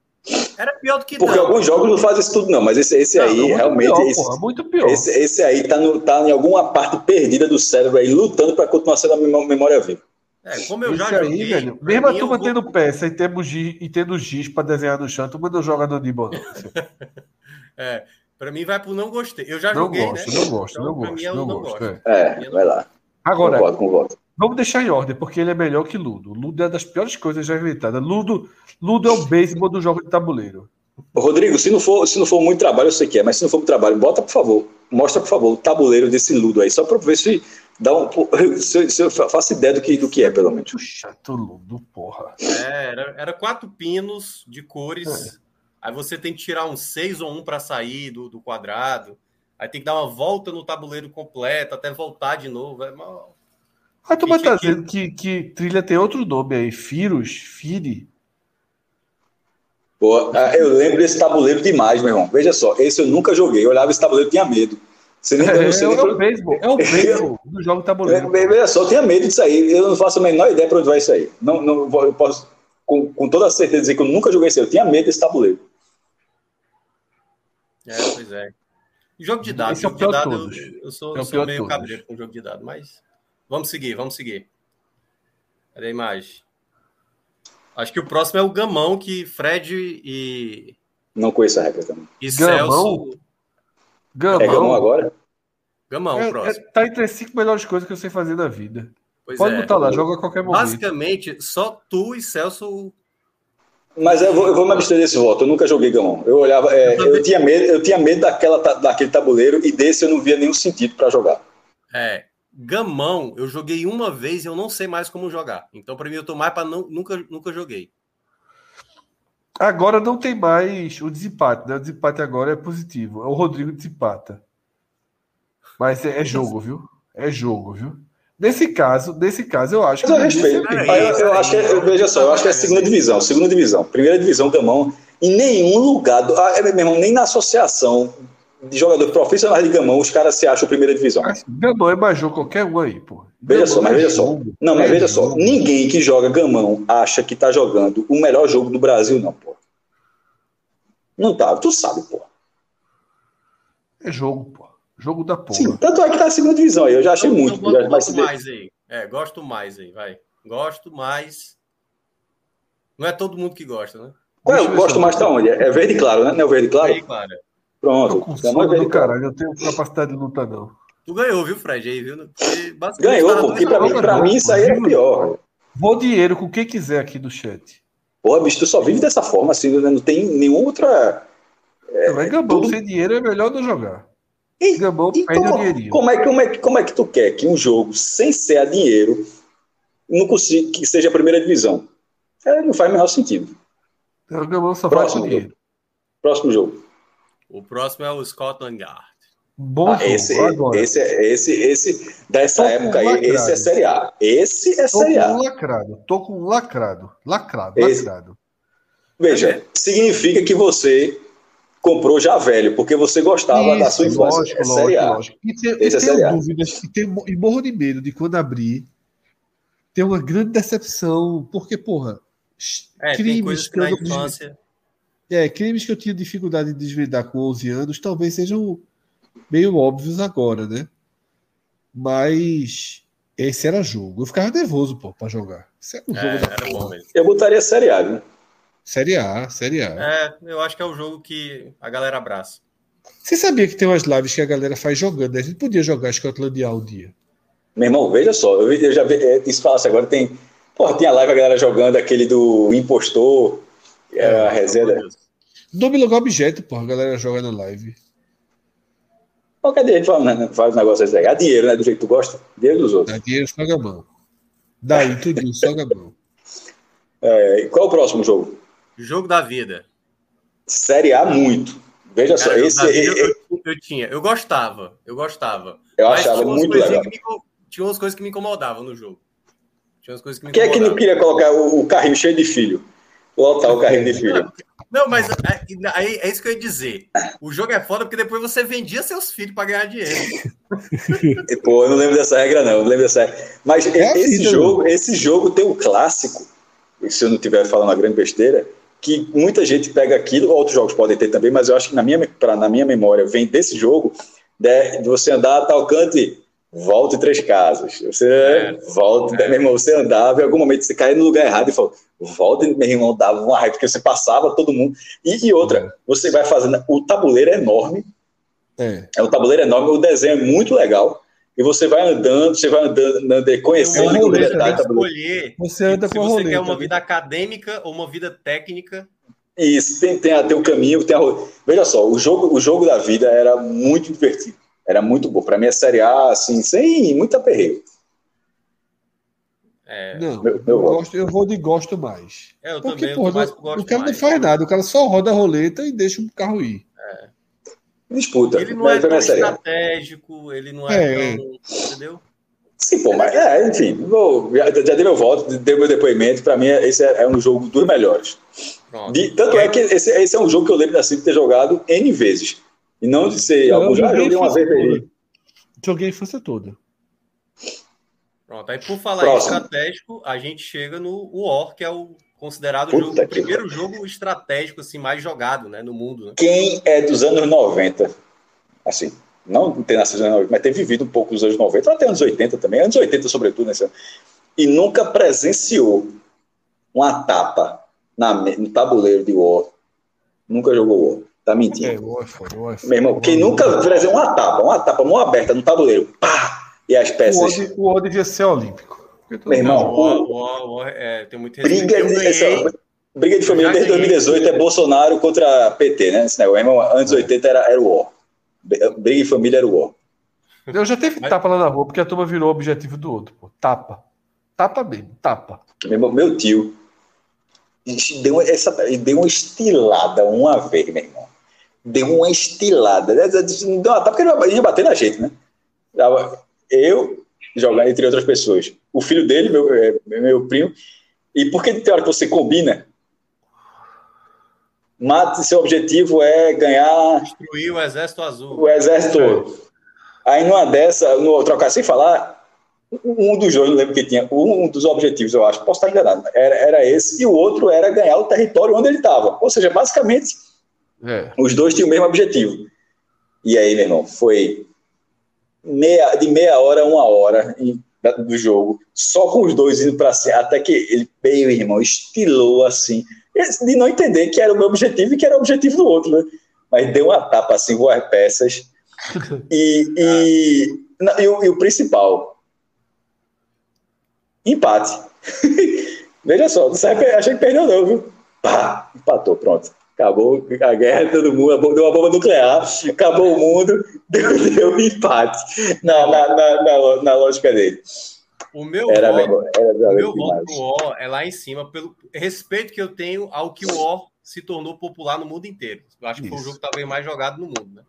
Era pior do que Porque dama. alguns jogos não fazem isso tudo, não, mas esse, esse Não, aí, muito realmente, pior, esse, porra, muito pior. esse, esse aí tá, no, tá em alguma parte perdida do cérebro aí, lutando para continuar sendo a memó- memória viva. É, como eu Esse já aí, joguei. velho, pra mesmo a mim, turma eu vou- tendo peça e, temos e tendo giz pra desenhar no chão, a turma não joga no Nibble, não. É, pra mim vai pro não gostei. Eu já Não joguei, gosto, né? não gosto, Então, não pra gosto, mim é o não não gosto. gosto. é. É, vai lá. Agora, Concordo, concordo. Vamos deixar em ordem, porque ele é melhor que Ludo. Ludo é das piores coisas já inventadas. Ludo, Ludo é o beisebol do jogo de tabuleiro. Rodrigo, se não, for, se não for muito trabalho, eu sei que é, mas se não for muito trabalho, bota, por favor, mostra, por favor, o tabuleiro desse Ludo aí, só para ver se dá um. Se, eu- se eu faço ideia do que, do que é, pelo menos. Muito chato, Ludo, porra. É, era, era quatro pinos de cores. É. Aí você tem que tirar um seis ou um para sair do, do quadrado. Aí tem que dar uma volta no tabuleiro completo até voltar de novo. É mal. A turma Que- tá dizendo que, que trilha tem outro nome aí. Firus, Firi. Pô, ah, eu lembro desse tabuleiro demais, meu irmão. Veja só, esse eu nunca joguei. Eu olhava esse tabuleiro e tinha medo. Você nem, eu É, não sei é, nem o pra- beisebol. É o beisebol do jogo tabuleiro. É, Veja só, eu tinha medo disso aí. Eu não faço a menor ideia para onde vai isso aí. Não, não, eu posso, com, com toda certeza, dizer que eu nunca joguei isso aí. Eu tinha medo desse tabuleiro. É, pois é. Jogo de dados. Esse é o jogo de pior de dado, eu, todos. eu sou, É o eu pior sou meio todos. cabreiro com jogo de dado, mas vamos seguir, vamos seguir. Cadê a imagem? Acho que o próximo é o Gamão, que Fred e, Não conheço a regra também. e Gamão? Celso. Gamão. É Gamão agora? Gamão, É- o próximo. é- tá entre as cinco melhores coisas que eu sei fazer na vida. Pois Pode é. botar lá, joga a qualquer momento. Basicamente, só tu e Celso. Mas eu vou, eu vou me abster desse voto. Eu nunca joguei Gamão. Eu olhava, é, Eu eu tinha medo, eu tinha medo daquela, daquele tabuleiro e desse eu não via nenhum sentido para jogar. É, Gamão, eu joguei uma vez e eu não sei mais como jogar. Então, pra mim, eu tô mais pra não, nunca, nunca joguei. Agora não tem mais o desempate, né? O desempate agora é positivo. É o Rodrigo desempata. Mas é, é jogo, viu? É jogo, viu? Nesse caso, nesse caso, eu acho Mas eu respeito. Aí eu, eu acho que, é- veja só, eu acho que é segunda divisão. Segunda divisão. Primeira divisão, Gamão. Em nenhum lugar, do, ah, é, meu irmão, nem na associação de jogadores profissionais de Gamão, os caras se acham primeira divisão. Gamão é mais jogo qualquer um aí, pô. Veja só, mas é veja só. Não, mas É veja só. Ninguém que joga Gamão acha que tá jogando o melhor jogo do Brasil, não, pô. Não tá, tu sabe, pô. É jogo, pô. Jogo da porra. Sim, tanto é que tá na segunda divisão aí. Eu já achei Então, muito. já- gosto, mais aí. É, gosto mais aí, vai. Gosto mais. Não é todo mundo que gosta, né? Qual é? Eu eu gosto eu- mais tá onde? É verde claro, né? Não é o verde claro? Aí, cara. Pronto. Tô é do claro. caralho. Eu tenho capacidade de luta, não. Tu ganhou, viu, Fred? Aí, viu? Ganhou, porque pra mim, pra mim isso aí é pior. Vou dinheiro com quem quiser aqui do chat. Porra, bicho, tu só vive dessa forma, assim, né? não tem nenhuma outra. É, mas Gambão tudo- sem dinheiro é melhor não jogar. E- Gambão perde o Então, dinheirinho. como é, que- como, é, como é que tu quer que um jogo sem ser a dinheiro não consiga, que seja a primeira divisão? É, não faz o menor sentido. Então, o Gambão só faz Próximo com dinheiro. Próximo jogo. O próximo é o Scotland Yard. Bom Ah, esse, Agora. esse, esse, esse, dessa Tô época aí, lacrado. esse é Série A. Esse é Tô Série com A. lacrado. Tô com um lacrado. Lacrado, Esse- lacrado. Veja, É. significa que você comprou já velho, porque você gostava da sua Isso, infância. lógico, é Série A. lógico. E, te- Esse e é Série A. tenho dúvidas e, tenho, e morro de medo de quando abrir ter uma grande decepção, porque, porra, É, tem crimes coisas que na infância. É, crimes que eu tinha dificuldade de desvendar com 11 anos talvez sejam meio óbvios agora, né? Mas esse era jogo. Eu ficava nervoso, pô, pra jogar. Isso era um jogo É, da era bom mesmo. Eu botaria Série A, viu? Série A, Série A. É, eu acho que é o jogo que a galera abraça. Você sabia que tem umas lives que a galera faz jogando, né? A gente podia jogar Scotland Yard um dia. Meu irmão, veja só, eu, já vi, é, isso fala-se agora, tem. Porra, tem a live a galera jogando aquele do impostor, é, a resenha. Meu Deus. Nome lugar objeto, porra, a galera joga na live. Qualquer dia a gente faz, né, faz um negócio desse aí. A dinheiro, né? Do jeito que tu gosta, dinheiro dos outros. Dá dinheiro, soga a mão. Daí, tudo, soga a mão. É, qual é o próximo jogo? Jogo da vida. Série A, muito. Veja só, Cara, jogo esse é- é- eu, eu- eu tinha. Eu gostava. Eu gostava. eu Mas achava muito legal. me tinha umas coisas que me incomodavam no jogo. Tinha umas coisas que me Quem é que não queria colocar o, o carrinho cheio de filho? Lotar o carrinho de filho. Não, mas é, aí é isso que eu ia dizer. O jogo é foda porque depois você vendia seus filhos pra ganhar dinheiro. E, Pô, eu não lembro dessa regra, não. eu Não lembro dessa regra. Mas É esse vida, jogo, esse jogo tem um clássico, se eu não estiver falando uma grande besteira, que muita gente pega aquilo, outros jogos podem ter também, mas eu acho que na minha, pra, na minha memória vem desse jogo de, de você andar a tal canto e volte três casas. Você É. volta, É. meu irmão, você andava, em algum momento você caía no lugar errado e falou, volta, meu irmão, dava uma raiva, porque você passava todo mundo. E, e outra, você vai fazendo, o tabuleiro é enorme, É. é um tabuleiro enorme, o desenho é muito legal. E você vai andando, você vai andando, andando conhecendo É o roleta, né? tabuleiro. Escolher Você anda se você roleta. quer uma né? vida acadêmica ou uma vida técnica. Isso, tem, tem, tem o caminho, tem a Veja só, o jogo, o jogo da vida era muito divertido. Era muito bom. Para mim, é Série A, assim, sem muita perreio. É, Não, Meu- eu, meu voto. gosto, eu vou de gosto mais. é, eu Porque, também. eu porra, mais não- gosto o cara não mais. faz nada, o cara só roda a roleta e deixa o carro ir. Disputa. Ele não é tão é A. estratégico, ele não é, É, tão. Entendeu? Sim, pô, mas é, enfim, vou, já, já dei meu voto, dei meu depoimento. Para mim, esse é, é um jogo dos melhores. De- tanto é que esse, esse é um jogo que eu lembro assim, de ter jogado N vezes. E não de ser Eu já joguei uma vez aí. toda. Joguei a infância toda. Pronto. Aí, por falar Próximo. em estratégico, a gente chega no War, que é o considerado o, Puta jogo, o primeiro jogo estratégico assim, mais jogado né, no mundo. Né? quem é dos anos 90, assim, não tem nascido nos anos 90, mas tem vivido um pouco nos anos 90, até anos 80 também, anos 80 sobretudo, nesse ano, e nunca presenciou uma tapa na, no tabuleiro de War, nunca jogou War, tá mentindo. É, o é foda, o é foda. Meu irmão, quem nunca presenciou uma tapa, uma tapa, mão aberta no tabuleiro, pá, e as O O peças, O O devia ser olímpico. Meu irmão, Não, o o o é, tem muito briga, de- essa- briga de família desde ganhei. 2018 é Bolsonaro contra PT, né? Esse negócio, irmão, antes 80 era, era o War. Briga de família era o War. Eu já teve Mas- tapa lá na rua, porque a turma virou o objetivo do outro. Pô. Tapa. Tapa mesmo, tapa. Meu, irmão, meu tio, deu, essa, deu uma estilada uma vez, meu irmão. Deu uma estilada. Não deu uma tapa porque ele ia bater na gente, né? Eu jogar entre outras pessoas. O filho dele, meu, é, meu primo. E porque tem hora que você combina, mate, seu objetivo é ganhar. Destruir o exército azul. O exército. É. Aí numa dessa, no trocar sem falar, um dos dois, não lembro que tinha, um dos objetivos, eu acho, posso estar enganado, era, era esse, e o outro era ganhar o território onde ele estava. Ou seja, basicamente, é. os dois tinham o mesmo objetivo. E aí, meu irmão, foi meia, de meia hora a uma hora do jogo, só com os dois indo para cima, até que ele, meu irmão, estilou assim, de não entender que era o meu objetivo e que era o objetivo do outro, né? Mas deu uma tapa assim, voar peças. E, e, e, e, o, e o principal, empate. Veja só, não achei que perdeu não, viu? Pá, empatou, pronto. Acabou a guerra, todo mundo, deu uma bomba nuclear, acabou o mundo, deu, deu um empate na, na, na, na, na lógica dele. O meu era voto, era o meu voto pro O é lá em cima, pelo respeito que eu tenho ao que o O se tornou popular no mundo inteiro. Eu acho que Isso. foi o jogo talvez mais jogado no mundo, né?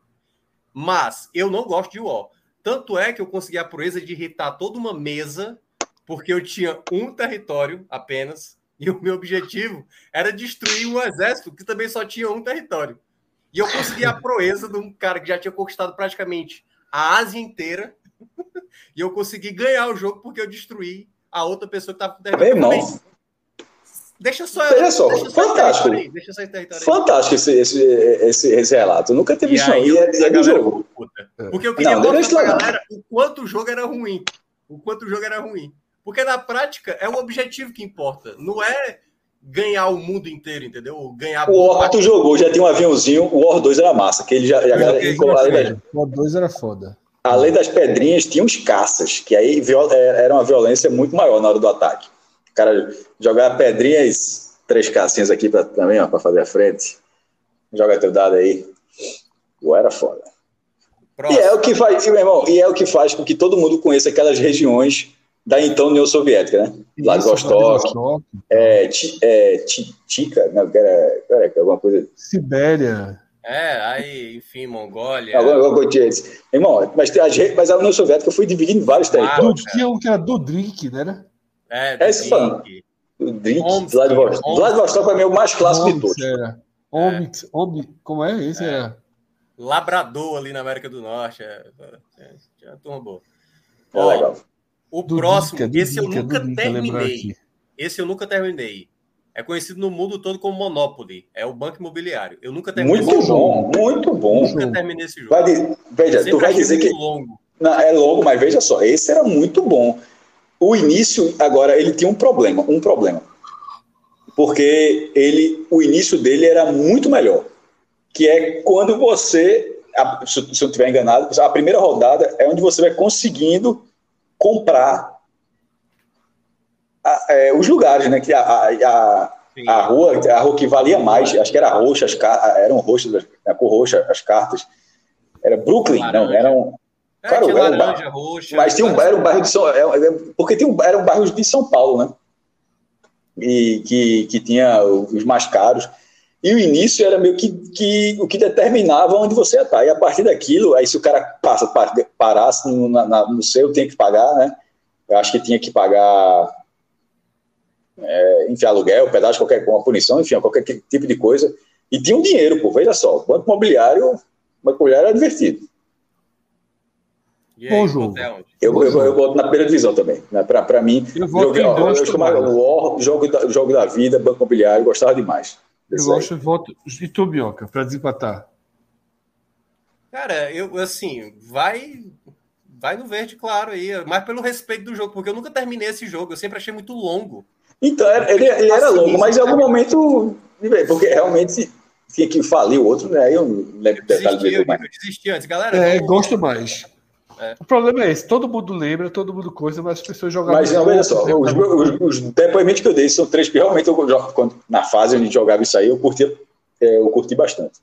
Mas eu não gosto de O. Tanto é que eu consegui a proeza de irritar toda uma mesa, porque eu tinha um território apenas, e o meu objetivo era destruir um exército que também só tinha um território. E eu consegui a proeza de um cara que já tinha conquistado praticamente a Ásia inteira. e eu consegui ganhar o jogo porque eu destruí a outra pessoa que estava com território. Meu irmão. Deixa só. Veja só, deixa fantástico. Aí, deixa só fantástico esse, esse, esse, esse, relato. Nunca teve isso. E é, é jogo. Puta. Porque eu queria não, mostrar pra galera o quanto o jogo era ruim. O quanto o jogo era ruim. Porque na prática é o objetivo que importa. Não é ganhar o mundo inteiro, entendeu? Ganhar o War tu jogou, já tinha um aviãozinho, o War 2 era massa, que ele já, já O War 2 era foda. Além das pedrinhas, tinha uns caças, que aí é, era uma violência muito maior na hora do ataque. O cara jogar pedrinhas, três cacinhas aqui pra, também, ó, pra fazer a frente. Joga teu dado aí. O era foda. Próximo. E é o que faz, meu irmão, e é o que faz com que todo mundo conheça aquelas regiões da então União Soviética, né? Vladivostok, é, é, Tica, não, era, era alguma coisa. Sibéria. É, aí, enfim, Mongólia. Alguma coisa Irmão, mas, mas a União Soviética foi dividida em vários territórios. Ah, tinha um que era Dodrik, né? É, é esse fã. Dodrik, Vladivostok. Vladivostok foi o mais clássico de todos. Era. É. Omix, como é? Esse é. era. Labrador ali na América do Norte. É, é, é uma turma boa. É legal. O do próximo, Dica, esse Dica, eu nunca Dica, terminei. Esse eu nunca terminei. É conhecido no mundo todo como Monopoly. É o banco imobiliário. Eu nunca terminei muito esse bom, jogo. Muito bom. Nunca terminei esse jogo. Vai, veja, tu vai dizer que. Longo. Não, é longo, mas veja só, esse era muito bom. O início, agora, ele tinha um problema. Um problema. Porque ele, o início dele era muito melhor. Que é quando você. Se eu estiver enganado, a primeira rodada é onde você vai conseguindo comprar a, é, os lugares, né? Que a, a, a, rua, a rua que valia mais, acho que era roxa, as eram roxas, a cor roxa, as cartas. Era Brooklyn, laranja. não, eram. É, claro, era um laranja, roxa. Mas tinha um, era um bairro de São é, é, Porque tinha um, era um bairro de São Paulo, né? E que, que tinha os mais caros. E o início era meio que, que o que determinava onde você ia estar. E a partir daquilo, aí se o cara passa, parasse no, na, no seu, tem que pagar, né? Eu acho que tinha que pagar, é, enfim, aluguel, pedaço, qualquer uma punição, enfim, qualquer tipo de coisa. E tinha um dinheiro, pô, veja só. O banco imobiliário, o banco imobiliário era divertido. Aí, Bom jogo. Eu, eu, eu, boto na primeira divisão também. Né? Para mim, eu, jogo, eu, eu chamava War, jogo da, jogo da vida, banco imobiliário, gostava demais. Eu gosto de voto de Tubioca para desempatar. Cara, eu assim, vai vai no verde claro aí, mas pelo respeito do jogo, porque eu nunca terminei esse jogo, eu sempre achei muito longo. Então, ele, ele era longo, mas em algum momento, porque realmente tinha que falir o outro, né? Aí eu não lembro detalhe dele. Eu desisti antes, galera. É, gosto mais. É. O problema é esse, todo mundo lembra, todo mundo coisa, mas as pessoas jogavam. Mas não, veja só, os, os, os, depoimentos que eu dei são três que realmente eu, quando, na fase onde jogava isso aí, eu curti, é, eu curti bastante.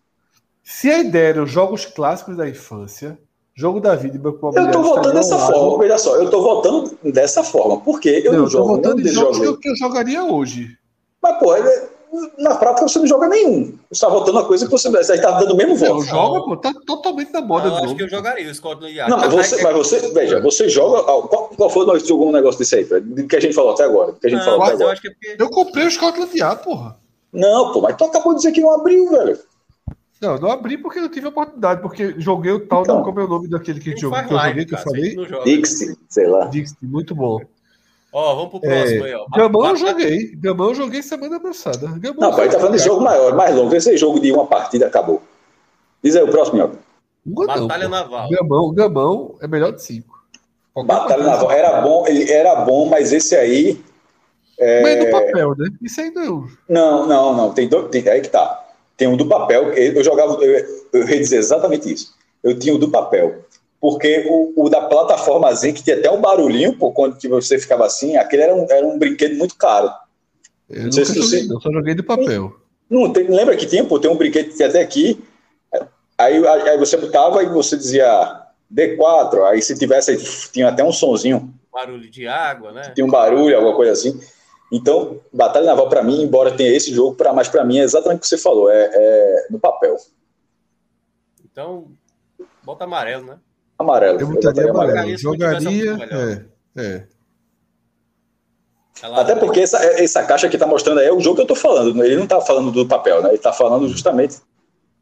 Se a ideia era os jogos clássicos da infância, jogo da vida e banco Eu tô votando dessa forma, veja só, eu tô votando dessa forma, porque eu não, não jogo. Eu tô votando em jogos que eu, que eu jogaria hoje. Mas, pô, é, na prática você não joga nenhum. Você está votando uma coisa que você está dando o mesmo Não, voto. joga, pô, tá totalmente na moda Eu do acho jogo. que eu jogaria o Scotland Yard. Não, mas você, é- mas você, veja, você joga. Qual, qual foi o nome que jogou um negócio desse aí? Do que a gente falou até agora? Que a gente Não, falou até eu agora. acho que é porque. Eu comprei o Scotland Yard, porra. Não, pô, mas tu acabou de dizer que não abriu, velho. Não, não abri porque não tive oportunidade, porque joguei o tal, Então. não, como é o nome daquele que, faz que eu joguei, que eu a falei? não. Dixie, sei lá. Dixie, muito bom. Ó, vamos pro próximo aí, ó. Gamão eu joguei. Gamão eu joguei semana passada. Gamão Não, pai, tá falando de jogo maior, mais longo. Esse jogo de uma partida acabou. Diz aí o próximo, Minhoca. Não, Batalha pô. Naval. Gamão, Gamão é melhor de cinco. Qualquer Batalha. Naval. Era bom, ele era bom, mas esse aí. Mas no papel, né? Isso aí não. Não, não, não. Tem dois. Tem, aí que tá. Tem um do papel. Eu jogava. Eu, eu ia dizer exatamente isso. Eu tinha o do papel. Porque o, o da plataformazinha, que tinha até um barulhinho, pô, quando que você ficava assim, aquele era um, era um brinquedo muito caro. Eu Não sei nunca se joguei, você- não. Só joguei de papel. Não, tem, lembra que tinha, pô, tem um brinquedo que tinha até aqui. Aí, aí você botava e você dizia D4, aí se tivesse, aí tinha até um sonzinho, Barulho de água, né? tinha um barulho, alguma coisa assim. Então, Batalha Naval, para mim, embora tenha esse jogo, pra, mas para mim é exatamente o que você falou, é, é no papel. Então, bota amarelo, né? Amarelo. Eu botaria botaria amarelo. Jogaria. É, é. Até porque essa, essa caixa que tá mostrando aí é o jogo que eu tô falando. Ele não tá falando do papel, né? Ele tá falando justamente.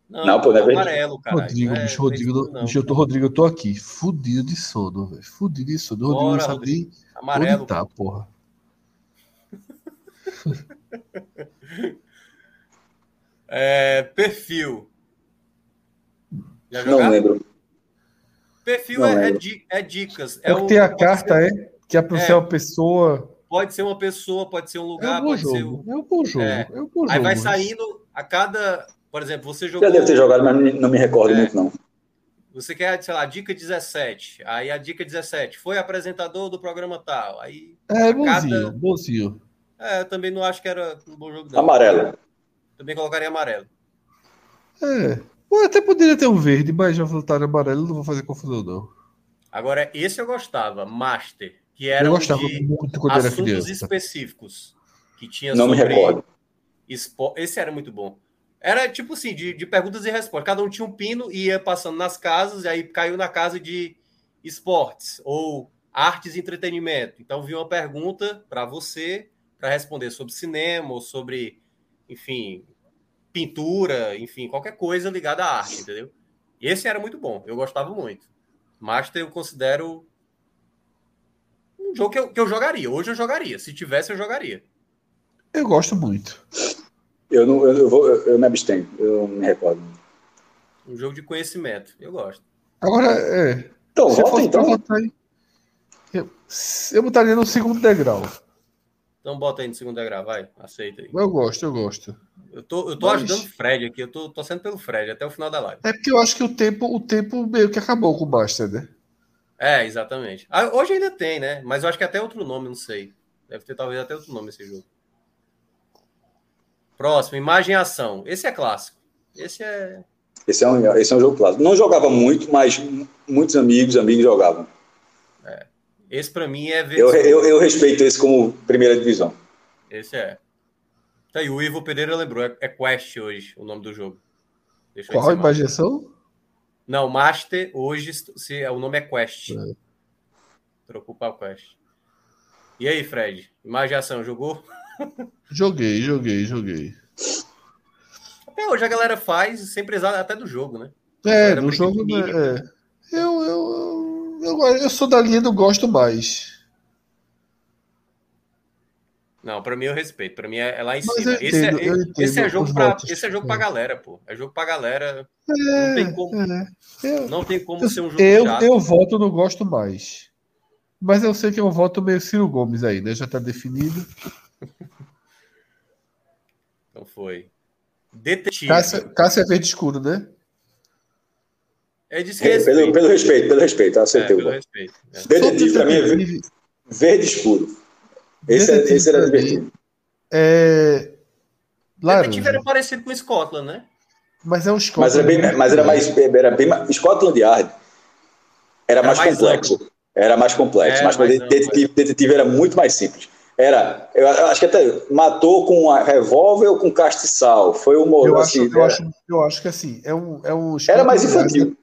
Não, Não, pô, não é verde. amarelo, cara. Rodrigo, bicho, Rodrigo, não, bicho, eu tô, Rodrigo, eu tô aqui, fudido de sono, velho. Fudido de sono. Rodrigo Bora, não sabe Rodrigo. Amarelo. onde tá, porra. É, perfil. Já Não lembro. Perfil é, é é dicas. É É o que tem a carta, ser- é? Que é pra É. ser uma pessoa. Pode ser uma pessoa, pode ser um É lugar, um pode ser. jogo. um- É um bom jogo. É. É um bom Aí jogo. vai saindo a cada. Por exemplo, você jogou. Já devo ter jogado, mas não- me recordo É. muito, não. Você quer, sei lá, dica 17. Aí a dica 17 foi apresentador do programa tal. Aí. É, bonzinho, cada- bonzinho. É, eu também não acho que era um bom jogo, não. Amarelo. Também colocaria amarelo. É. Pô, até poderia ter um verde, mas já voltaram amarelo, não vou fazer confusão, não. Agora, esse eu gostava, Master, que era Eu um gostava de muito quando era assuntos criança. específicos. Que tinha Não me sobre recordo. espo- Esse era muito bom. Era tipo assim, de, de perguntas e respostas. Cada um tinha um pino e ia passando nas casas, e aí caiu na casa de esportes ou artes e entretenimento. Então vinha uma pergunta para você para responder sobre cinema ou sobre, enfim, pintura, enfim, qualquer coisa ligada à arte, entendeu? E esse era muito bom, eu gostava muito. Master eu considero um jogo que eu, que eu jogaria. Hoje eu jogaria. Se tivesse, eu jogaria. Eu gosto muito. Eu, não, eu, eu vou, eu, eu me abstenho, eu não me recordo. Um jogo de conhecimento. Eu gosto. Agora, é. Então, volta então. eu, eu botaria no segundo degrau. Então bota aí no segundo degrau, vai. Aceita aí. Eu gosto, eu gosto. Eu tô, eu tô Mas- ajudando o Fred aqui. Eu tô torcendo pelo Fred até o final da live. É porque eu acho que o tempo, o tempo meio que acabou com o Master, né? É, exatamente. Ah, hoje ainda tem, né? Mas eu acho que até outro nome, não sei. Deve ter talvez até outro nome esse jogo. Próximo, imagem e ação. Esse é clássico. Esse é. Esse é, um, esse é um jogo clássico. Não jogava muito, mas muitos amigos, amigos jogavam. Esse pra mim é Eu, eu, eu respeito esse como primeira divisão. Esse é. Tá aí, o Ivo Pereira lembrou. É, é Quest hoje o nome do jogo. Deixa Qual é imaginação? Não, Master hoje se, é, o nome é Quest. É. Trocou para Quest. E aí, Fred? Imagem e ação, jogou? Joguei, joguei, joguei. Até hoje a galera faz, sem precisar até do jogo, né? É, briga jogo. né. É. Eu, eu, eu, eu sou da linha do gosto mais. Não, pra mim eu respeito. Pra mim é, é lá em Mas cima. eu esse, é, entendo, eu entendo esse é jogo pra, votos. esse é jogo pra É. galera, pô. É jogo pra galera. É, Não tem como, é. Eu, não tem como ser um jogo eu, chato. eu voto no gosto mais. Mas eu sei que eu voto meio Ciro Gomes aí, né? Já tá definido. Então foi. Detetive. Cássia, Cássia é verde escuro, né? É disse que É, respeito. pelo, pelo respeito, pelo respeito, eu É, aceitei o pelo respeito. É. Detetive pra mim é ver- Detetive verde escuro. Esse, é, esse era divertido. É. Detetive era parecido com Scotland, né? Mas é um Mas Scotland. era, bem, mas era mais. Era bem Scotland Yard era, Era mais, mais complexo. Era mais complexo. Era mas mais detetive, detetive era muito mais simples. Era, eu acho que até matou com a revólver ou com castiçal. Foi o Eu assim, acho, eu, acho, eu acho que assim, é um. É um Era mais infantil.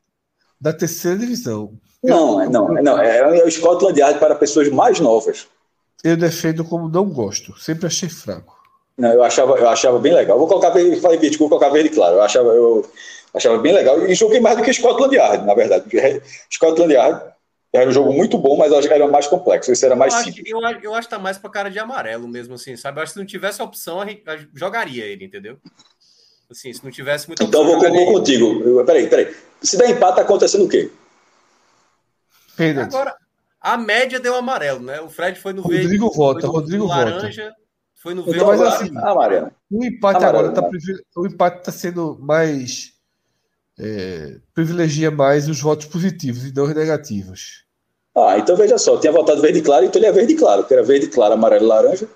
Da, terceira divisão. Não, eu, não, não. É o Scotland Yard para pessoas mais novas. Eu defendo como não gosto. Sempre achei fraco. Não, eu achava, eu achava bem legal. Vou colocar verde, falei verde, vou colocar verde claro. Eu achava, eu achava bem legal. E joguei mais do que Scotland Yard, na verdade. Porque Scotland Yard era um jogo muito bom, mas eu acho que era mais complexo. Esse era mais eu acho, eu, eu, acho que tá mais pra cara de amarelo mesmo, assim, sabe? Eu acho que se não tivesse a opção, a gente a jogaria ele, entendeu? Assim, se não tivesse muita Então vou compor contigo. Peraí, peraí. Se der empate, tá acontecendo o quê? Agora, a média deu amarelo, né? O Fred foi no Rodrigo verde. vota, foi no, Rodrigo no vota. laranja, foi no Então, verde. mas agora, assim, amarelo. O empate Amarelo, agora tá, né? privi- o empate está sendo mais é, privilegia mais os votos positivos e não os negativos. Ah, então veja só, eu tinha votado verde claro, então ele é verde claro, porque era verde claro, amarelo e laranja.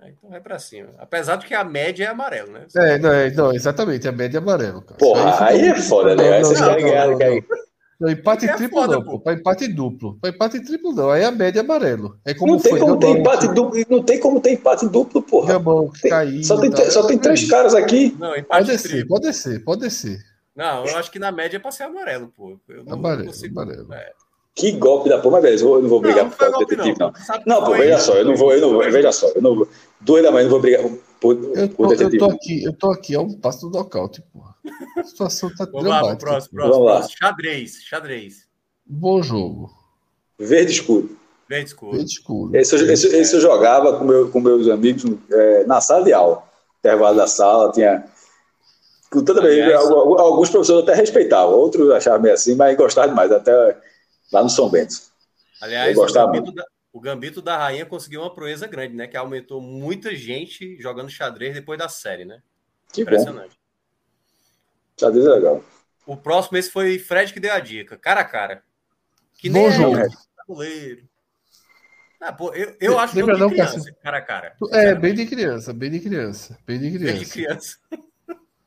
É, Então vai pra cima. Apesar de que a média é amarelo, né? É, não, é, não, exatamente, a média é amarelo. Cara. Porra, Isso aí é foda, né? Não, Aí não, vocês não, querem não, empate É triplo foda, não, pô. Para empate duplo. Para empate triplo não. Aí a média é amarelo. É como Não tem foi como ter empate duplo, não tem como ter empate duplo, porra. Gabão, Só tem, tá? só tem três caras aqui. Não, empate Pode descer, triplo. pode descer, pode descer. Não, eu acho que na média é pra ser amarelo, pô. Eu não, Amarelo, não consigo. amarelo. É. Que golpe da porra, mas beleza, eu não vou brigar não, por foi causa do golpe, detetive, não. Não, pô, foi- veja só, eu não vou, eu não vou, veja só, eu não vou. Duas da manhã eu não vou brigar por, Eu por tô, eu detetive. tô aqui, eu tô aqui a um passo do nocaute, porra. A situação tá Vamos lá, dramática. próximo, pô. próximo, Vamos lá. próximo. Xadrez, xadrez. Bom jogo. Verde escuro. Verde escuro. Bem escuro. Esse, eu- esse, esse eu jogava com, meu, com meus amigos é, na sala de aula. Intervalo da sala, tinha. Com toda vez, alguns professores até respeitavam, outros achavam meio assim, mas gostavam demais, até lá no São Bento. Aliás, Eu o gambito, da, o Gambito da Rainha conseguiu uma proeza grande, né? Que aumentou muita gente jogando xadrez depois da série, né? Que bom, Impressionante. xadrez é legal. O próximo, esse foi Fred que deu a dica. Cara a cara. Que Bom nem é jogo. de tabuleiro. Ah, pô, eu, eu acho Lembra jogo de não, criança, cara a cara. É, bem de criança, bem de criança, bem de Bem de criança. criança.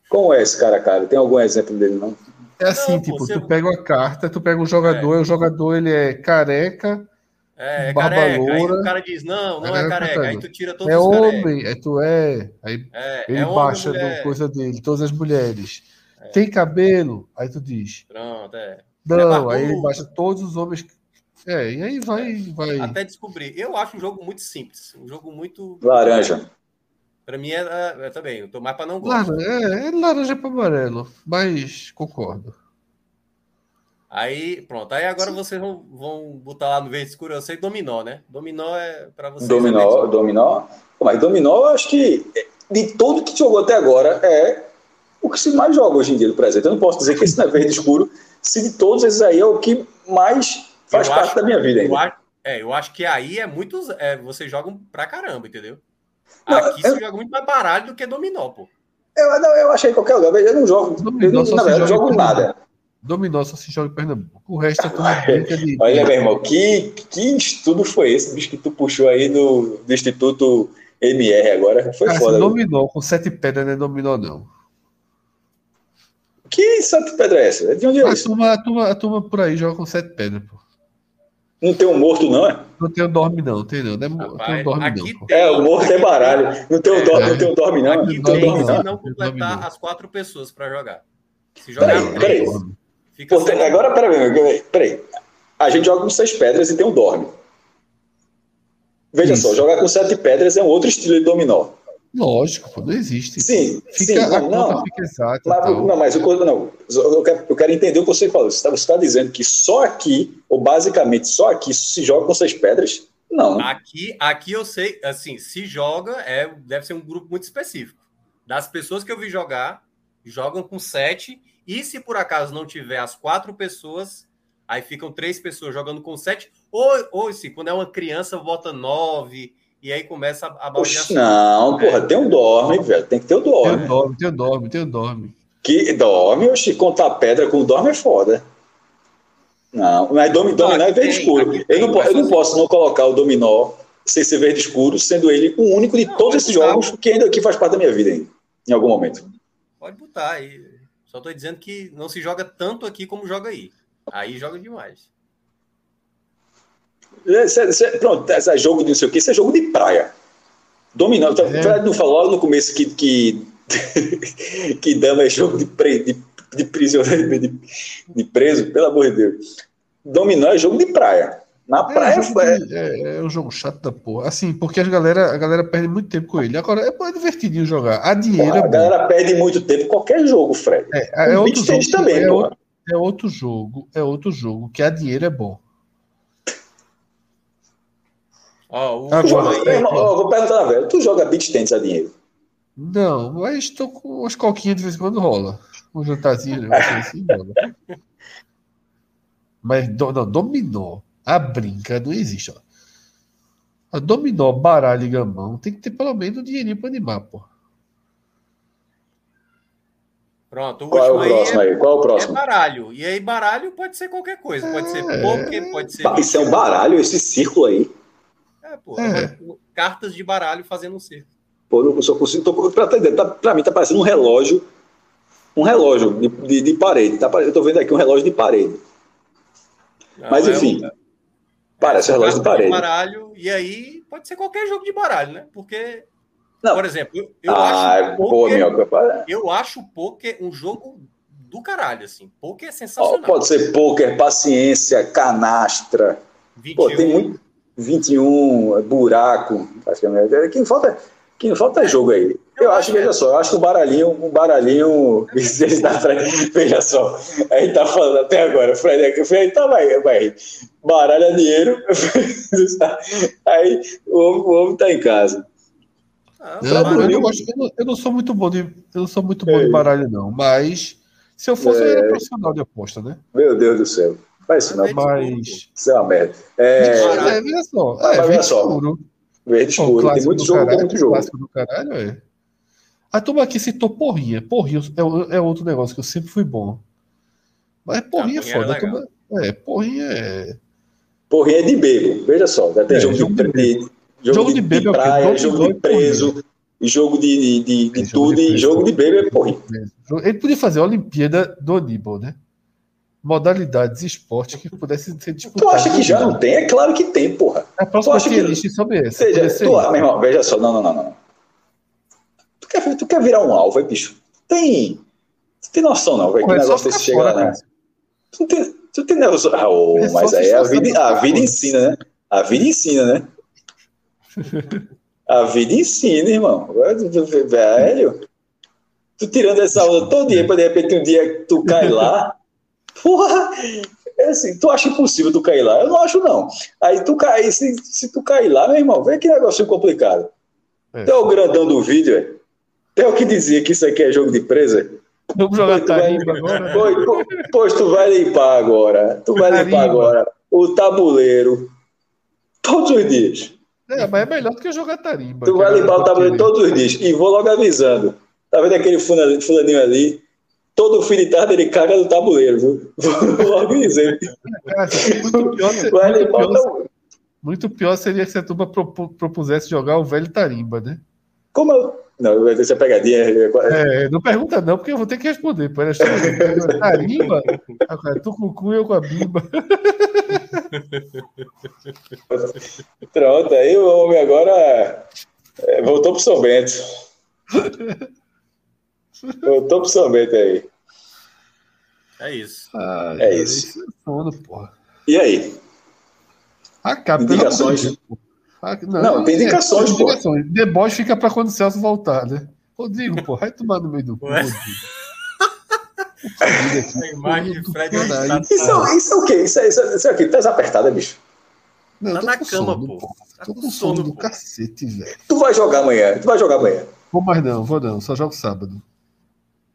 Como é esse cara, cara? Tem algum exemplo dele, não? É assim, Não, pô, tipo, você- tu pega uma carta, tu pega um jogador, e o jogador ele é careca, É, é Barba careca. Aí loura. o cara diz, não, não É, é careca. Aí tá. tu tira todos é os homem, é tu é, aí É, ele é homem, baixa no coisa dele, todas as mulheres. Tem cabelo, aí tu diz, Pronto, é. não, aí ele baixa todos os homens. É, e aí vai, vai. Até descobrir. Eu acho um jogo muito simples. Um jogo muito. Laranja. Pra mim é, é, é também. Eu tô mais pra não gosto. Laranja, é, é laranja para amarelo, mas concordo. Aí, pronto. Aí agora vocês vão, vão botar lá no verde escuro. Eu sei dominó, né? Dominó é pra vocês. Dominó, dominó. Mas dominó, eu acho que de tudo que jogou até agora é o que se mais joga hoje em dia no presente. Eu não posso dizer que esse não é verde escuro, se de todos esses aí é o que mais faz Eu parte acho- da minha vida Eu ainda. acho, é, eu acho que aí é muitos. É, vocês jogam pra caramba, entendeu? Não, Aqui eu- se joga muito mais baralho do que dominó, pô. Eu, não, eu achei em qualquer lugar, eu não jogo, eu Dominó não, só na se verdade, eu joga jogo nada. Dominó só se joga em Pernambuco. O resto é tudo de. Olha, meu irmão, que, que estudo foi esse, bicho, que tu puxou aí do, do Instituto MR agora? Foi Cara, foda. se viu? dominó com sete pedras não é dominó, não. Que Santa Pedra é essa? De onde é A isso? turma, a, turma, a turma por aí joga com sete pedras, pô. Não tem um morto, não, é? Não tem um dorme, não, tem não. Não, é, mo- Rapaz, tem um dorme, aqui não. Tem- É, o morto é baralho. Não tem um dorme, não tem um dorme, não. Aqui Não tem dorme, se não. completar as quatro pessoas pra jogar. Se jogar Peraí, peraí. três, fica Pô, sete. agora, peraí, peraí, peraí. A gente joga com seis pedras e tem um dorme. Veja Isso. só, jogar com sete pedras é um outro estilo de dominó. Lógico, pô, não existe. Sim, Fica, sim, a não, conta não. fica exata. Não, mas o co- não, eu quero, eu quero entender o que você falou. Você está dizendo que só aqui, ou basicamente só aqui, se joga com seis pedras? Não. Aqui, aqui eu sei, assim, se joga, é, deve ser um grupo muito específico. Das pessoas que eu vi jogar, jogam com sete, e se por acaso não tiver as quatro pessoas, aí ficam três pessoas jogando com sete, ou, ou se quando é uma criança, bota nove, e aí começa a, baldeação. não, porra, tem um dorme, velho. Tem que ter o Tem um dorme. dorme, tem um dorme, tem um dorme. Que dorme, oxe, contar pedra com dorme é foda. Não, mas domi, dominó é verde tem, escuro. Eu não, eu não posso não colocar o dominó sem ser verde escuro, sendo ele o único de Não, todos esses tá. jogos que ainda aqui faz parte da minha vida ainda, em algum momento. Pode botar aí. Só tô dizendo que não se joga tanto aqui como joga aí. Aí joga demais. Isso é- isso é- pronto, esse é jogo de não sei o que, isso é jogo de praia. Dominó. Então, É. O Fred não falou logo no começo que, que, que dama é jogo de, pre, de, de prisioneiro, de, de preso, pelo amor de Deus. Dominó é jogo de praia. Na É, praia jogo de- é, é um jogo chato da porra. Assim, porque a galera, a galera perde muito tempo com ele. Agora, é, é divertidinho jogar. A dinheiro é a galera perde muito tempo em qualquer jogo, Fred. É, é outro jogo. também, é, outro, é outro jogo. É outro jogo. Que a dinheiro é bom. Ó, o joga, meu irmão, ó, vou perguntar, velho. Tu joga beat tennis a dinheiro? Não, mas estou com umas coquinhas de vez em quando rola. Um jantarzinho, assim rola. Mas do, não, dominó, a brinca não existe. Ó. A dominó, baralho e gamão tem que ter pelo menos um dinheirinho para animar, pô. Pronto, o Qual é o último aí próximo é, aí? Qual é o é próximo? baralho. E aí, baralho pode ser qualquer coisa. Pode ser É. poker, pode ser. Isso é um baralho, esse círculo aí. É, pô. É. Cartas de baralho fazendo um circo. Pô, eu só consigo. Tô, pra, pra, tá- pra mim tá parecendo um relógio. Um relógio de, de, de parede. Tá, eu tô vendo aqui um relógio de parede. Não, Mas é enfim. um- Parece um relógio de parede. baralho. E aí, pode ser qualquer jogo de baralho, né? Porque, Não. por exemplo, eu, eu ah, acho o pô, poker, minhoca. para. eu acho o poker um jogo do caralho, assim. Poker é sensacional. pode ser pôquer, paciência, canastra. 21, Pô, tem muito. 21, buraco. Acho que é, quem falta, quem falta é jogo aí. Eu, Eu acho, veja só, eu acho que o baralhinho, um baralhinho. veja só, a gente tá falando até agora, Fred, Fred tá vai, vai. Baralho é dinheiro. aí o homem, o homem tá em casa. Ah, Eu, Pra eu não gosto- eu não- eu não sou muito bom de, eu não sou muito bom É. de baralho, não. Mas se eu fosse, eu É. era profissional de aposta, né? Meu Deus do céu. Faz isso não. Mas- Mas. Isso é uma merda. É. É, veja só. Mas É, veja verde só, escuro. verde escuro. Tem muito jogo, tem caralho, muito jogo. Clássico do caralho, é. A turma aqui citou porrinha. Porrinha é, é outro negócio que eu sempre fui bom. Mas porrinha Ah, é porrinha foda. é turma- é, porrinha é. Porrinha de bebo. Veja só. Já tem É, jogo, jogo de, de jogo, Jogo de, de bebo é praia, Dominó jogo de preso, jogo de, de, de, de É, jogo tudo de e preso. jogo de bebo é porrinha. Ele podia fazer a Olimpíada do Aníbal, né? Modalidades e esportes que pudessem ser Tu disputados. acha que já não tem? É claro que tem, porra. Próxima Tu acha que- list sobre essa. Seja, tu, isso. meu irmão, veja só. Não, não, não, não. Tu quer, tu quer virar um alvo, é, bicho? Tem. Tu tem noção, não, velho? Que é negócio desse chega lá, né? Tu tem, tu tem noção. Ah, ô, É mas aí a vida, a vida ensina, né? A vida ensina, né? A vida ensina, irmão. Velho, tu tirando essa onda todo dia, pra de repente um dia tu cai lá. Porra! É assim, tu acha impossível tu cair lá? Eu não acho, não. Aí tu cai, se, se tu cair lá, meu irmão, vê que negócio complicado. É. Até o grandão do vídeo, é. Até o que dizia que isso aqui é jogo de presa. Vamos jogar Pois tu vai- tarimba agora. Pois, po- pois tu vai limpar agora. Tu vai limpar agora o tabuleiro. Todos os dias. É, mas é melhor do que jogar tarimba. Tu vai é limpar o tabuleiro todos os dias. E vou logo avisando. Tá vendo aquele fulaninho ali? Todo fim de tarde ele caga no tabuleiro, viu? Vou logo. Cara, muito pior, se- Vai muito pior- muito pior seria se a turma propu- propusesse jogar o velho tarimba, né? Como eu... Não, vai ter essa pegadinha. É, não pergunta não, porque eu vou ter que responder. Tarimba, tu com o cu e eu com a bimba. Pronto, aí o homem agora é, voltou pro São Voltou pro São Bento aí. É isso. Ah, É isso. é sono, porra. E aí? Acaba, pelo Indicações. Deus. Ah, Não, tem indicações, pô. indicações. Deboche fica pra quando o Celso voltar, né? Rodrigo, pô, vai tomar no meio do cu, A imagem de Fred Isso, é- isso é o quê? Isso é, isso é, isso é o quê? Tá apertada, bicho. Não, Tá tô na com cama, sono, pô. Tá Tô com com sono sono, do pô. cacete, velho. Tu vai jogar amanhã. Tu vai jogar amanhã. Vou mais não, vou não, só jogo sábado.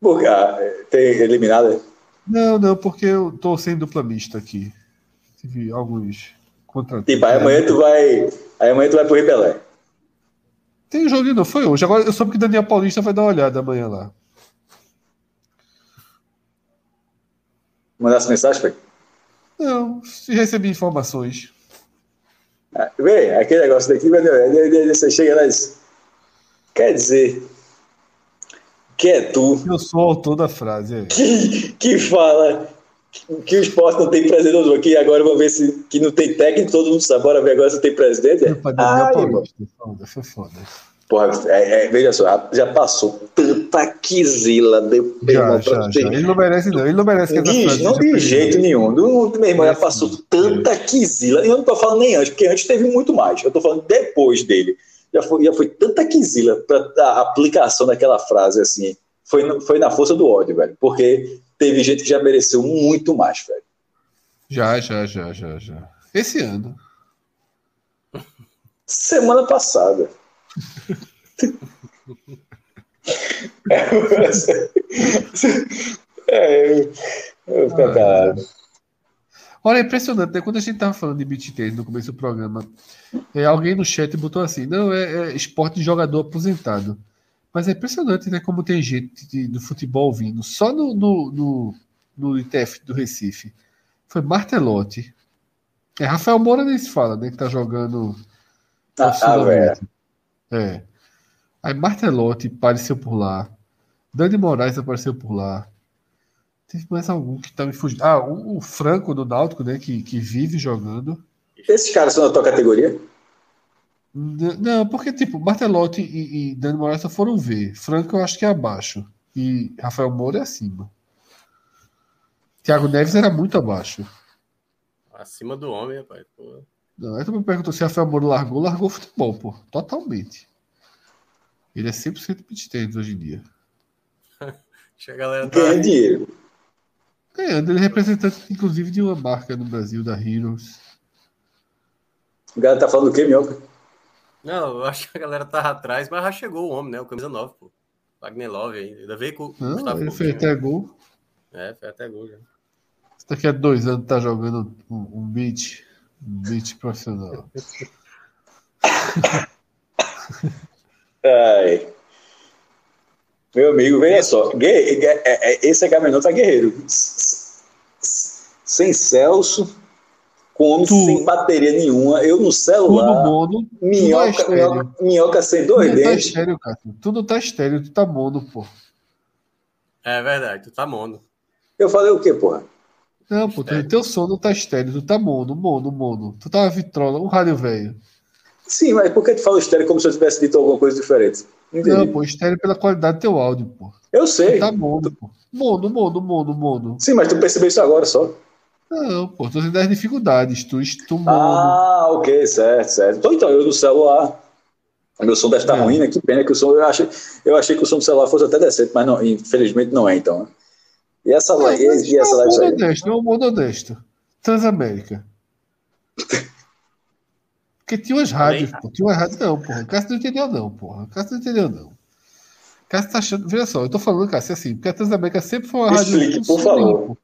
Porque, ah, tem eliminada. Não, não, porque eu tô sem dupla mista aqui. Tive alguns contratos. Tipo, aí amanhã tu vai. Aí amanhã tu vai pro Ribelé. Tem um jogo não foi hoje. Agora eu soube que Daniel Paulista vai dar uma olhada amanhã lá. Mandasse mensagem, foi? Não, se recebi informações. Ah, Vê, aquele negócio daqui, mas, né, você chega lá e diz. Quer dizer. Que é tu Eu sou o autor da frase. É. que, que fala que o esporte não tem presidente aqui, agora eu vou ver se que não tem técnico, todo mundo sabe, bora ver agora se tem presidente. Paulista, foda, foi foda. Porra, é, é, veja só, já passou tanta quizila de Já, já, já. Ele não merece, não. Ele não merece que essa frase De, não de jeito nenhum. Não, meu irmão, já passou tanta quizila. E eu não tô falando nem antes, porque antes teve muito mais. Eu tô falando depois dele. Já foi, já foi tanta quizila pra a aplicação daquela frase, assim. Foi, foi na força do ódio, velho. Porque teve gente que já mereceu muito mais, velho. Já, já, já, já, já. Esse ano. Semana passada. é, eu, eu fico calado. Olha, é impressionante, né? Quando a gente tava falando de beat tênis no começo do programa, é, alguém no chat botou assim, não, é, é esporte de jogador aposentado. Mas é impressionante, né? Como tem gente de- do futebol vindo. Só no, no, no, no ITF do Recife. Foi Martelotti. É, Rafael Moura nem se fala, né? Que tá jogando ah, velho. É. Aí Martelotti apareceu por lá. Dani Moraes apareceu por lá. Teve mais algum que tá me fugindo. Ah, o, o Franco do Náutico, né? Que, que vive jogando. Esses caras são da tua categoria? Não, porque, tipo, Martelotti e, e Dani Moraes só foram ver. Franco eu acho que é abaixo. E Rafael Moura é acima. Thiago Neves era muito abaixo. Acima do homem, rapaz. Pô. Não, aí tu me perguntou se Rafael Moura largou, largou o futebol, pô. Totalmente. Ele é 100% beat tênis hoje em dia. Que a galera tá. Ganha dinheiro. Ganhando, ele é representante, inclusive, de uma marca no Brasil, da Heroes. O cara tá falando do quê, Minhoca? Não, eu acho que a galera tava atrás, mas já chegou o homem, né? O camisa 9, pô. Wagner Love ainda. Ainda veio com o Não, Gustavo ele fez até gol. É, foi até gol já. Daqui a dois anos tá jogando um, um beat. Um beat profissional. Ai. Meu amigo, veja só. É- é- Esse é tá guerreiro. Sem Celso, com homem Tu- sem bateria nenhuma, eu no Tudo celular, mono. minhoca, tudo é minhoca, minhoca sem dois Tudo tá dentes. estéreo, cara. Tudo tá estéreo, tu tá mono, pô. É verdade, tu tá mono. Eu falei o quê, porra? Não, pô, Estéreo. teu, som não tá estéreo, tu tá mono, mono, mono. Tu tá uma vitrola, um rádio velho. Sim, mas por que tu fala estéreo como se eu tivesse dito alguma coisa diferente? Não entendi. Não, pô, estéreo pela qualidade do teu áudio, pô. eu sei. tá mono, pô. Mono, mono, mono, mono. Sim, mas tu percebeu isso agora só. Não, pô, tô dizendo das dificuldades. Tu, tu. Ah, ok, certo, certo. Então, então eu no celular. Meu som deve estar É. ruim, né? Que pena que o som. Eu achei, eu achei que o som do celular fosse até decente, mas não, infelizmente não é, então. E essa live, mas e essa é um live mundo honesto, é um mundo honesto. Transamérica. Porque tinha umas rádios, pô. Tinha umas rádios. Não, porra. O Cássio não entendeu, não, porra. O Cássio não entendeu, não. O Cássio tá achando. Veja só, eu tô falando, Cássio, assim, porque a Transamérica sempre foi uma rádio Explique, com por som favor. limpo.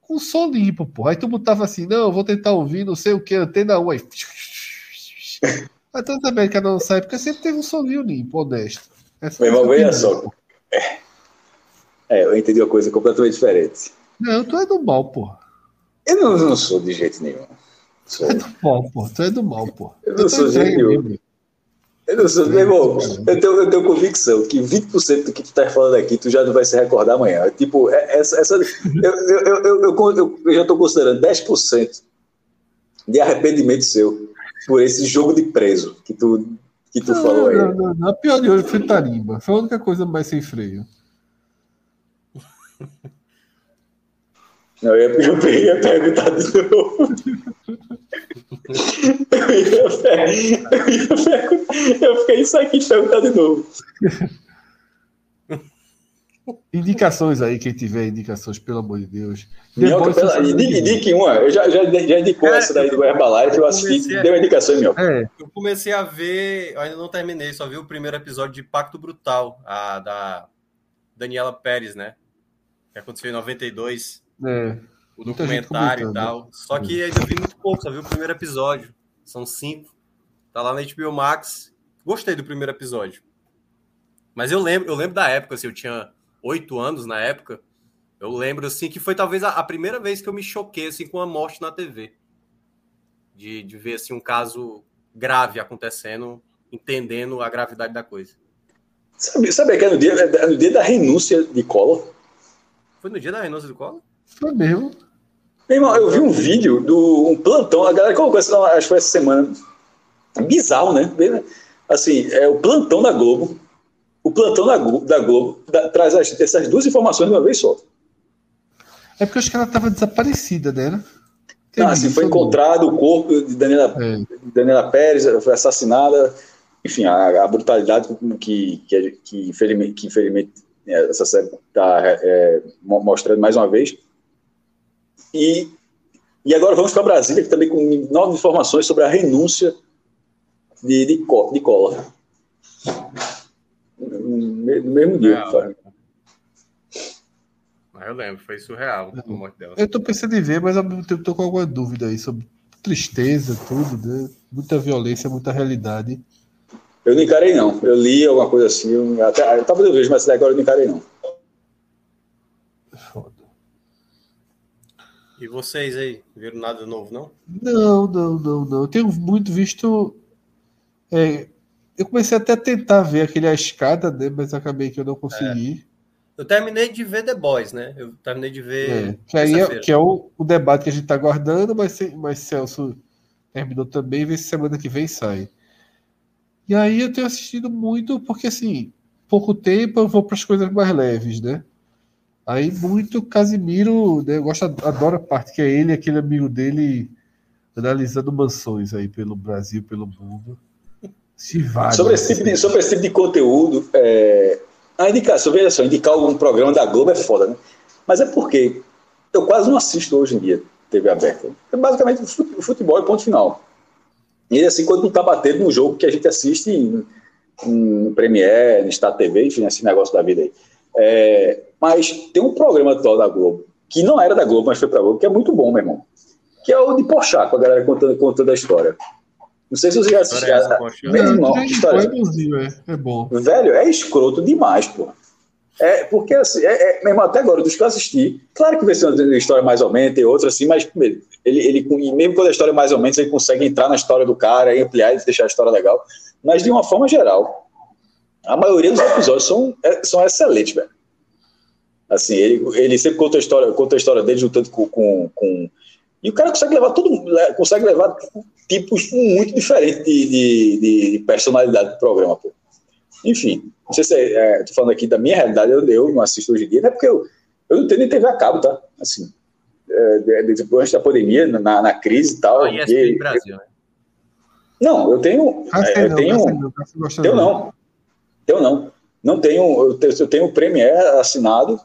Com som limpo, porra. Aí tu botava assim, não, eu vou tentar ouvir, não sei o que, antena 1. Aí. A Transamérica não sai, porque sempre teve um soninho limpo, honesto. Essa Meu irmão, veja só. É, eu entendi uma coisa completamente diferente. Não, tu é do mal, porra. Eu não, não sou de jeito nenhum. Tu é do mal, porra. Tu é do mal, porra. Eu não sou mesmo. Eu não sou, meu irmão, eu tenho, eu tenho convicção que 20% do que tu tá falando aqui tu já não vai se recordar amanhã. Tipo, é- essa, essa, eu, eu, eu, eu, já tô considerando 10% de arrependimento seu por esse jogo de preso que tu, que tu falou aí. Não, não, não. A pior de hoje foi Tarimba. Foi a única coisa mais sem freio. Não, eu ia, eu ia perguntar de novo. Eu ia, eu ia. Eu fiquei isso aqui de perguntar de novo. Indicações aí, quem tiver indicações, pelo amor de Deus. Minhoca, pela, indique, indique uma. Eu já, já, já indicou Cara, essa daí do Herbalife, eu assisti, comecei a- deu uma indicação, Minhoca. É, Eu comecei a ver, eu ainda não terminei, só vi o primeiro episódio de Pacto Brutal, a da Daniela Pérez, né? Que aconteceu em 92, é. o documentário e comentando. tal. Só que ainda vi muito pouco, só vi o primeiro episódio. São cinco. Tá lá na HBO Max. Gostei do primeiro episódio. Mas eu lembro, eu lembro da época, assim, eu tinha oito anos na época. Eu lembro, assim, que foi talvez a, a primeira vez que eu me choquei, assim, com a morte na TV. De, de ver, assim, um caso grave acontecendo, entendendo a gravidade da coisa. Sabe, sabe que é no dia, é no dia da renúncia de Collor? Foi no dia da renúncia do Collor? Foi mesmo. Meu irmão, eu vi um vídeo do um plantão, a galera colocou isso, acho que foi essa semana. Bizarro, né? Assim, é o plantão da Globo. O plantão da Globo, da Globo da- traz as- essas duas informações de uma vez só. É porque eu acho que ela estava desaparecida, né? Teve Ah, assim, foi encontrado o corpo de Daniela, É. Daniela Pérez, ela foi assassinada. Enfim, a, a brutalidade que, que, que, infelizmente, que infelizmente é, essa série está mostrando mais uma vez. E, e agora vamos para Brasília, que também com novas informações sobre a renúncia de, de, de Collor. No me- no mesmo dia. Mas eu lembro, foi surreal a morte dela. Eu tô pensando em ver, mas ao mesmo tempo tô com alguma dúvida aí sobre tristeza, tudo, né? Muita violência, muita realidade. Eu não encarei, não. Eu li alguma coisa assim. Eu, até, eu talvez eu veja, mas agora eu não encarei, não. E vocês aí, viram nada novo, não? Não, não, não, não. Eu tenho muito visto. é, eu comecei até a tentar ver aquele A Escada, né? Mas acabei que eu não consegui. Eu terminei de ver The Boys, né? Eu terminei de É, ver. que aí é, que é o, o debate que a gente tá aguardando, mas, mas Celso terminou também, vê se semana que vem sai. E aí eu tenho assistido muito, porque assim, pouco tempo eu vou para as coisas mais leves, né? Aí muito Casimiro, né? Eu gosto, adoro a parte que é ele aquele amigo dele analisando mansões aí pelo Brasil, pelo mundo. Se vale. Sobre esse tipo de, sobre esse tipo de conteúdo, é, a indicação, veja só, indicar algum programa da Globo é foda, né? Mas é porque eu quase não assisto hoje em dia TV aberta. É basicamente fute- futebol e ponto final. E assim, quando não tá batendo no jogo que a gente assiste em, em Premiere, no Star TV, enfim, esse negócio da vida aí. É, mas tem um programa atual da Globo, que não era da Globo, mas foi pra Globo, que é muito bom, meu irmão. Que é o de Porchat, com a galera contando, contando a história. Não sei se você já assistiu. História essa. Meu irmão, Não, história- é é, é bom. Velho, é escroto demais, pô. É, porque assim, é, é, mesmo até agora, dos que eu assisti, claro que vai ser uma história mais ou menos, tem outra assim, mas primeiro, ele, ele, e mesmo quando a história é mais ou menos, ele consegue entrar na história do cara e ampliar e deixar a história legal. Mas de uma forma geral, a maioria dos episódios são, é- são excelentes, velho. Assim, ele, ele sempre conta a história, conta a história dele juntando com, com, com- E o cara consegue levar todo le- consegue levar tipos muito diferentes de, de, de personalidade do programa, pô. Enfim, não sei se é, é, tô falando aqui da minha realidade, eu, eu não assisto hoje em dia, não é porque eu, eu não tenho nem TV a cabo, tá? Assim, é, de- de- depois antes da pandemia, na, na crise e tal. Ah, e- Brasil, né? não, eu tenho. É, eu não, tenho. Não, Eu não. Eu não. Não tenho. Eu tenho, o Premiere assinado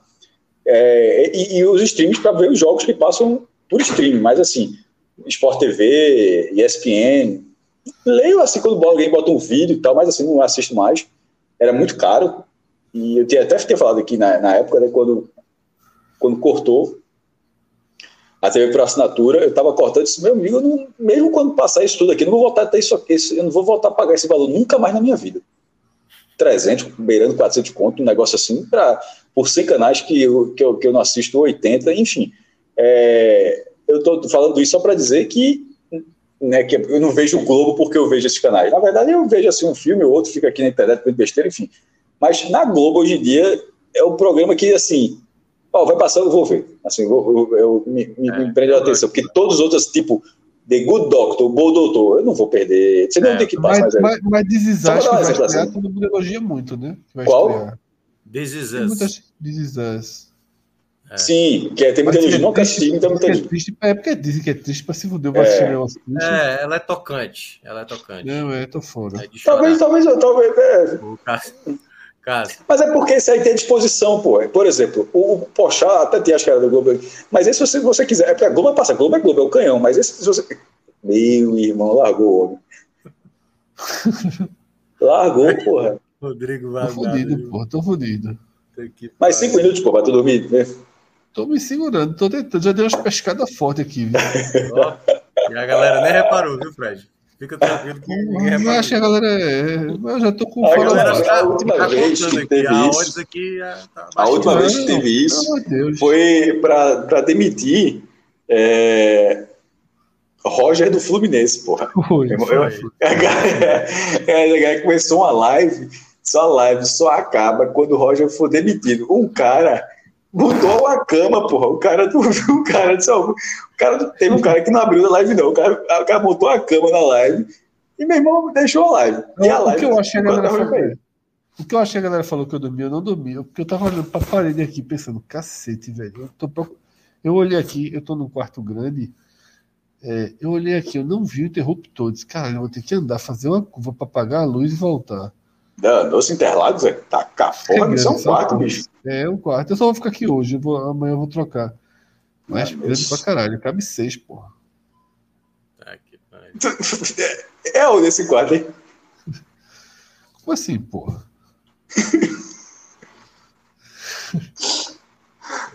é, e, e os streams para ver os jogos que passam por stream. Mas assim, Sport TV, ESPN. Leio assim quando alguém bota um vídeo e tal, mas assim, não assisto mais. Era muito caro. E eu tinha, até tinha falado aqui na, na época, né, quando, quando cortou a TV por assinatura, eu estava cortando e disse, meu amigo, não- mesmo quando passar isso tudo aqui, não vou voltar a ter isso aqui, eu não vou voltar a pagar esse valor nunca mais na minha vida. 300, beirando 400 conto, um negócio assim, pra, por 100 canais que eu, que, eu, que eu não assisto, 80, enfim. É, eu estou falando isso só para dizer que, né, que eu não vejo o Globo porque eu vejo esses canais. Na verdade, eu vejo assim, um filme ou outro, fica aqui na internet, com besteira, enfim. Mas na Globo, hoje em dia, é um programa que, assim, ó, vai passando, eu vou ver. Assim, eu, eu, eu- me, me, É, me prendeu a eu atenção, porque todos os outros, tipo, The Good Doctor, Bom Doutor, eu não vou perder. Você não É, tem que passar, Mas, mas, é. mas, mas que vai estrear, assim. todo mundo elogia muito, né? Vai Qual? estrear. This is Tem us. muitas This Is Us. É. Sim, que é, tem muita gente é nunca assisti, então é gente. triste, é porque dizem que é triste pra se fuder, eu vou É. assistir negócio triste. É, ela é tocante. Ela é tocante. Não, é, tô fora. É. Talvez, talvez, talvez. é. O Cássio. Cássio. Mas é porque esse aí tem disposição, pô. Por exemplo, o, o Pochá, até tinha acho que era do Globo. Mas esse, se você, quiser, é porque a Globo passa, a Globo é Globo, é o canhão. Mas esse, se você. Meu irmão, largou o homem. Largou, porra. Rodrigo Tô Vazado. fudido, pô, tô fudido. Mais cinco minutos, pô, pra tu dormir. né? Tô me segurando, tô tentando, já dei umas pescadas fortes aqui, viu? Ó, E a galera nem reparou, viu, Fred? Fica tranquilo que ninguém Eu acho que a galera é. Eu já tô com A A fora galera Olha, tá, a última tá vez contando que aqui. teve A isso- odds aqui é, tá A última vez que teve isso foi para demitir é, Roger do Fluminense, porra. Foi, Eu-. A galera, a galera começou uma live, só a live só acaba quando o Roger for demitido. Um cara, botou uma cama, porra. O cara, do- o cara disse, ó, o cara teve um cara que não abriu a live, não. O cara, o cara botou a cama na live e meu irmão deixou a live. E a o live que eu achei a galera falou, o que eu achei a galera falou que eu dormi, eu não dormi, porque eu tava olhando pra parede aqui pensando, cacete, velho. Eu, tô eu olhei aqui, eu tô num quarto grande, é, eu olhei aqui, eu não vi o interruptor, disse, cara, eu vou ter que andar, fazer uma curva pra apagar a luz e voltar. Não, Doce Interlagos é tá cá, porra, É isso é um quarto, bicho. É, um quarto. Eu só vou ficar aqui hoje, eu vou- amanhã eu vou trocar. Mas Ah, Deus. pra caralho, cabe seis, porra. Tá que pariu. É onde esse quarto, hein? Como assim, porra?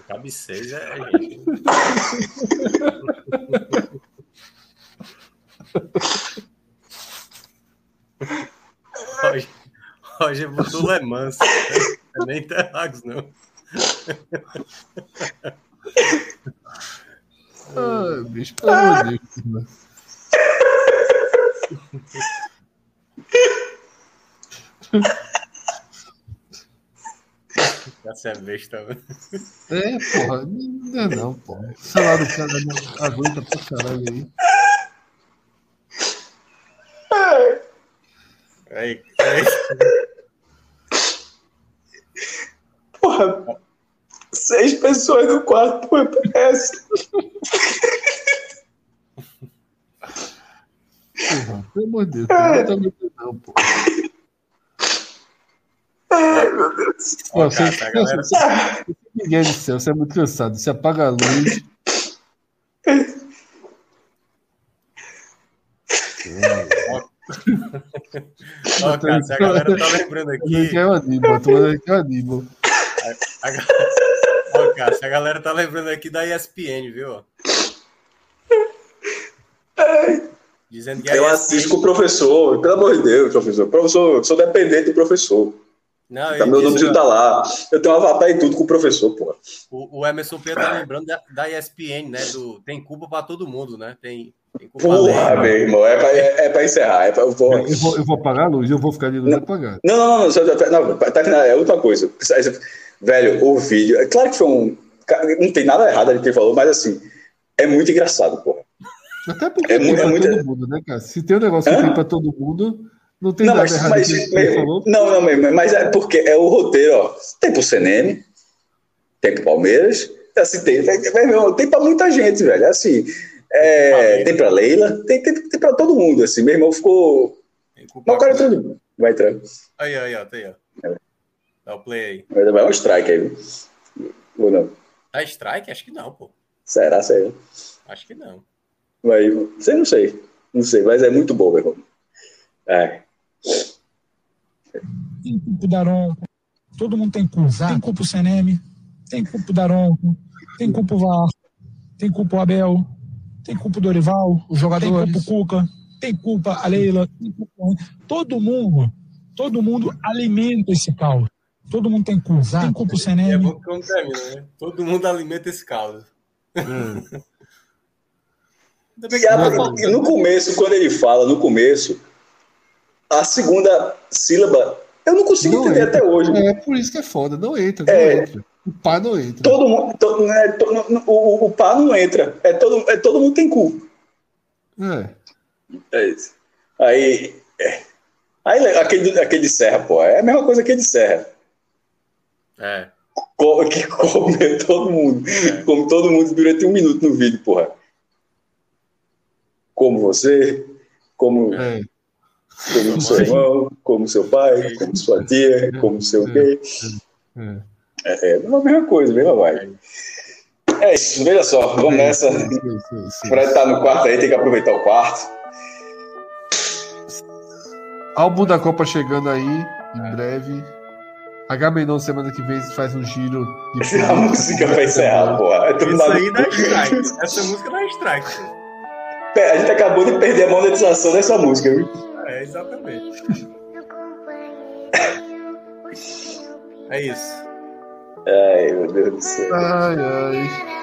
Cabe seis é gente. Roger, Roger botou Le Mans. Não é nem Interlagos, não. Ai, bicho, pelo amor de Deus. Essa é besta. mano. É, porra, não é não, porra. O salário do cara não aguenta pra caralho aí. Aí, aí, Porra, seis pessoas no quarto, porra, parece. Porra, pelo amor de Deus, porra, não tá porra. Ai, meu Deus. Ó, Ó, você, cara, você, você, Miguel do céu, você é muito cansado. Você apaga a luz. Ó, cara, se a galera tá lembrando aqui. Que é o Aníbal, tô falando que é o Aníbal. A... ga- Ó, cara, se a galera tá lembrando aqui da ESPN, viu? Dizendo que a Eu ESPN... assisto com o professor, pelo amor de Deus, professor. Professor, eu sou dependente do professor. Não, Tá, meu nomezinho tá lá. Eu tenho um avatar e tudo com o professor, porra. o, o Emerson Pedro tá lembrando da, da ESPN, né? Do, tem culpa pra todo mundo, né? Tem, Porra, meu irmão, é pra, é, é pra encerrar. É pra, eu vou... Eu vou, eu vou apagar a luz, eu vou ficar de luz apagada. Não, não, não, só- não, tá é outra coisa. Velho, o vídeo. É claro que foi um. Não tem nada errado ali que ele falou, mas assim, é muito engraçado, porra. Até porque É tem muito- pra é muito- todo mundo, né, cara? Se tem um negócio que tem pra todo mundo, não tem Não, nada mas, errado mas, que ele falou. não, não, mas- mas é porque é o roteiro, ó. Tem pro CNM, tem pro Palmeiras, assim, tem, tem, tem pra muita gente, velho. Assim, é, tem pra Leila, tem, tem, tem pra todo mundo, assim. Meu irmão ficou. Tem Mas o cara é tudo. Vai entrar. Aí, aí, ó, tá aí, ó. Dá o play aí. Vai um strike aí, viu? Ou não? Dá strike? Acho que não, pô. Será, será? Acho que não. Vai, sei, não sei. Não sei, mas é muito bom, meu irmão. É. tem culpa o Daronco, todo mundo tem culpa. Tem culpa o CNM, tem culpa o Daronco, tem culpa o VAR, tem culpa o Abel, tem culpa o Dorival, os jogadores, tem culpa o Cuca, tem culpa a Leila, tem culpa todo mundo, todo mundo alimenta esse caos. Todo mundo tem culpa. Tem culpa o É CNM, bom que termina, né? Todo mundo alimenta esse não- e no começo, quando ele fala, no começo, a segunda sílaba, eu não consigo Não entender entra. até hoje. É por isso que é foda, não entra, não É. entra. O pá não entra. Todo mundo, to- né, to- no- no- o, o pá não entra. É todo, é todo mundo tem cu. É. É isso. Aí, é. aí aquele, aquele de Serra, pô, é a mesma coisa que ele de Serra. É. Co- Que come todo mundo. Come todo mundo durante um minuto no vídeo, porra. Como você, como, É. como seu irmão, como seu pai, como sua tia, como seu quê. É. É, é a mesma coisa, mesma vibe. É isso, veja só, vamos nessa. Isso, isso. Pra estar no quarto aí, tem que aproveitar o quarto. Álbum da Copa chegando aí, em breve. H-Menon semana que vem faz um giro de A música pra encerrar, porra. É tudo Isso aí dá strike. Essa música dá strike. pô. A gente acabou de perder a monetização dessa música, viu? É, exatamente. É isso. Ai, meu Deus do céu. Ai, ai.